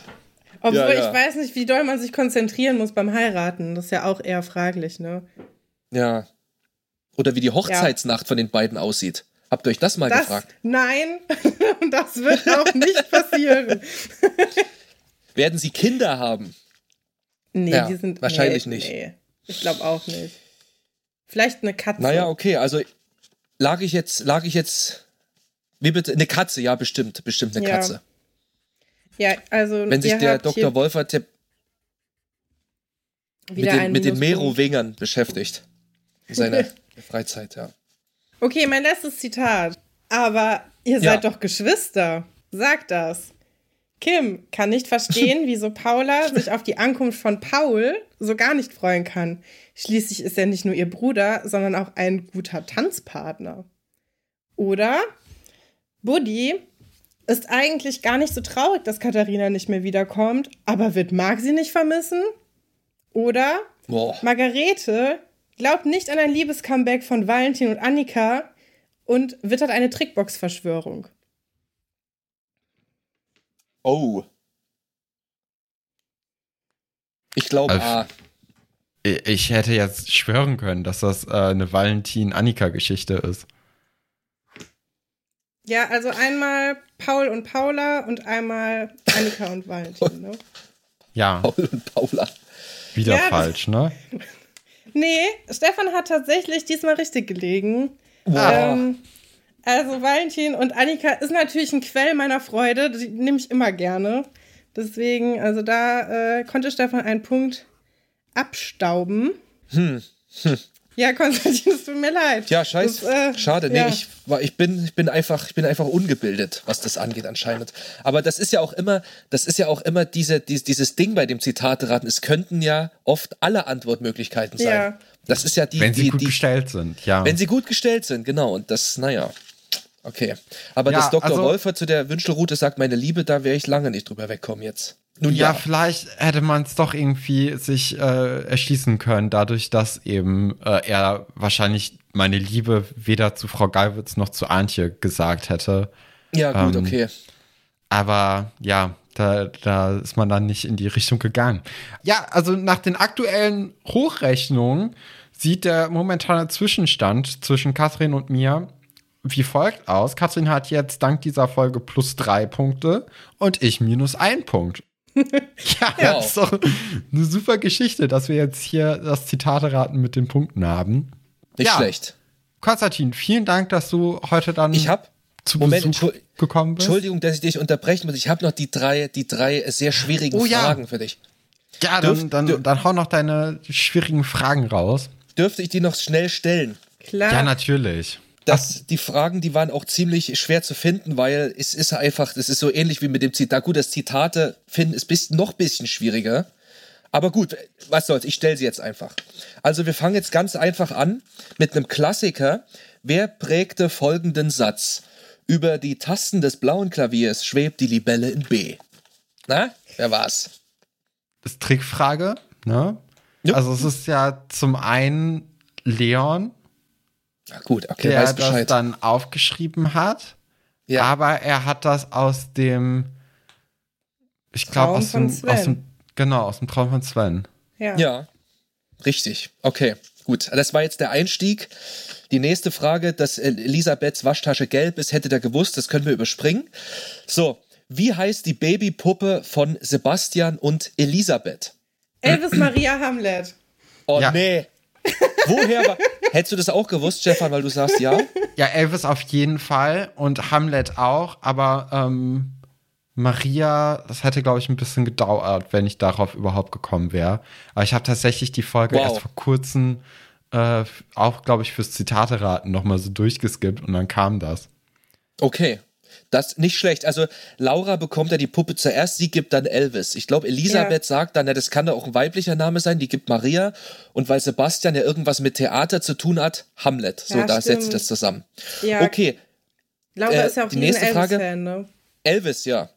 Obwohl ja, ja. ich weiß nicht, wie doll man sich konzentrieren muss beim Heiraten. Das ist ja auch eher fraglich, ne? Ja. Oder wie die Hochzeitsnacht von den beiden aussieht. Habt ihr euch das mal das, gefragt? Nein, das wird auch nicht passieren. Werden sie Kinder haben? Nee, ja, die sind. Wahrscheinlich nee, nicht. Nee, ich glaube auch nicht. Vielleicht eine Katze. Naja, okay, also lag ich jetzt, lag ich jetzt. Wie bitte? Eine Katze, ja, bestimmt, bestimmt eine ja. Katze. Ja, also. Wenn sich der Dr. Wolfert mit den, mit den Merowingern beschäftigt. Seine Freizeit, ja. Okay, mein letztes Zitat. Aber ihr seid ja. doch Geschwister. Sagt das. Kim kann nicht verstehen, wieso Paula sich auf die Ankunft von Paul so gar nicht freuen kann. Schließlich ist er nicht nur ihr Bruder, sondern auch ein guter Tanzpartner. Oder Buddy ist eigentlich gar nicht so traurig, dass Katharina nicht mehr wiederkommt, aber wird Marc sie nicht vermissen? Oder Boah. Margarete glaubt nicht an ein Liebescomeback von Valentin und Annika und wittert eine Trickbox-Verschwörung. Oh. Ich glaube also, A. Ich hätte jetzt schwören können, dass das äh, eine Valentin-Annika-Geschichte ist. Ja, also einmal Paul und Paula und einmal Annika und Valentin, ne? Ja. Paul und Paula. Wieder ja, wow. ne? Nee, Stefan hat tatsächlich diesmal richtig gelegen. Wow. Ähm, also Valentin und Annika ist natürlich ein Quell meiner Freude. Die nehme ich immer gerne. Deswegen, also da äh, konnte Stefan einen Punkt abstauben. Hm. hm. Ja, Konstantin, es tut mir leid. Ja, scheiße. Äh, Schade. Nee, ja. ich, ich, bin, ich, bin einfach, ich bin einfach ungebildet, was das angeht, anscheinend. Aber das ist ja auch immer, das ist ja auch immer diese, die, dieses Ding bei dem Zitate-Raten. Es könnten ja oft alle Antwortmöglichkeiten sein. Ja. Das ist ja die. Wenn sie die, gut die, gestellt sind, ja. Wenn sie gut gestellt sind, genau. Und das, naja. Okay. Aber ja, dass Dr. Also, Wolfer zu der Wünschelroute sagt, meine Liebe, da wäre ich lange nicht drüber wegkommen jetzt. Nun ja, ja. vielleicht hätte man es doch irgendwie sich äh, erschließen können, dadurch, dass eben äh, er wahrscheinlich meine Liebe weder zu Frau Gallwitz noch zu Antje gesagt hätte. Ja, gut, ähm, okay. Aber ja, da, da ist man dann nicht in die Richtung gegangen. Ja, also nach den aktuellen Hochrechnungen sieht der momentane Zwischenstand zwischen Katrin und mir wie folgt aus. Katrin hat jetzt dank dieser Folge plus drei Punkte und ich minus ein Punkt. ja, wow. das ist doch eine super Geschichte, dass wir jetzt hier das Zitate-Raten mit den Punkten haben. Nicht ja. schlecht. Konstantin, vielen Dank, dass du heute dann ich hab, zu Moment, Besuch gekommen bist. Entschuldigung, dass ich dich unterbrechen muss. Ich habe noch die drei, die drei sehr schwierigen oh, Fragen ja. für dich. Ja, dann, dann, dann hau noch deine schwierigen Fragen raus. Dürfte ich die noch schnell stellen? Klar. Ja, natürlich dass die Fragen, die waren auch ziemlich schwer zu finden, weil es ist einfach, das ist so ähnlich wie mit dem Zitat. Gut, das Zitate finden ist bis, noch ein bisschen schwieriger. Aber gut, was soll's, ich stelle sie jetzt einfach. Also wir fangen jetzt ganz einfach an mit einem Klassiker. Wer prägte folgenden Satz? Über die Tasten des blauen Klaviers schwebt die Libelle in B. Na, wer war's? Das ist Trickfrage, ne? Jupp. Also es ist ja zum einen Leon, ja, gut, okay, der weiß Bescheid. das dann aufgeschrieben hat. Ja. Aber er hat das aus dem, ich glaube, aus, aus dem, genau, aus dem Traum von Sven. Ja. ja. Richtig, okay. Gut, das war jetzt der Einstieg. Die nächste Frage, dass Elisabeths Waschtasche gelb ist, hätte der gewusst, das können wir überspringen. So, wie heißt die Babypuppe von Sebastian und Elisabeth? Elvis Maria Hamlet. Oh ja. nee. Woher war. Hättest du das auch gewusst, Stefan, weil du sagst ja? Ja, Elvis auf jeden Fall und Hamlet auch, aber ähm, Maria, das hätte, glaube ich, ein bisschen gedauert, wenn ich darauf überhaupt gekommen wäre. Aber ich habe tatsächlich die Folge wow. erst vor kurzem äh, auch, glaube ich, fürs Zitate-Raten nochmal so durchgeskippt und dann kam das. Okay. Das nicht schlecht. Also Laura bekommt ja die Puppe zuerst, sie gibt dann Elvis. Ich glaube, Elisabeth ja. sagt dann, ja, das kann doch auch ein weiblicher Name sein, die gibt Maria. Und weil Sebastian ja irgendwas mit Theater zu tun hat, Hamlet. So, ja, da stimmt. setzt das zusammen. Ja. Okay. Laura äh, ist ja auch die nächste Frage. Elvis, ne? Elvis, ja.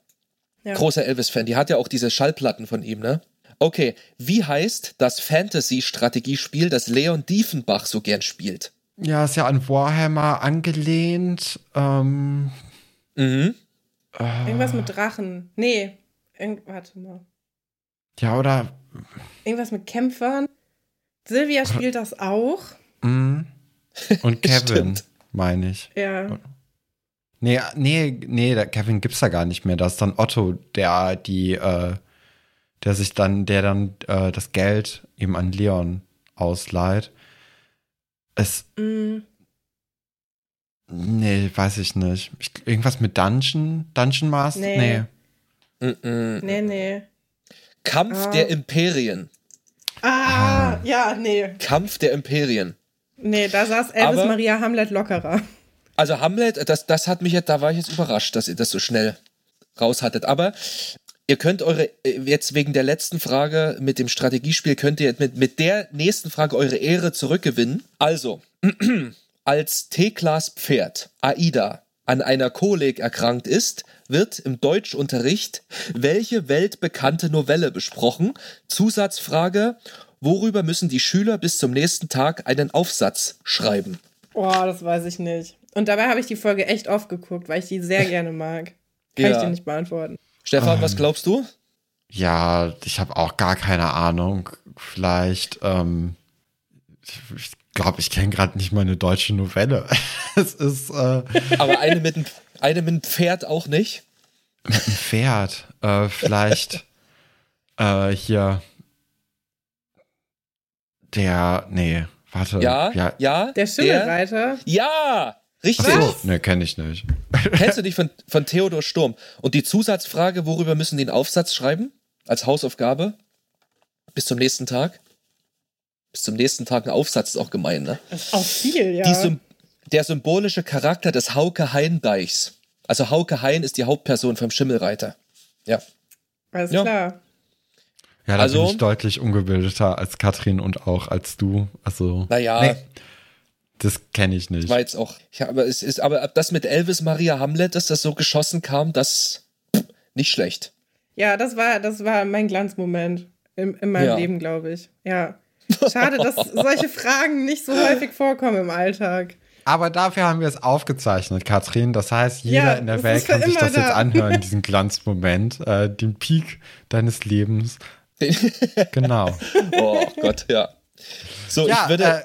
ja. Großer Elvis-Fan. Die hat ja auch diese Schallplatten von ihm, ne? Okay, wie heißt das Fantasy-Strategiespiel, das Leon Diefenbach so gern spielt? Ja, ist ja an Warhammer angelehnt. Ähm, Mhm. Irgendwas mit Drachen. Nee. Irgend, warte mal. Ja, oder. Irgendwas mit Kämpfern. Silvia spielt das auch. Mhm. Und Kevin, meine ich. Ja. Nee, nee, nee, der Kevin gibt's da gar nicht mehr. Das ist dann Otto, der die, äh, der sich dann, der dann äh, das Geld eben an Leon ausleiht. Es. Mhm. Nee, weiß ich nicht. Ich, irgendwas mit Dungeon? Dungeon Master? Nee. Nee, mm nee. nee. Kampf ah. der Imperien. Ah, ah, ja, nee. Kampf der Imperien. Nee, da saß Elvis Aber, Maria Hamlet lockerer. Also Hamlet, das, das hat mich jetzt, da war ich jetzt überrascht, dass ihr das so schnell raus hattet. Aber ihr könnt eure, jetzt wegen der letzten Frage mit dem Strategiespiel, könnt ihr mit, mit der nächsten Frage eure Ehre zurückgewinnen. Also, Als Theklas Pferd Aida an einer Kolik erkrankt ist, wird im Deutschunterricht welche weltbekannte Novelle besprochen? Zusatzfrage, worüber müssen die Schüler bis zum nächsten Tag einen Aufsatz schreiben? Boah, das weiß ich nicht. Und dabei habe ich die Folge echt oft geguckt, weil ich die sehr gerne mag. Kann ja. ich dir nicht beantworten. Stefan, ähm, was glaubst du? Ja, ich habe auch gar keine Ahnung. Vielleicht, ähm, ich glaube, ich kenne gerade nicht mal eine deutsche Novelle. es ist. Äh, Aber eine mit, eine mit einem Pferd auch nicht? Mit einem Pferd. Äh, vielleicht äh, hier. Der. Nee, warte. Ja, ja. ja der Schimmelreiter. Ja! Richtig. Ach so, ne, kenne ich nicht. Kennst du dich von, von Theodor Sturm? Und die Zusatzfrage, worüber müssen die einen Aufsatz schreiben? Als Hausaufgabe? Bis zum nächsten Tag? Bis zum nächsten Tag ein Aufsatz ist auch gemein, ne? Das ist auch viel, ja. Sym der symbolische Charakter des Hauke Hain-Deichs. Also Hauke Hain ist die Hauptperson vom Schimmelreiter. Ja. Alles ja. klar. Ja, da also, bin ich deutlich ungebildeter als Katrin und auch als du. Also. Naja. Nee, das kenne ich nicht. Das war jetzt auch. Ja, aber es ist, aber das mit Elvis Maria Hamlet, dass das so geschossen kam, das pff, nicht schlecht. Ja, das war, das war mein Glanzmoment in, in meinem ja. Leben, glaube ich. Ja. Schade, dass solche Fragen nicht so häufig vorkommen im Alltag. Aber dafür haben wir es aufgezeichnet, Katrin. Das heißt, jeder ja, in der Welt kann sich das da. jetzt anhören, diesen Glanzmoment, äh, den Peak deines Lebens. genau. Oh Gott, ja. So, ja, ich würde äh,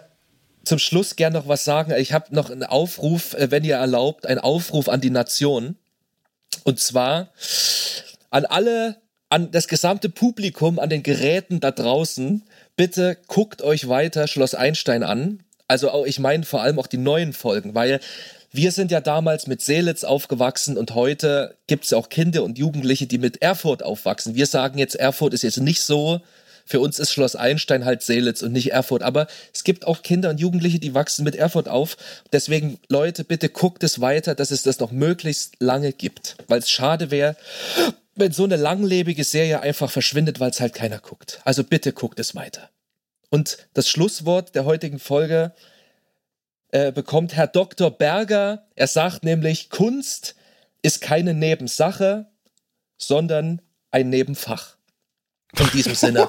zum Schluss gern noch was sagen. Ich habe noch einen Aufruf, äh, wenn ihr erlaubt, einen Aufruf an die Nation. Und zwar an alle, an das gesamte Publikum, an den Geräten da draußen bitte guckt euch weiter Schloss Einstein an. Also auch, ich meine vor allem auch die neuen Folgen, weil wir sind ja damals mit Seelitz aufgewachsen und heute gibt es auch Kinder und Jugendliche, die mit Erfurt aufwachsen. Wir sagen jetzt, Erfurt ist jetzt nicht so. Für uns ist Schloss Einstein halt Seelitz und nicht Erfurt. Aber es gibt auch Kinder und Jugendliche, die wachsen mit Erfurt auf. Deswegen, Leute, bitte guckt es weiter, dass es das noch möglichst lange gibt. Weil es schade wäre, wenn so eine langlebige Serie einfach verschwindet, weil es halt keiner guckt. Also bitte guckt es weiter. Und das Schlusswort der heutigen Folge äh, bekommt Herr Dr. Berger. Er sagt nämlich, Kunst ist keine Nebensache, sondern ein Nebenfach. In diesem Sinne.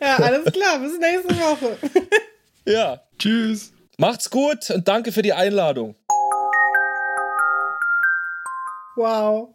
ja, alles klar. Bis nächste Woche. ja. Tschüss. Macht's gut und danke für die Einladung. Wow.